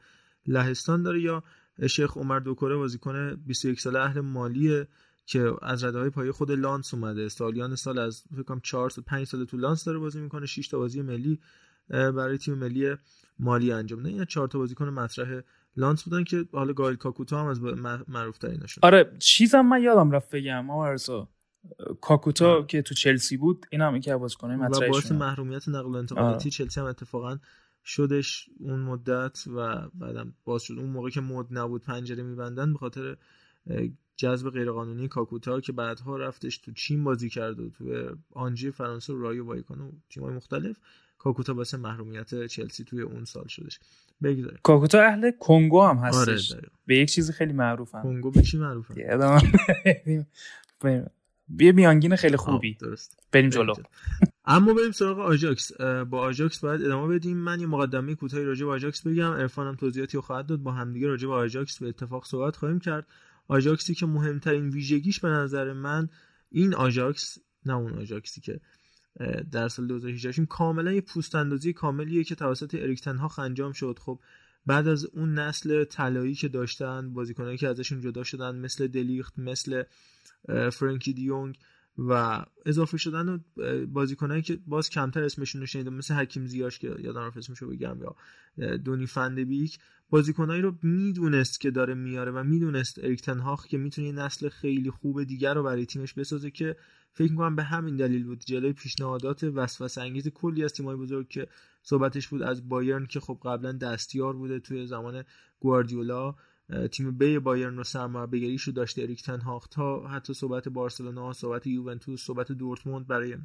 لهستان داره. یا شیخ عمر دوکوره بازیکن 21 ساله اهل مالیه. که از رده های پایه خود لانس اومده. سالیان سال از فکر کنم 4 سال 5 سال تو لانس داره بازی می‌کنه 6 تا بازی ملی برای تیم ملی مالی انجام داده این 4 تا بازیکن مطرح لانس بودن که حالا گایل کاکوتا هم از معروف تریناشون آره چیزم من یادم رفت بگم راجب کاکوتا که تو چلسی بود این هم یکی از بازیکن‌های مطرحش و باعث محرومیت نقل و انتقالاتی چلسی هم اتفاقا شدش اون مدت و بعدم باز شد. اون موقع که مد نبود پنجره میبندن به خاطر جذب غیرقانونی کاکوتا که بعدها رفتش تو چین بازی کرد و تو آنژی فرانسه و رایو وایکانو و تیم‌های مختلف کاکوتا واسه محرومیت چلسی توی اون سال شدش. بگذاریم. کاکوتا اهل کنگو هم هستش. آره به یک چیزی خیلی معروفن. کنگو به چی معروفه یه میانگین خیلی خوبی. درست. بریم جلو. اما بریم سراغ آجاکس با آجاکس باید ادامه بدیم. من یه مقدمه کوتاهی راجع به آجاکس بگم. عرفانم توضیحاتی خواهد داد. با همدیگه راجع به آجاکس به اتفاق صحبت خواهیم کرد. آجاکسی که مهمترین ویژگیش به نظر من این آجاکس نه اون آجاکسی که در سال 2018 کاملا یه پوست اندازی کاملیه که توسط اریک تنهاخ انجام شد. خب بعد از اون نسل طلایی که داشتن بازیکنایی که ازشون جدا شدن مثل دلیخت مثل فرانکی دیونگ و اضافه شدن بازیکنایی که باز کمتر اسمشون رو شنیدم مثل حکیم زیاش که یادم رفت رو بگم یا دونی فندبیک بازیکنایی رو می‌دونست که داره میاره و می‌دونست اریک تنهاخ که می‌تونه نسل خیلی خوب دیگر رو برای تیمش بسازه که فکر می‌کنم به همین دلیل بود. جلوی پیشنهادات وسوسه انگیز کلی از تیمای بزرگ که صحبتش بود از بایرن که خب قبلا دستیار بوده توی زمان گواردیولا. تیم بی بایرن رو سرمربیگریش رو داشته. اریک تنهاخ تا حتی صحبت بارسلونا صحبت یوونتوس صحبت دورتموند برای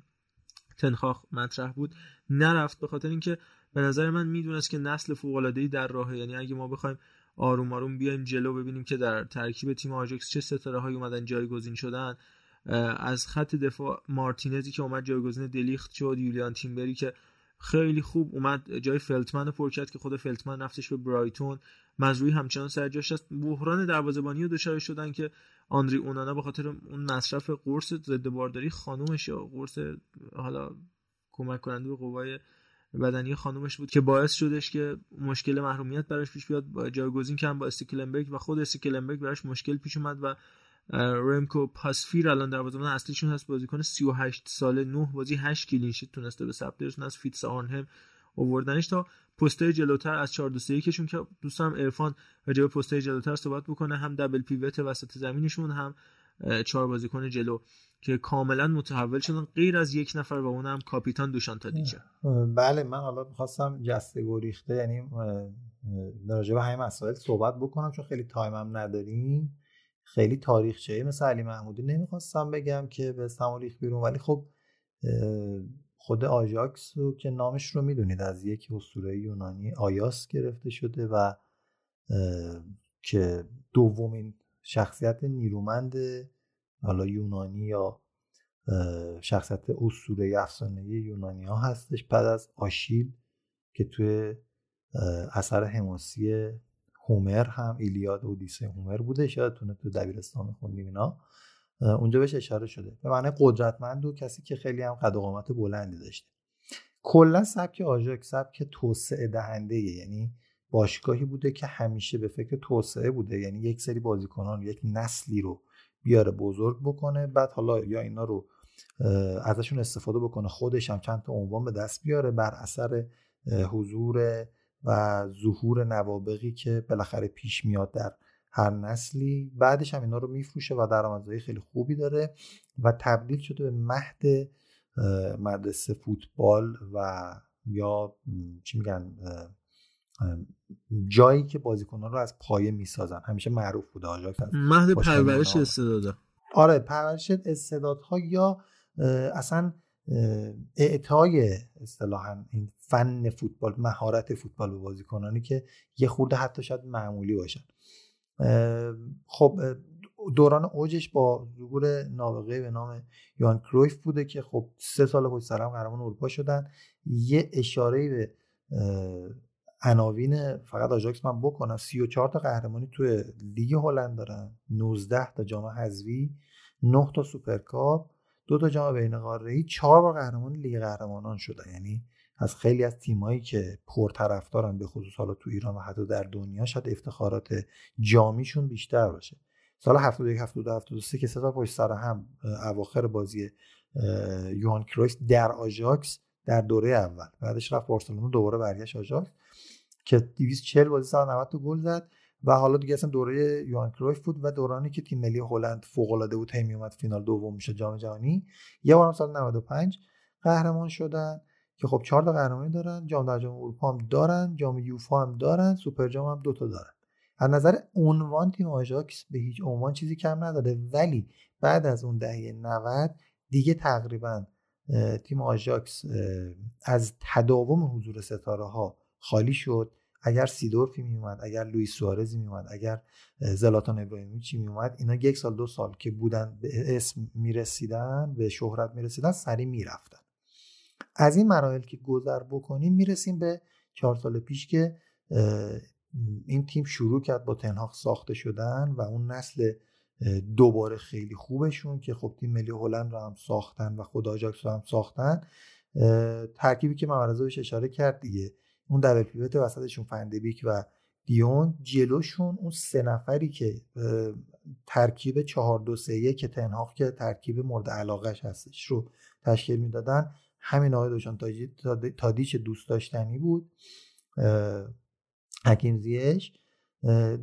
تنهاخ مطرح بود. نرفت به خاطر اینکه به نظر من می‌دونست که نسل فوق العاده در راهه. یعنی اگه ما بخوایم آروم آروم بیایم جلو ببینیم که در ترکیب تیم آژاکس چه ستاره هایی اومدن جایگزین شدن از خط دفاع مارتینزی که اومد جایگزین دلیخت شد یولیان تیمبری که خیلی خوب اومد جای فلتمن رو که خود فلتمن رفتش به برایتون. مزروی همچنان سر جاش است. بحران دروازه‌بانی رو دچار شدن که آندری اونانا به خاطر اون مصرف قرص ضد بارداری خانومش قرص حالا کمک کننده به قوای بدنی خانومش بود که باعث شدش که مشکل محرومیت براش پیش بیاد جایگزین کردن با استیکلنبرگ و خود استیکلنبرگ براش مشکل پیش اومد و رمکو پاسفیر الان دروازه‌بان اصلیشون هست. بازیکن 38 ساله 9 بازی 8 clean sheet تونسته به ثبت برسونه از فیتس آرنهم اووردنش تا پستای جلوتر از 4 2 3 یکشون که دوستم عرفان راجع به پستای جلوتر صحبت بکنه هم double pivot وسط زمینشون هم چهار بازیکن جلو که کاملا متحول شدن غیر از یک نفر و اونم کاپیتان دوشان تادیچه بله من حالا می‌خواستم جسته گریخته یعنی راجع به همین مسائل صحبت بکنم چون خیلی تایمم نداریم. خیلی تاریخچه مثل علی محمودی نمی‌خواستم بگم که به سمالیخ بیرون ولی خب خود آژاکس رو که نامش رو می‌دونید از یک اسطوره یونانی آیاس گرفته شده و که دومین شخصیت نیرومند حالا یونانی یا شخصیت اسطوره افسانه یونانی ها هستش بعد از آشیل که توی اثر حماسی هومر هم ایلیاد اودیسه هومر بوده یادتونه تو دبیرستان خوندیم اینا. اونجا بهش اشاره شده. به معنی قدرتمند و کسی که خیلی هم قد قامت بلندی داشته. کلا سبک آژاک سبک توسعه دهنده یعنی باشگاهی بوده که همیشه به فکر توسعه بوده. یعنی یک سری بازیکنان یک نسلی رو بیاره بزرگ بکنه بعد حالا یا اینا رو ازشون استفاده بکنه خودش هم چند تا عنوان به دست بیاره بر اثر حضور و ظهور نوابقی که بالاخره پیش میاد در هر نسلی. بعدش هم اینا رو میفروشه و درآمدزایی خیلی خوبی داره و تبدیل شده به مهد مدرسه فوتبال و یا چی میگن جایی که بازیکنان رو از پایه می‌سازن. همیشه معروف بوده آژاکس مهد پرورش استعدادا آره پرورش استعدادها یا اصلا اعطای اصطلاحا این فن فوتبال مهارت فوتبال به بازیکنانی که یه خورده حتی شاید معمولی باشن. خب دوران اوجش با ظهور نابغه به نام یوان کرویف بوده که خب سه سال پشت سر هم قهرمان اروپا شدن. یه اشاره به عناوین فقط آژاکس من بکنم. 34 تا قهرمانی توی لیگ هلند دارن. 19 تا جام حذفی 9 تا سوپرکاپ دو تا جام بین قاره‌ای 4 بار قهرمان لیگ قهرمانان شدن. یعنی از خیلی از تیمایی که پرطرفدارن به خصوص حالا تو ایران و حتی در دنیا شاید افتخارات جامیشون بیشتر باشه. سال 71 72 73 که سه پشت سر هم اواخر بازی یوهان کرویف در آژاکس در دوره اول. بعدش رفت بارسلونا دوباره برگشت آژاکس که 240 بازی سال 90 تا گل زد و حالا دیگه اصلا دوره یوهان کرویف بود و دورانی که تیم ملی هلند فوق العاده بود هی اومد فینال دوم میشه جام جهانی. یه بارم سال 95 قهرمان شدن. که خب چهار تا قهرمانی دارن جام در جام اروپا هم دارن جام یوفا هم دارن سوپر جام هم دوتا دارن. از نظر عنوان تیم آژاکس به هیچ عنوان چیزی کم نداره ولی بعد از اون دهه 90 دیگه تقریبا تیم آژاکس از تداوم حضور ستاره ها خالی شد. اگر سیدورفی میومد اگر لوئیس سوارزی میومد اگر زلاتان ابراهیموویچی میومد اینا یک سال دو سال که بودن به اسم می‌رسیدن به شهرت می‌رسیدن سریع می‌رفتن. از این مراحل که گذر بکنیم می‌رسیم به چهار سال پیش که این تیم شروع کرد با تنهاق ساخته شدن و اون نسل دوباره خیلی خوبشون که خب تیم ملی هلند رو هم ساختن و خود آجاکس رو هم ساختن. ترکیبی که محمد بهش اشاره کرد دیگه. اون دبل پیوت وسطشون فندبیک و دیون. جلوشون اون سه نفری که ترکیب چهار دو سه که تنهاق که ترکیب مورد علاقش هستش رو تشکیل می‌دادن. همین آقای دوشان تادیچ دوست داشتنی بود حکیم زیش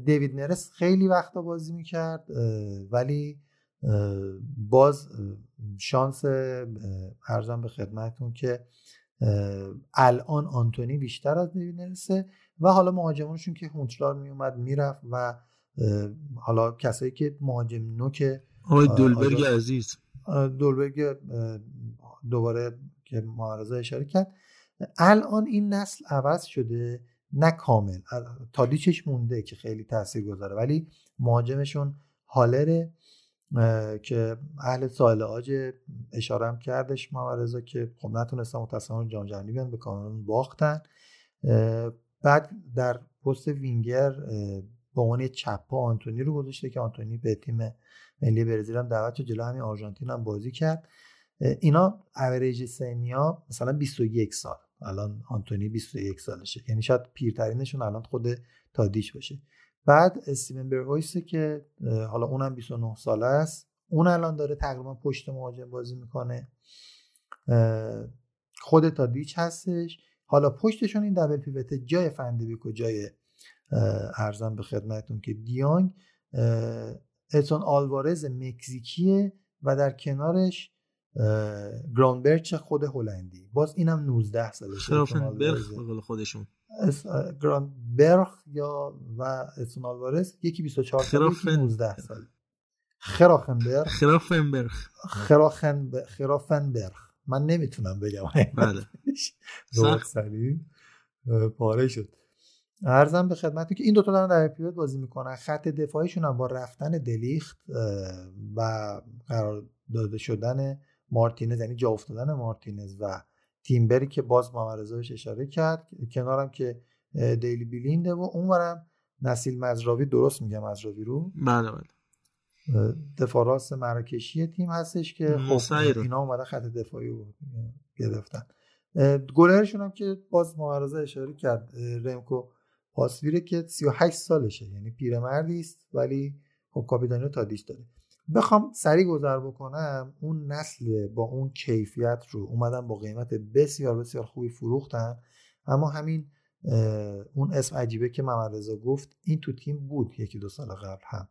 دیوید نرس خیلی وقتا بازی می‌کرد ولی باز شانس ارزم به خدمتون که الان آنتونی بیشتر از دیوید نرسه و حالا مهاجمانشون که هونتلار میومد می‌رفت و حالا کسایی که مهاجم نوک آقای دولبرگ عزیز. دولبرگ دوباره که معارضه اشاره کرد. الان این نسل عوض شده نه کامل. تادیچش مونده که خیلی تاثیر گذاره ولی مهاجمشون هالره که اهل سایل آج هم کردش محمد که خب نتونستن متاسفانه جام جهانی بیان به کامرون باختن. بعد در پست وینگر به عنوان چپ آنتونی رو گذاشته که آنتونی به تیم ملی برزیل هم دعوت شد جلو همین آرژانتین هم بازی کرد. اینا اوریج سنیا مثلا 21 سال. الان آنتونی 21 سالشه. یعنی شاید پیرترینشون الان خود تادیش باشه. بعد استیون برهویس که حالا اونم 29 ساله است. اون الان داره تقریبا پشت مهاجم بازی می‌کنه. خود تادیچ هستش. حالا پشتشون این دبل پیوت جای فندبیک و جای ارزم به خدمتون که دیانگ. اتون آلوارز مکزیکیه و در کنارش گرانبرچ خود هلندی؟ باز اینم 19 سالشه برخ به خودشون. گرانبرخ یا و آلوارز یکی 24 ساله یکی 19 ساله. خرافنبرگ خرافنبرگ خرافنبرگ من نمی‌تونم بگم. بله. سریع پاره شد. ارزم به خدمتی که این دوتا دارن در پیوت بازی می‌کنن. خط دفاعیشون هم با رفتن دلیخت و قرار داده شدن مارتینز یعنی جا افتادن مارتینز و تیمبری که باز محمد اشاره کرد کنارم که دیلی بیلینده و اونورم نسیل مزراوی درست میگم مزراوی رو؟ بله بله. دفاع راست مراکشی تیم هستش که خب اینا اومدن خط دفاعی رو گرفتن. گلرشون هم که باز معارضه اشاره کرد رمکو پاسویره که 38 سالشه یعنی پیرمردی است ولی خب کاپیتانی تادیش داره. بخوام سریع گذر بکنم. اون نسل با اون کیفیت رو اومدن با قیمت بسیار بسیار خوبی فروختن. اما همین اون اسم عجیبه که محمد گفت این تو تیم بود یکی دو سال قبل هم.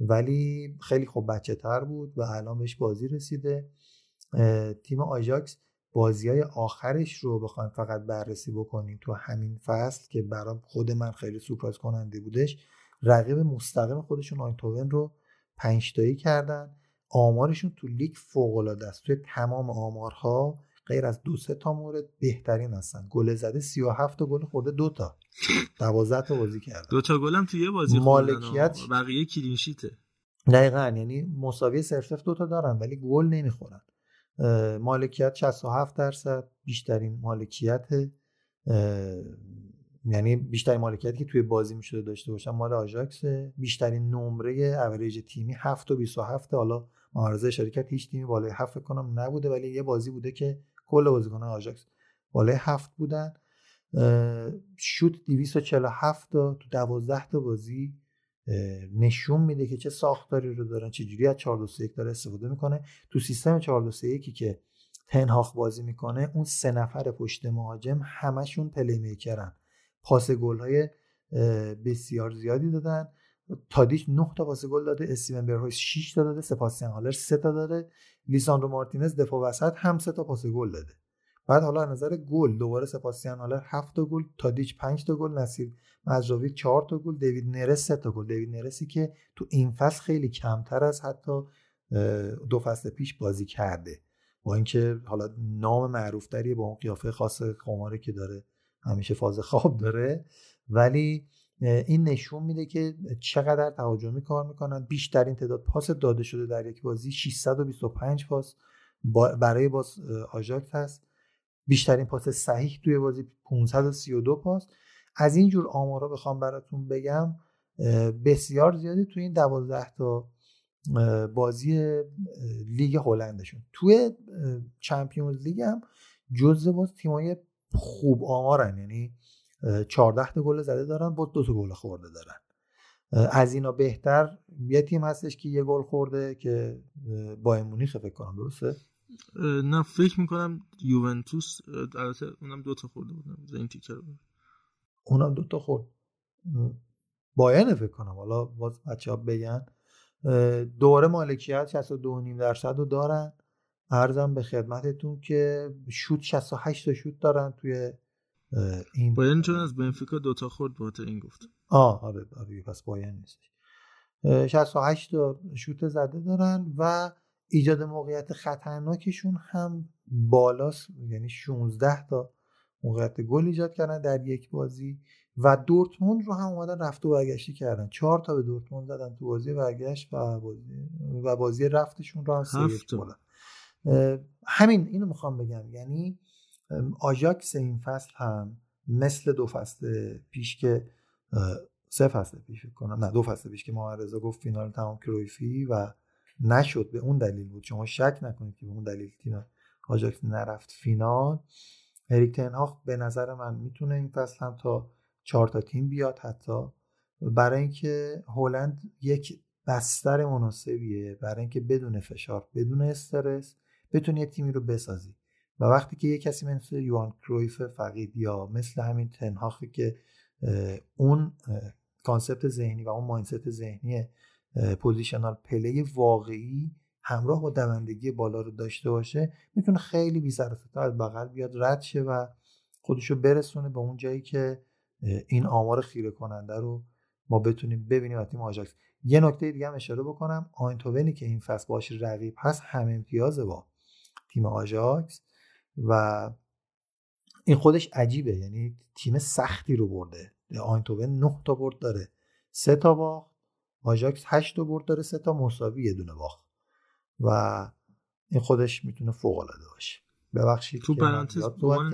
ولی خیلی خوب بچه تر بود و الان بهش بازی رسیده. تیم آژاکس بازی های آخرش رو بخوایم فقط بررسی بکنیم تو همین فصل که برای خود من خیلی سورپرایز کننده بودش. رقیب مستقیم خودشون آیندهوون رو پنج تایی کردن. آمارشون تو لیگ فوق العاده است. توی تمام آمارها غیر از دو سه تا مورد بهترین هستن. گل زده 37 تا گل خورده دو تا. 12 تا بازی کرده دو تا گلم تو یه بازی مالکیت بقیه clean sheet ه دقیقاً. یعنی مساوی صفر صفر دو تا دارن ولی گل نمی‌خورن. مالکیت 67 درصد. بیشترین مالکیت یعنی بیشترین مالکیتی که توی بازی می‌شده داشته باشن مال آژاکس. بیشترین نمره اوریج تیمی 7 و 27 حالا معارضه شرکت هیچ تیمی بالای 7 کنم نبوده ولی یه بازی بوده که کل بازیکنان آژاکس بالای 7 بودن. شوت 247 تا تو 12 تا بازی نشون میده که چه ساختاری رو دارن چه جوری از 4 2 3 داره استفاده می‌کنه. تو سیستم 4 2 3 که تن هاخ بازی می‌کنه اون سه نفر پشت مهاجم همشون playmaker ن پاس گل های بسیار زیادی دادن. تادیش 9 تا پاس گل داده استیون برهویس 6 تا داده سباستین هالر 3 تا داده لیساندرو مارتینز دفاع وسط هم 3 تا پاس گل داده. بعد حالا از نظر گل دوباره سباستین هالر 7 تا گل تادیچ 5 تا گل نصیر مزراوی 4 تا گل دیوید نرس 3 تا گل. دیوید نرسی که تو این فصل خیلی کمتر از حتی دو فصل پیش بازی کرده. با اینکه حالا نام معروف تریه با اون قیافه خاص خماره که داره همیشه فاز خواب داره. ولی این نشون میده که چقدر تهاجمی کار می‌کنن. بیشترین تعداد پاس داده شده در یک بازی 625 پاس برای باز آژاکس هست. بیشترین پاس صحیح توی بازی 532 پاس. از این جور آمارا بخوام براتون بگم بسیار زیادی توی این 12 تا بازی لیگ هلندشون. توی چمپیونز لیگ هم جزء باز تیمای خوب آمارن یعنی 14 تا گل زده دارن با دو تا گل خورده دارن. از اینا بهتر یه تیم هستش که یه گل خورده که با مونیخ فکر کنم درسته؟ نه فکر می‌کنم یوونتوس البته اونم دو تا خورده بود این تیکر اونم دو تا خورد. باین فکر کنم. حالا باز بچه ها بگن دوره مالکیت 62.5 درصد رو دارن. ارزم به خدمتتون که شوت 68 تا شوت دارن توی این باین چون از بنفیکا دوتا خورد با این گفت. آه آره آره پس باین نیستش. 68 تا شوت زده دارن و ایجاد موقعیت خطرناکشون هم بالاست یعنی 16 تا موقعیت گل ایجاد کردن در یک بازی و دورتموند رو هم اومدن رفت و برگشتی کردن. چهار تا به دورتموند زدن تو بازی برگشت و بازی و بازی رفتشون رو هم سه همین اینو می‌خوام بگم. یعنی آژاکس این فصل هم مثل دو فصل پیش که سه فصل پیش کنم نه دو فصل پیش که محمد رضا گفت فینال تمام کرویفی و نشد به اون دلیل بود. شما شک نکنید که به اون دلیل تیم آژاکس نرفت فینال. اریک تنهاخ به نظر من می‌تونه این فصل هم تا چهار تا تیم بیاد حتی. برای اینکه هلند یک بستر مناسبیه برای اینکه بدون فشار بدون استرس بتونی یه تیمی رو بسازی. و وقتی که یه کسی مثل یوان کرویف فقید یا مثل همین تنهاخی که اون concept ذهنی و اون mindset ذهنی positional play واقعی همراه با دوندگی بالا رو داشته باشه می‌تونه خیلی بی از بغل بیاد رد شه و خودشو برسونه به اون جایی که این آمار خیره کننده رو ما بتونیم ببینیم تیم آژاکس یه نکته دیگه هم اشاره بکنم. آیندهوونی که این فصل باش رقیب هست هم امتیازه با. تیم آژاکس و این خودش عجیبه. یعنی تیم سختی رو برده. آینتوون 9 تا برد داره. سه تا باخت. آژاکس 8 تا برد داره. سه تا مساوی یه دونه باخت. و این خودش می‌تونه فوق العاده باشه. ببخشید تو پرانتز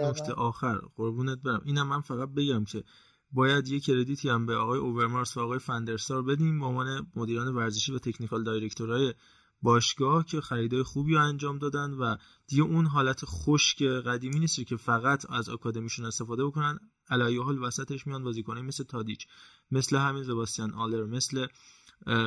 نکته آخر قربونت برم. اینم من فقط بگم که باید یه کردیتی هم به آقای اوورمارس و آقای فندرسار بدیم. به عنوان مدیران ورزشی و تکنیکال دایرکتورهای باشگاه که خریدای خوبی رو انجام دادن و دیگه اون حالت خشک قدیمی نیست که فقط از آکادمیشون استفاده بکنن. علایه حال وسطش میان بازیکنه مثل تادیچ مثل همین زباستیان آلر مثل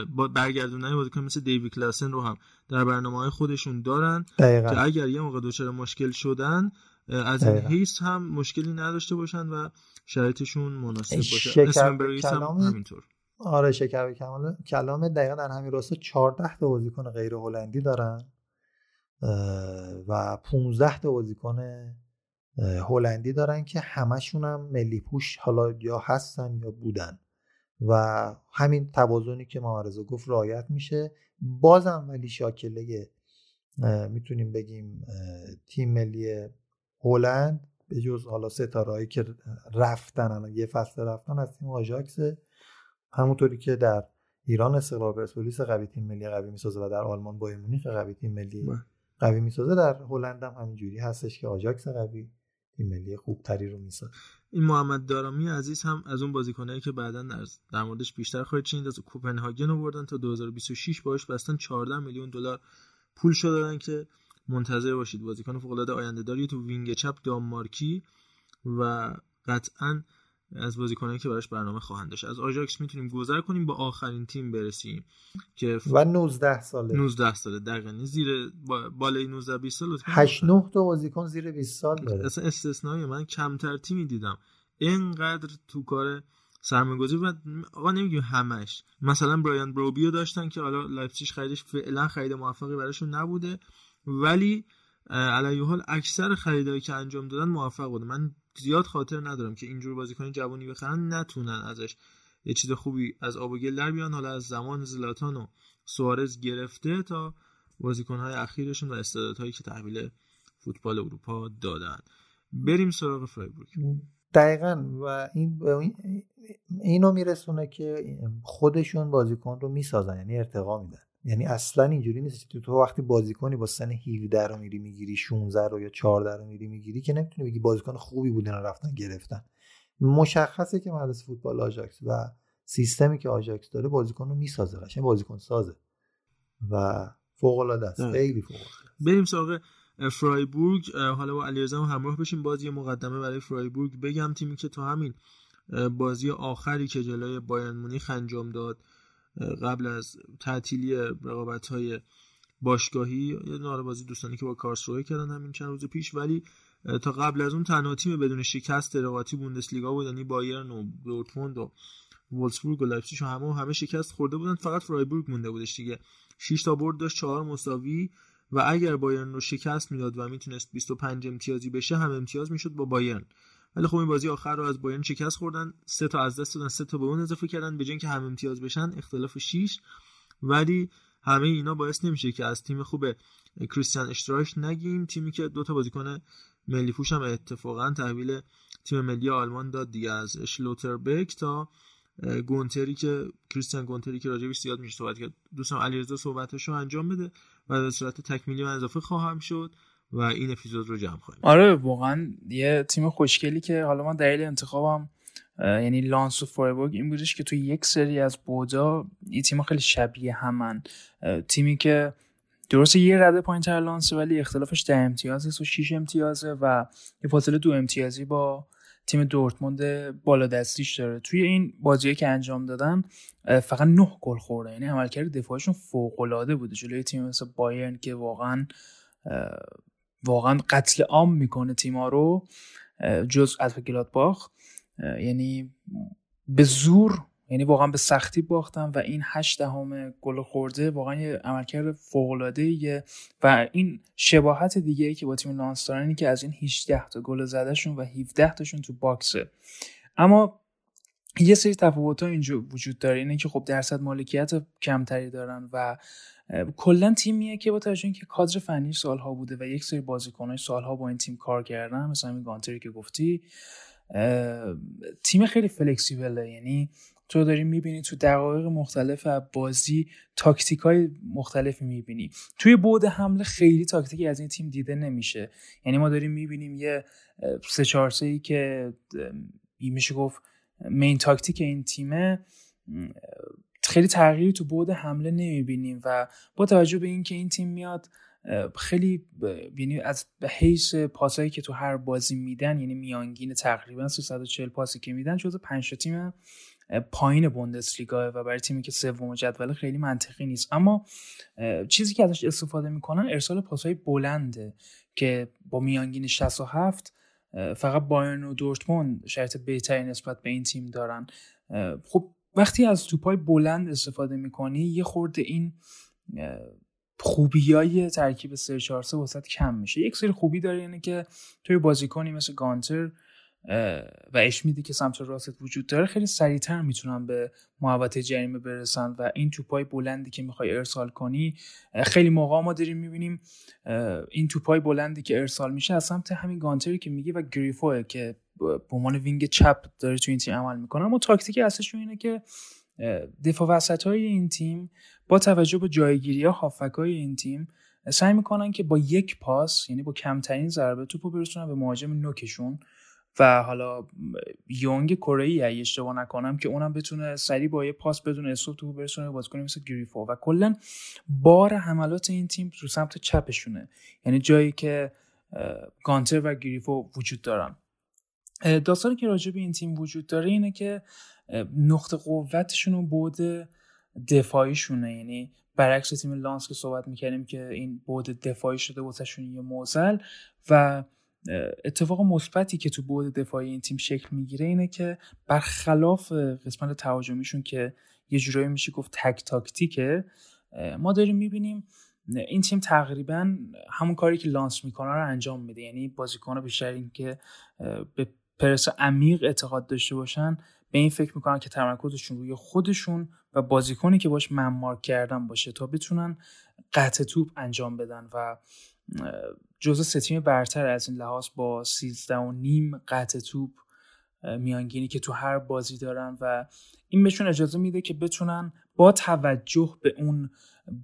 با برگردوندن بازیکن مثل دیوی کلاسن رو هم در برنامه های خودشون دارن دقیقا. که اگر یه موقع دچار مشکل شدن از این حیث هم مشکلی نداشته باشن و شرایطشون مناسب باشه. اسم هم همینطور. آره شکر کلام کلام دقیقا در همین راستا 14 تا بازیکن غیر هلندی دارن و 15 تا بازیکن هلندی دارن که همشون هم ملی پوش حالا یا هستن یا بودن. و همین توازنی که محمد گفت رعایت میشه. بازم ولی شاکله می‌تونیم بگیم تیم ملی هلند به جز حالا ستارهایی که رفتن یه فصل رفتن از تیم آژاکس همونطوری که در ایران استقلال پرسپولیس قوی تیم ملی قوی می‌سازه و در آلمان بایر مونیخ قوی تیم ملی بله. قوی می‌سازه در هلند هم همینجوری هستش که آژاکس قوی تیم ملی خوبتری رو می‌سازه این محمد دارامی عزیز هم از اون بازیکنایی که بعدا در, در موردش بیشتر خواهید چین از کوپنهاگن آوردن تا 2026 باش بستن 14 میلیون دلار پول شده که منتظر باشید بازیکن فوق العاده آینده داری تو wing چپ دانمارکی و قطعا از بازیکنایی که براش برنامه خواهند داشت. از آژاکس می‌تونیم گذر کنیم با آخرین تیم برسیم که و 19 ساله. 19 ساله دقیقاً. زیر بالای 19 20 سال 8 9 تا بازیکن زیر 20 سال داره. اصلا استثنایی من کمتر تیمی دیدم. اینقدر تو کار سرمایه‌گذاری و آقا نمیگیم همش. مثلا برایان بروبیو داشتن که حالا لایپزیگ خریدش فعلا خرید موفقی براشون نبوده. ولی علی حال اکثر خریدایی که انجام دادن موفق بوده. من زیاد خاطر ندارم که اینجور بازیکن جوانی بخرن نتونن ازش یه چیز خوبی از آب و گل در بیان حالا از زمان زلاتان و سوارز گرفته تا بازیکنهای اخیرشون و استعدادهایی که تحویل فوتبال اروپا دادن. بریم سراغ فرایبورگ. دقیقا و این اینو میرسونه که خودشون بازیکن رو می‌سازن یعنی ارتقا میدن. یعنی اصلا اینجوری نیست. که تو وقتی بازیکنی با سن 17 رو میری می‌گیری 16 رو یا 14 رو میری می‌گیری که نمی‌تونی بگی بازیکن خوبی بودن رفتن گرفتن. مشخصه که مدرسه فوتبال آژاکس و سیستمی که آژاکس داره بازیکن رو می‌سازه قشنگ بازیکن سازه و فوق العاده است خیلی فوق بریم سراغ فرایبورگ. حالا با علیرضا همراه بشیم. بازی مقدمه برای فرایبورگ بگم تیمی که تا همین بازی آخری که جلوی بایرن مونیخ انجام داد. قبل از تعطیلی رقابت های باشگاهی یه نار بازی دوستانی که با کارسروه کردن همین چند روز پیش ولی تا قبل از اون تنها تیم بدون شکست رقابتی بوندسلیگا بود یعنی بایرن و دورتموند و وولسبورگ و لایپزیگ همه همه شکست خورده بودن. فقط فرایبورگ مونده بودش دیگه. 6 تا برد داشت 4 مساوی و اگر بایرن رو شکست می‌داد و می‌تونست 25 امتیازی بشه هم امتیاز می‌شد با بایرن. ولی خب این بازی آخر رو از بایرن شکست خوردن. سه تا از دست دادن سه تا به اون اضافه کردن. به که هم امتیاز بشن اختلاف 6 ولی همه اینا باعث نمیشه که از تیم خوب کریستیان اشتراش نگیم تیمی که دو تا بازیکن ملی پوش هم اتفاقا تحویل تیم ملی آلمان داد دیگه از شلوتربک تا گونتری که کریستیان گونتری که راجبش زیاد میشه صحبت کرد. دوستم علیرضا صحبتشو انجام بده و به صورت تکمیلی من اضافه خواهم شد. و این اپیزود رو جمع خواهیم آره واقعا یه تیم خوشگلی که حالا من دلیل انتخابم یعنی لانس و فایبورگ این بودش که توی یک سری از بودا این تیم خیلی شبیه همن. تیمی که درسته یه رده پایین تر لانسه ولی اختلافش ده امتیاز و 6 امتیازه و یه فاصله دو امتیازی با تیم دورتموند بالا دستیش داره. توی این بازی که انجام دادن فقط نه گل خورده. یعنی عملکرد دفاعشون فوق العاده بوده. جلوی تیم مثل بایرن که واقعا واقعا قتل عام می‌کنه تیما رو جز از گلادباخ یعنی به زور یعنی واقعا به سختی باختم و این هشت دهم گل خورده واقعا یه عملکرد فوق العاده و این شباهت دیگه ای که با تیم لانس دارن که از این 18 تا گل زدهشون و 17 تاشون تو باکسه. اما یه سری تفاوت ها اینجا وجود داره. اینه که خب درصد مالکیت کمتری دارن و کلا تیمیه که با توجه اینکه کادر فنی سالها بوده و یک سری بازیکنای سالها با این تیم کار کردن مثلا این گانتری که گفتی تیم خیلی فلکسیبله. یعنی تو داری می‌بینی تو دقایق مختلف بازی تاکتیک های مختلفی می‌بینی. توی بود حمله خیلی تاکتیکی از این تیم دیده نمیشه. یعنی ما داریم می‌بینیم یه سه چهار که میشه گفت مین تاکتیک این تیمه خیلی تغییری تو بود حمله نمی‌بینیم و با توجه به اینکه این تیم میاد خیلی یعنی از حیث پاسایی که تو هر بازی میدن یعنی میانگین تقریبا 340 پاسی که میدن جزو 5 تیم پایین بوندسلیگا و برای تیمی که سوم جدول خیلی منطقی نیست. اما چیزی که ازش استفاده می‌کنن ارسال پاسهای بلنده که با میانگین 67 فقط بایرن و دورتموند شرط بهتری نسبت به این تیم دارن. خب وقتی از توپای بلند استفاده می‌کنی یه خورده این خوبی های ترکیب 3 4 3 وسط کم میشه. یک سری خوبی داره اینه که توی بازیکنی مثل گانتر و اشمیدی که سمت راست وجود داره. خیلی سریعتر می‌تونن به محوطه جریمه برسن و این توپای بلندی که می‌خوای ارسال کنی خیلی موقع ما داریم می‌بینیم این توپای بلندی که ارسال میشه از سمت همین گانتری که میگه و گریفوه که به عنوان wing چپ داره تو این تیم عمل می‌کنه. اما تاکتیک اصلشون اینه که دفاع وسط های این تیم با توجه به جایگیری ها هافبک های این تیم سعی می‌کنن که با یک پاس یعنی با کمترین ضربه توپو برسونن به مهاجم نوکشون. و حالا یونگ کره ای اشتباه نکنم که اونم بتونه سریع با یه پاس بدون استوب تو برسونه بازیکن مثل گریفو. و کلا بار حملات این تیم رو سمت چپشونه. یعنی جایی که گانتر و گریفو وجود دارن. داستانی که راجع به این تیم وجود داره اینه که نقطه قوتشون و بود دفاعیشونه. یعنی برعکس تیم لانس که صحبت می‌کردیم که این بود دفاعی شده واسهشون یه موزل و اتفاق مثبتی که تو بود دفاعی این تیم شکل می‌گیره اینه که برخلاف قسمت تهاجمیشون که یه جورایی میشه گفت تک تاکتیکه ما داریم می‌بینیم این تیم تقریبا همون کاری که لانس می‌کنه رو انجام میده. یعنی بازیکن‌ها بیشتر این که به پرس عمیق اعتقاد داشته باشن به این فکر می‌کنن که تمرکزشون روی خودشون و بازیکنی که باش ممارک کردن باشه تا بتونن قطع توپ انجام بدن و جزء سه تیم برتر از این لحاظ با 13 و نیم قطع توپ میانگینی که تو هر بازی دارن و این بهشون اجازه میده که بتونن با توجه به اون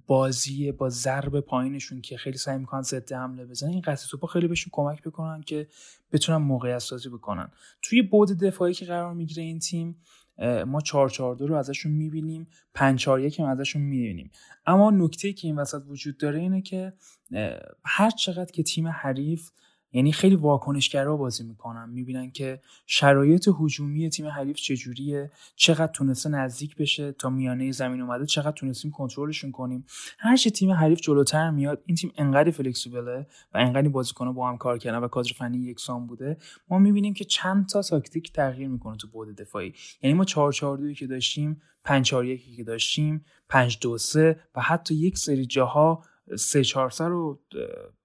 بازی با ضرب پایینشون که خیلی سعی می‌کنن ضد حمله بزنن این قطع توپا خیلی بهشون کمک بکنن که بتونن موقعیت سازی بکنن. توی بود دفاعی که قرار می‌گیره این تیم ما 4 4 رو ازشون می‌بینیم 5 4 1 هم ازشون می‌بینیم. اما نکته که این وسط وجود داره اینه که هر چقدر که تیم حریف یعنی خیلی واکنشگرا بازی می‌کنن. می‌بینن که شرایط هجومی تیم حریف چجوریه چقدر تونسته نزدیک بشه تا میانه زمین اومده چقدر تونستیم کنترلشون کنیم. هر چه تیم حریف جلوتر میاد این تیم انقدر فلکسیبله و انقدر بازیکن‌ها با هم کار کردن و کادر فنی یکسان بوده. ما می‌بینیم که چند تا تاکتیک تغییر می‌کنه تو بود دفاعی. یعنی ما 4 4 2 که داشتیم 5 4 1 که داشتیم 5 2 3 و حتی یک سری جاها سه چهار رو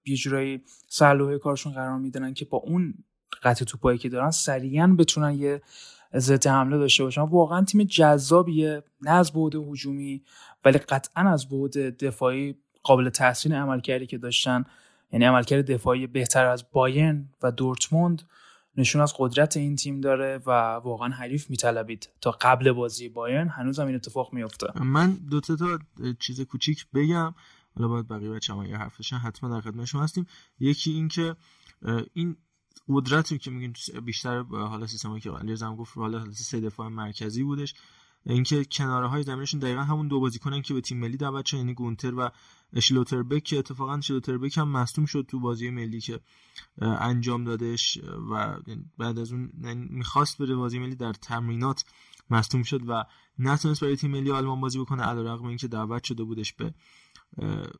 یه جورایی سلوه کارشون قرار میدن که با اون قطع توپایی که دارن سریعا بتونن یه ضد حمله داشته باشن. واقعا تیم جذابیه نه از بعد هجومی ولی قطعا از بعد دفاعی قابل تحسین عمل کردی که داشتن. یعنی عملکرد دفاعی بهتر از بایرن و دورتموند نشون از قدرت این تیم داره و واقعا حریف میطلبید تا قبل بازی بایرن. هنوز هم این اتفاق میفته من دو تا چیز کوچیک بگم. حالا باید بقیه بچه یه حرفشن حتما در خدمت شما هستیم. یکی این که این قدرتی که میگین بیشتر حالا سیستمی که علیرضا گفت حالا سه دفاع مرکزی بودش. اینکه کناره های زمینشون دقیقا همون دو بازیکنن که به تیم ملی دعوت شدن یعنی گونتر و شلوتربک که اتفاقا شلوتربک هم مصدوم شد تو بازی ملی که انجام دادش. و بعد از اون یعنی می‌خواست بره بازی ملی در تمرینات مصدوم شد و نتونست برای تیم ملی آلمان بازی بکنه علیرغم اینکه دعوت شده بودش به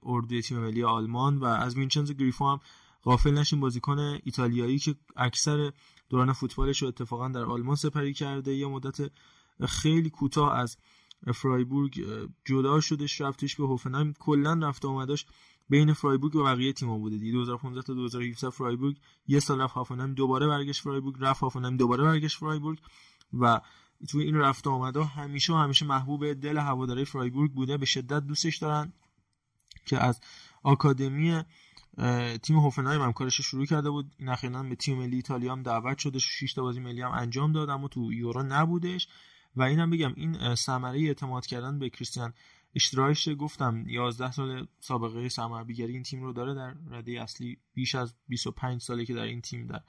اردوی تیم ملی آلمان و از وینچنزو گریفو هم غافل نشین. بازیکن ایتالیایی که اکثر دوران فوتبالش رو اتفاقا در آلمان سپری کرده یه مدت خیلی کوتاه از فرایبورگ جدا شدش رفتش به هوفنهایم. کلا رفت آمداش بین فرایبورگ و بقیه تیم‌ها بوده دی 2015 تا 2017 فرایبورگ یه سال رفت هوفنهایم دوباره برگشت فرایبورگ. رفت هوفنهایم دوباره برگشت فرایبورگ. و توی این رفت آمدا همیشه و همیشه محبوب دل هواداری فرایبورگ بوده. به شدت دوستش دارن. که از آکادمی تیم هوفنهایم هم کارش شروع کرده بود. این به تیم ملی ایتالیا هم دعوت شده. 6 تا بازی ملی هم انجام داد اما تو یورو نبودش. و اینم بگم این ثمره اعتماد کردن به کریستیان اشترایش گفتم 11 سال سابقه سرمربیگری این تیم رو داره در رده اصلی. بیش از 25 ساله که در این تیم در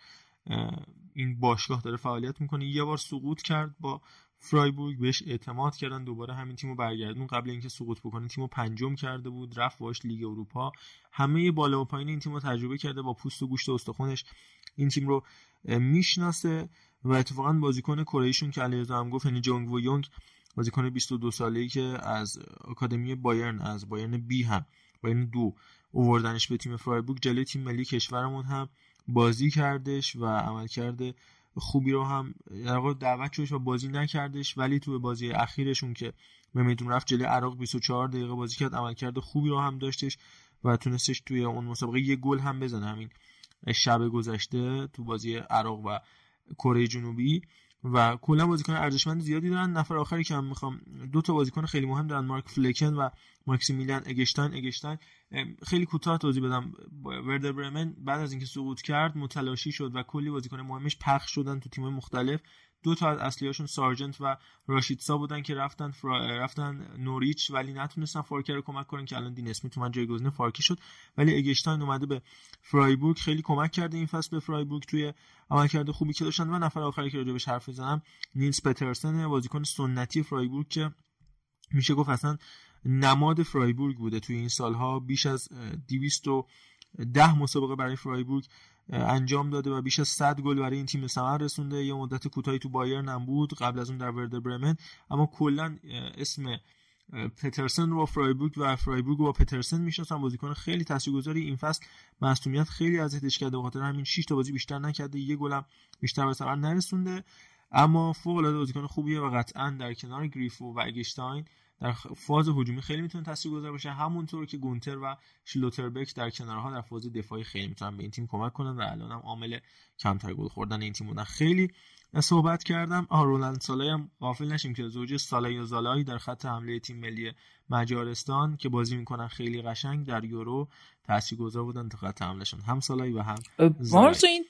این باشگاه داره فعالیت می‌کنه. یه بار سقوط کرد با فرایبورگ بهش اعتماد کردن دوباره همین تیمو برگردون. قبل اینکه سقوط بکنه تیمو پنجم کرده بود رفت باش لیگ اروپا. همه بالا و پایین این تیمو تجربه کرده با پوست و گوشت و استخونش. این تیم رو می‌شناسه و اتفاقا بازیکن کره که علیرضا هم گفت یعنی جونگ و یونگ بازیکن 22 ساله‌ای که از آکادمی بایرن از بایرن بی هم بایرن دو اووردنش به تیم فرایبورگ. جلوی تیم ملی کشورمون هم بازی کردش و عمل کرده خوبی رو هم در دعوت شدش و بازی نکردش ولی تو بازی اخیرشون که به میدون رفت جلوی عراق 24 دقیقه بازی کرد عمل کرده خوبی رو هم داشتش و تونستش توی اون مسابقه یه گل هم بزنه. همین شب گذشته تو بازی عراق و کره جنوبی. و کلا بازیکن ارزشمند زیادی دارن. نفر آخری که هم می‌خوام دو تا بازیکن خیلی مهم دارن مارک فلکن و ماکسیمیلیان اگشتاین اگشتاین خیلی کوتاه توضیح بدم. وردر برمن بعد از اینکه سقوط کرد متلاشی شد و کلی بازیکن مهمش پخش شدن تو تیم مختلف. دو تا از اصلیاشون سارجنت و راشیدسا بودن که رفتن رفتن نوریچ ولی نتونستن فارکر رو کمک کنن که الان دین اسمیت من جایگزین فارکی شد. ولی اگشتاین اومده به فرایبورگ. خیلی کمک کرده این فصل به فرایبورگ توی عملکرد خوبی که داشتن. و نفر آخری که راجبش حرف بزنم نیلز پترسن بازیکن سنتی فرایبورگ که میشه گفت اصلا نماد فرایبورگ بوده. توی این سالها بیش از 210 مسابقه برای فرایبورگ انجام داده و بیش از 100 گل برای این تیم ثمر رسونده. یه مدت کوتاهی تو بایرن هم بود قبل از اون در وردر برمن. اما کلا اسم پترسن رو با فرایبورگ و فرایبورگ با پترسن می‌شناسن بازیکن خیلی تاثیرگذاری این فصل. مصونیت خیلی اذیتش کرده. بخاطر همین 6 تا بازی بیشتر نکرده. یه گلم بیشتر به ثمر نرسونده. اما فوق العاده بازیکن خوبیه و قطعا در کنار گریفو و اگشتاین در فاز هجومی خیلی می‌تونه تاثیرگذار باشه. همونطور که گونتر و شلوتربک در کنارها در فاز دفاعی خیلی می‌تونن به این تیم کمک کنن و الان هم عامل کمتر گل خوردن این تیم بودن خیلی صحبت کردم. آه رولند سالای هم غافل نشیم که زوج سالای و زالایی در خط حمله تیم ملی مجارستان که بازی می‌کنن خیلی قشنگ در یورو تاثیرگذار بودن تا خط حملهشون هم سالایی و هم مارس این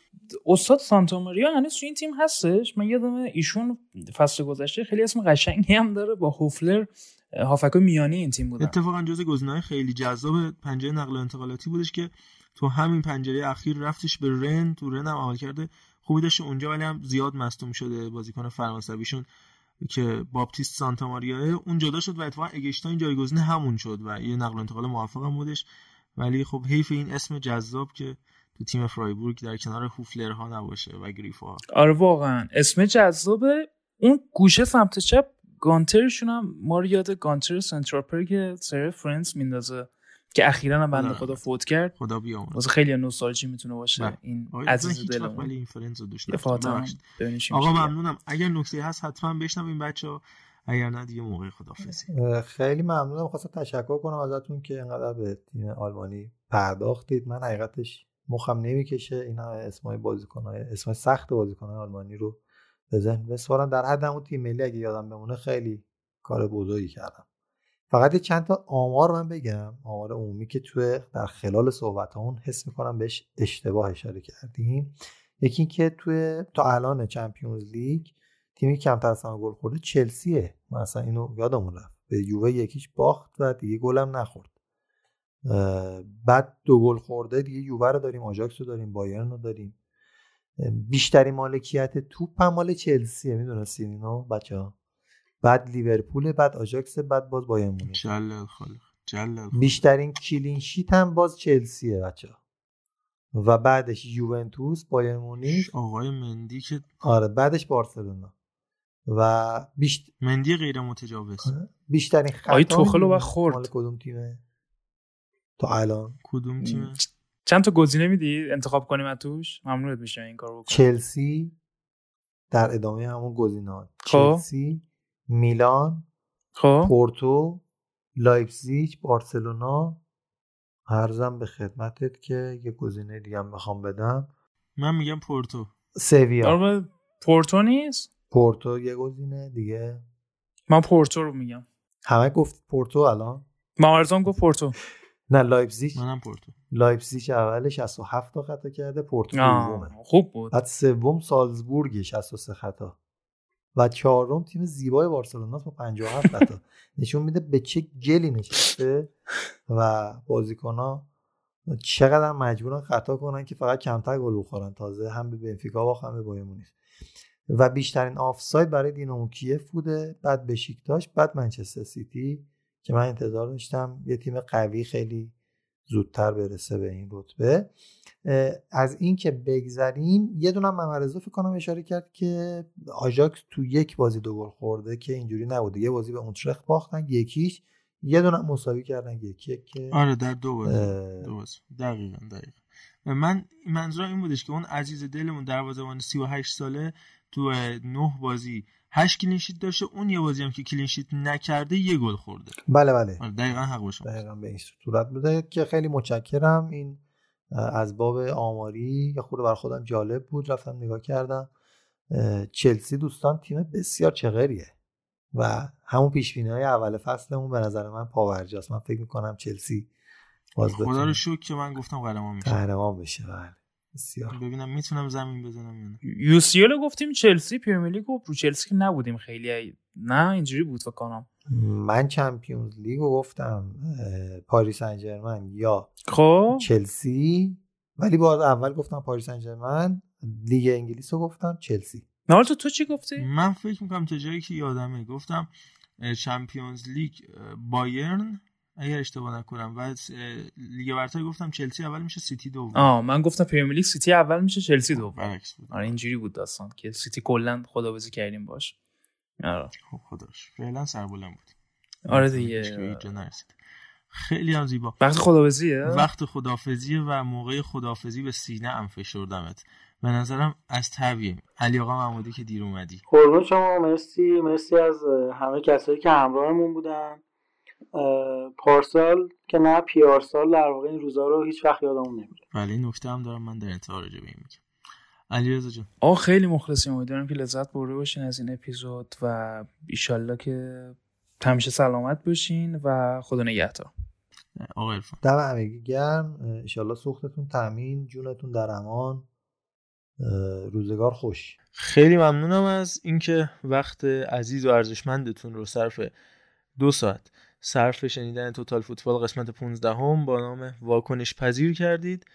استاد سانتا ماریا هنوز تو این تیم هستش؟ من یادم ایشون فصل گذشته خیلی اسم قشنگی هم داره با هوفلر. هافکو میانی این تیم بودن. اتفاقا جز گزینه‌های خیلی جذاب پنجره نقل و انتقالاتی بودش که تو همین پنجره اخیر رفتش به رن تو رن هم عمل کرده خوبی داشته اونجا ولی هم زیاد مصدوم شده بازیکن فرانسویشون که باپتیست سانتا ماریا اون جدا شد و اتفاقا اگشتاین جایگزین همون شد و یه نقل و انتقال موفق هم بودش. ولی خب حیف این اسم جذاب که تو تیم فرایبورگ در کنار هوفلرها نباشه و گریفا آره واقعا. اسم جذابه. اون گوشه سمت چپ گانترشون هم ما رو یاد گانتر Central Perk سریال Friends میندازه که اخیرا هم بنده خدا فوت کرد. خدا بیامرزه. واسه خیلی نوستالژی می‌تونه باشه بله. این عزیز دلمون. ولی این Friends رو دوست آقا ممنونم. اگر نکته هست حتما بشنویم بچا اگر نه دیگه موقع خدافظی خیلی ممنونم. خواستم تشکر کنم ازتون که اینقدر به تیم آلمانی پرداختید. من حقیقتش مخم نمی‌کشه. اینا اسمای بازیکن‌های اسمای سخت بازیکن‌های آلمانی رو به ذهن بسپارم در حد اون تیم ملی اگه یادم بمونه خیلی کار بزرگی کردم. فقط یه چند تا آمار من بگم. آمار عمومی که توی در خلال صحبت اون حس می‌کنم بهش اشتباه اشاره کردیم. یکی اینکه توی تا الان Champions League تیمی کمتر از گل خورده چلسیه. مثلا اینو یادمون رفت. به یووه یکیش باخت و دیگه گلم نخورد. بعد دو گل خورده دیگه یووه رو داریم آژاکس رو داریم بایرن رو داریم. بیشترین مالکیت توپ هم مال چلسیه می‌دونستین اینو بچه ها بعد لیورپول بعد آژاکس بعد باز بایرن مونیخ. بیشترین clean sheet هم باز چلسیه بچه ها و بعدش یوونتوس بایرن مونیخ. آقای مندی که آره بعدش بارسلونا. و بیشت... مندی غیر متجاوز. آره. بیشترین خطا آی توخلو و خورد. مال کدوم تیمه؟ تا الان. کدوم تیمه؟ چند تا گزینه میدی انتخاب کنیم از توش؟ ممنونت میشه این کارو بکنیم چلسی در ادامه همون گزینه‌ها خب. چلسی میلان خب. پورتو لایپزیگ بارسلونا. عرضم به خدمتت که یه گزینه دیگه هم بخوام بدم. من میگم پورتو. سویا. آره پورتو نیست؟ پورتو یه گزینه دیگه. من پورتو رو میگم. همه گفت پورتو الان؟ مارزان گفت پورتو. نه لایپزیگ. منم پورتو. لایپزیگ اول 67 تا خطا کرده پورتو دومه. خوب بود. بعد سوم سالزبورگ 63 خطا. و چهارم تیم زیبای بارسلونا با 57 خطا. نشون میده به چه گلی نشسته و بازیکن‌ها چقدر مجبورن خطا کنن که فقط کمتر گل بخورن. تازه هم به بنفیکا باخت هم به بایرن مونیخ. و بیشترین آفساید برای دینامو کیف بوده بعد بشیکتاش بعد منچستر سیتی. که من انتظار داشتم یه تیم قوی خیلی زودتر برسه به این رتبه. از این که بگذریم یه دونم ممدرضا فکر کنم اشاره کرد که آژاکس تو یک بازی دو گل خورده که اینجوری نبوده. یه بازی به اوترخت باختن یکیش یه دونم مساوی کردن یکی که آره در دو بازی دو بازی. دقیقاً دقیقاً. من منظورم این بودش که اون عزیز دلمون دروازه‌بان 38 ساله تو نه بازی هشت clean sheet داشته اون یه بازی هم که clean sheet نکرده یه گل خورده. بله بله. آره، دقیقا حق باشه دقیقا به این صورت بوده که خیلی متشکرم. این از باب آماری یه خورده بر خودم جالب بود. رفتم نگاه کردم. چلسی دوستان تیم بسیار چغریه و همون پیش های اول فصلمون به نظر من پاورجاست. من فکر می‌کنم چلسی باز خدا رو شکر که من گفتم قهرمان میشه. قهرمان بشه بله. بسیار. ببینم می‌تونم زمین بزنم یا نه. یو سی گفتیم چلسی پرمیر لیگ رو چلسی که نبودیم خیلی. نه اینجوری بود فکر کنم. من چمپیونز لیگ رو گفتم پاریس سن یا خب. چلسی. ولی باز اول گفتم پاریس سن لیگ انگلیس رو گفتم چلسی. نه تو تو چی گفتی؟ من فکر می‌کنم تا جایی که یادمه گفتم Champions League بایرن اگر اشتباه نکنم و لیگ برتر گفتم چلسی اول میشه سیتی دوم. آه من گفتم Premier League سیتی اول میشه چلسی دوم. برعکس بود. آره اینجوری بود داستان که سیتی کلا خدافظی کردیم باش. آره. خب خداش فعلا سربلند بود. آره دیگه. خیلی هم زیبا. وقت خدافظیه وقت خدافظیه و موقع خدافظی به سینه ام فشردمت به نظرم از طبیعیم. علی آقا محمودی که دیر اومدی. قربون شما مرسی. مرسی از همه کسایی که همراهمون بودن. پارسال که نه پیارسال در واقع این روزا رو هیچ وقت یادمون نمیره. بله این نکته هم دارم من در انتها راجع به این میگم. علی رضا جان. آه خیلی مخلصیم امیدوارم که لذت برده باشین از این اپیزود و ایشالله که همیشه سلامت باشین و خدا نگهدار. آقا عرفان. دم همگی گرم. ایشالله سوختتون تامین جونتون در امان. روزگار خوش. خیلی ممنونم از اینکه وقت عزیز و ارزشمندتون رو صرف دو ساعت صرف شنیدن توتال فوتبال قسمت 15 هم با نام واکنش پذیر کردید.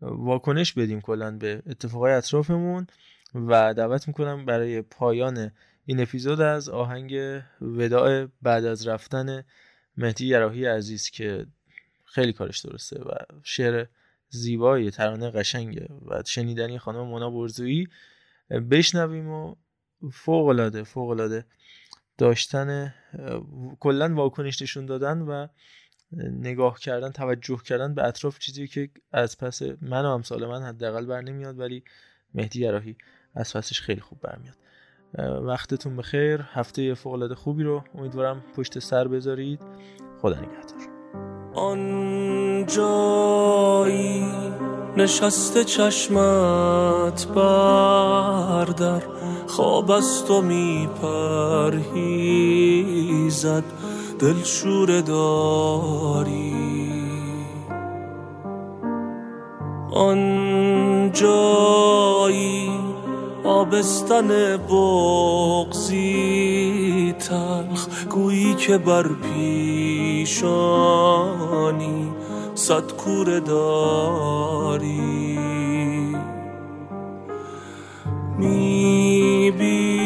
واکنش بدیم کلا به اتفاقای اطرافمون و دعوت می‌کنم برای پایان این اپیزود از آهنگ وداع بعد از رفتن مهدی یراهی عزیز که خیلی کارش درسته و شعر زیبایی ترانه قشنگه و شنیدنی خانم مونا برزویی بشنویم و فوق العاده فوق العاده داشتن کلا واکنش نشون دادن و نگاه کردن توجه کردن به اطراف چیزی که از پس من و امثال من حداقل بر نمیاد ولی مهدی گراهی از پسش خیلی خوب برمیاد وقتتون بخیر. هفته فوق العاده خوبی رو امیدوارم پشت سر بذارید. خدا نگهدار. آن جایی نشسته چشمت بردر خواب از تو میپرهیزد دلشور داری. آن جایی آبستن بغزی تلخ گویی که بر پیشانی صد کوره داری. می‌بینم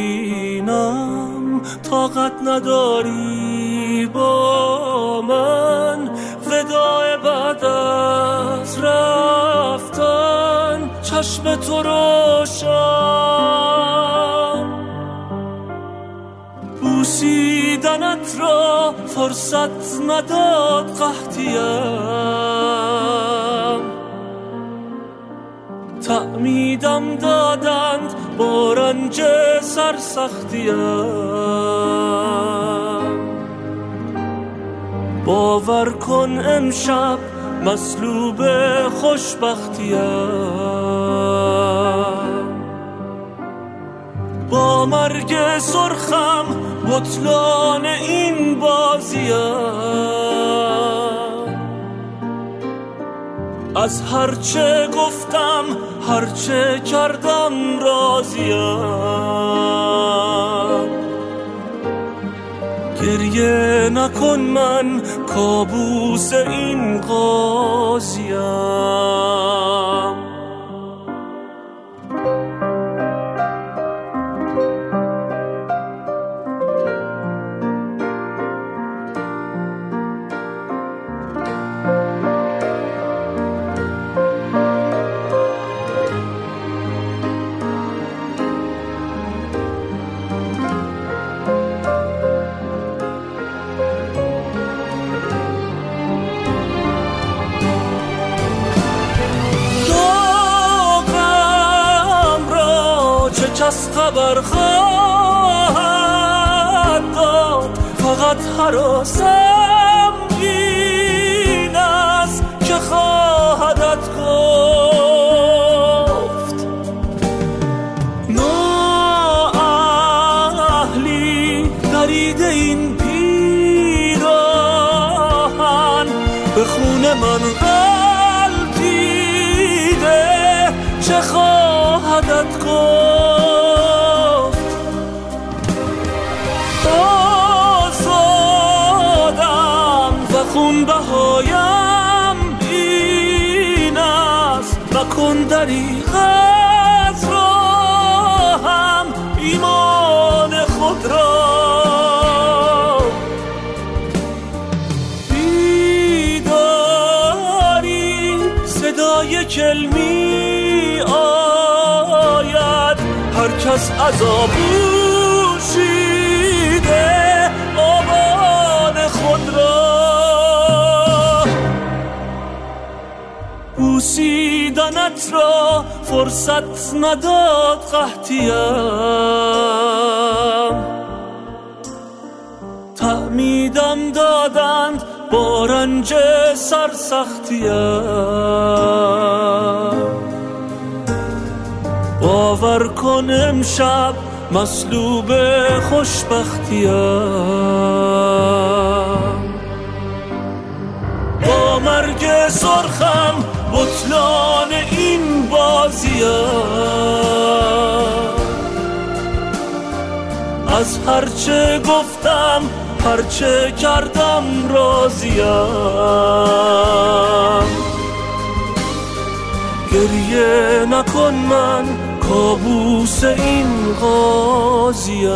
طاقت نداری با من. وداع بعد از رفتن چشم تو روشن. فرصت نداد قحطیم. تعمیدم دادند با رنج سرسختیم. باور کن امشب مسلوب خوشبختیم. با مرگ سرخم بطلان این بازیم از هرچه گفتم هرچه کردم راضیم گریه نکن من کابوس این قاضیم خواهد داد فقط حراسم بوسیدنت را فرصت نداد قحطیم. تعمیدم دادند با رنج سرسختیم. باور کن امشب مسلوب خوشبختیم. با مرگ سرخم بطلان این بازیم از هرچه گفتم هرچه کردم راضیم. گریه نکن من کابوس این قاضیم.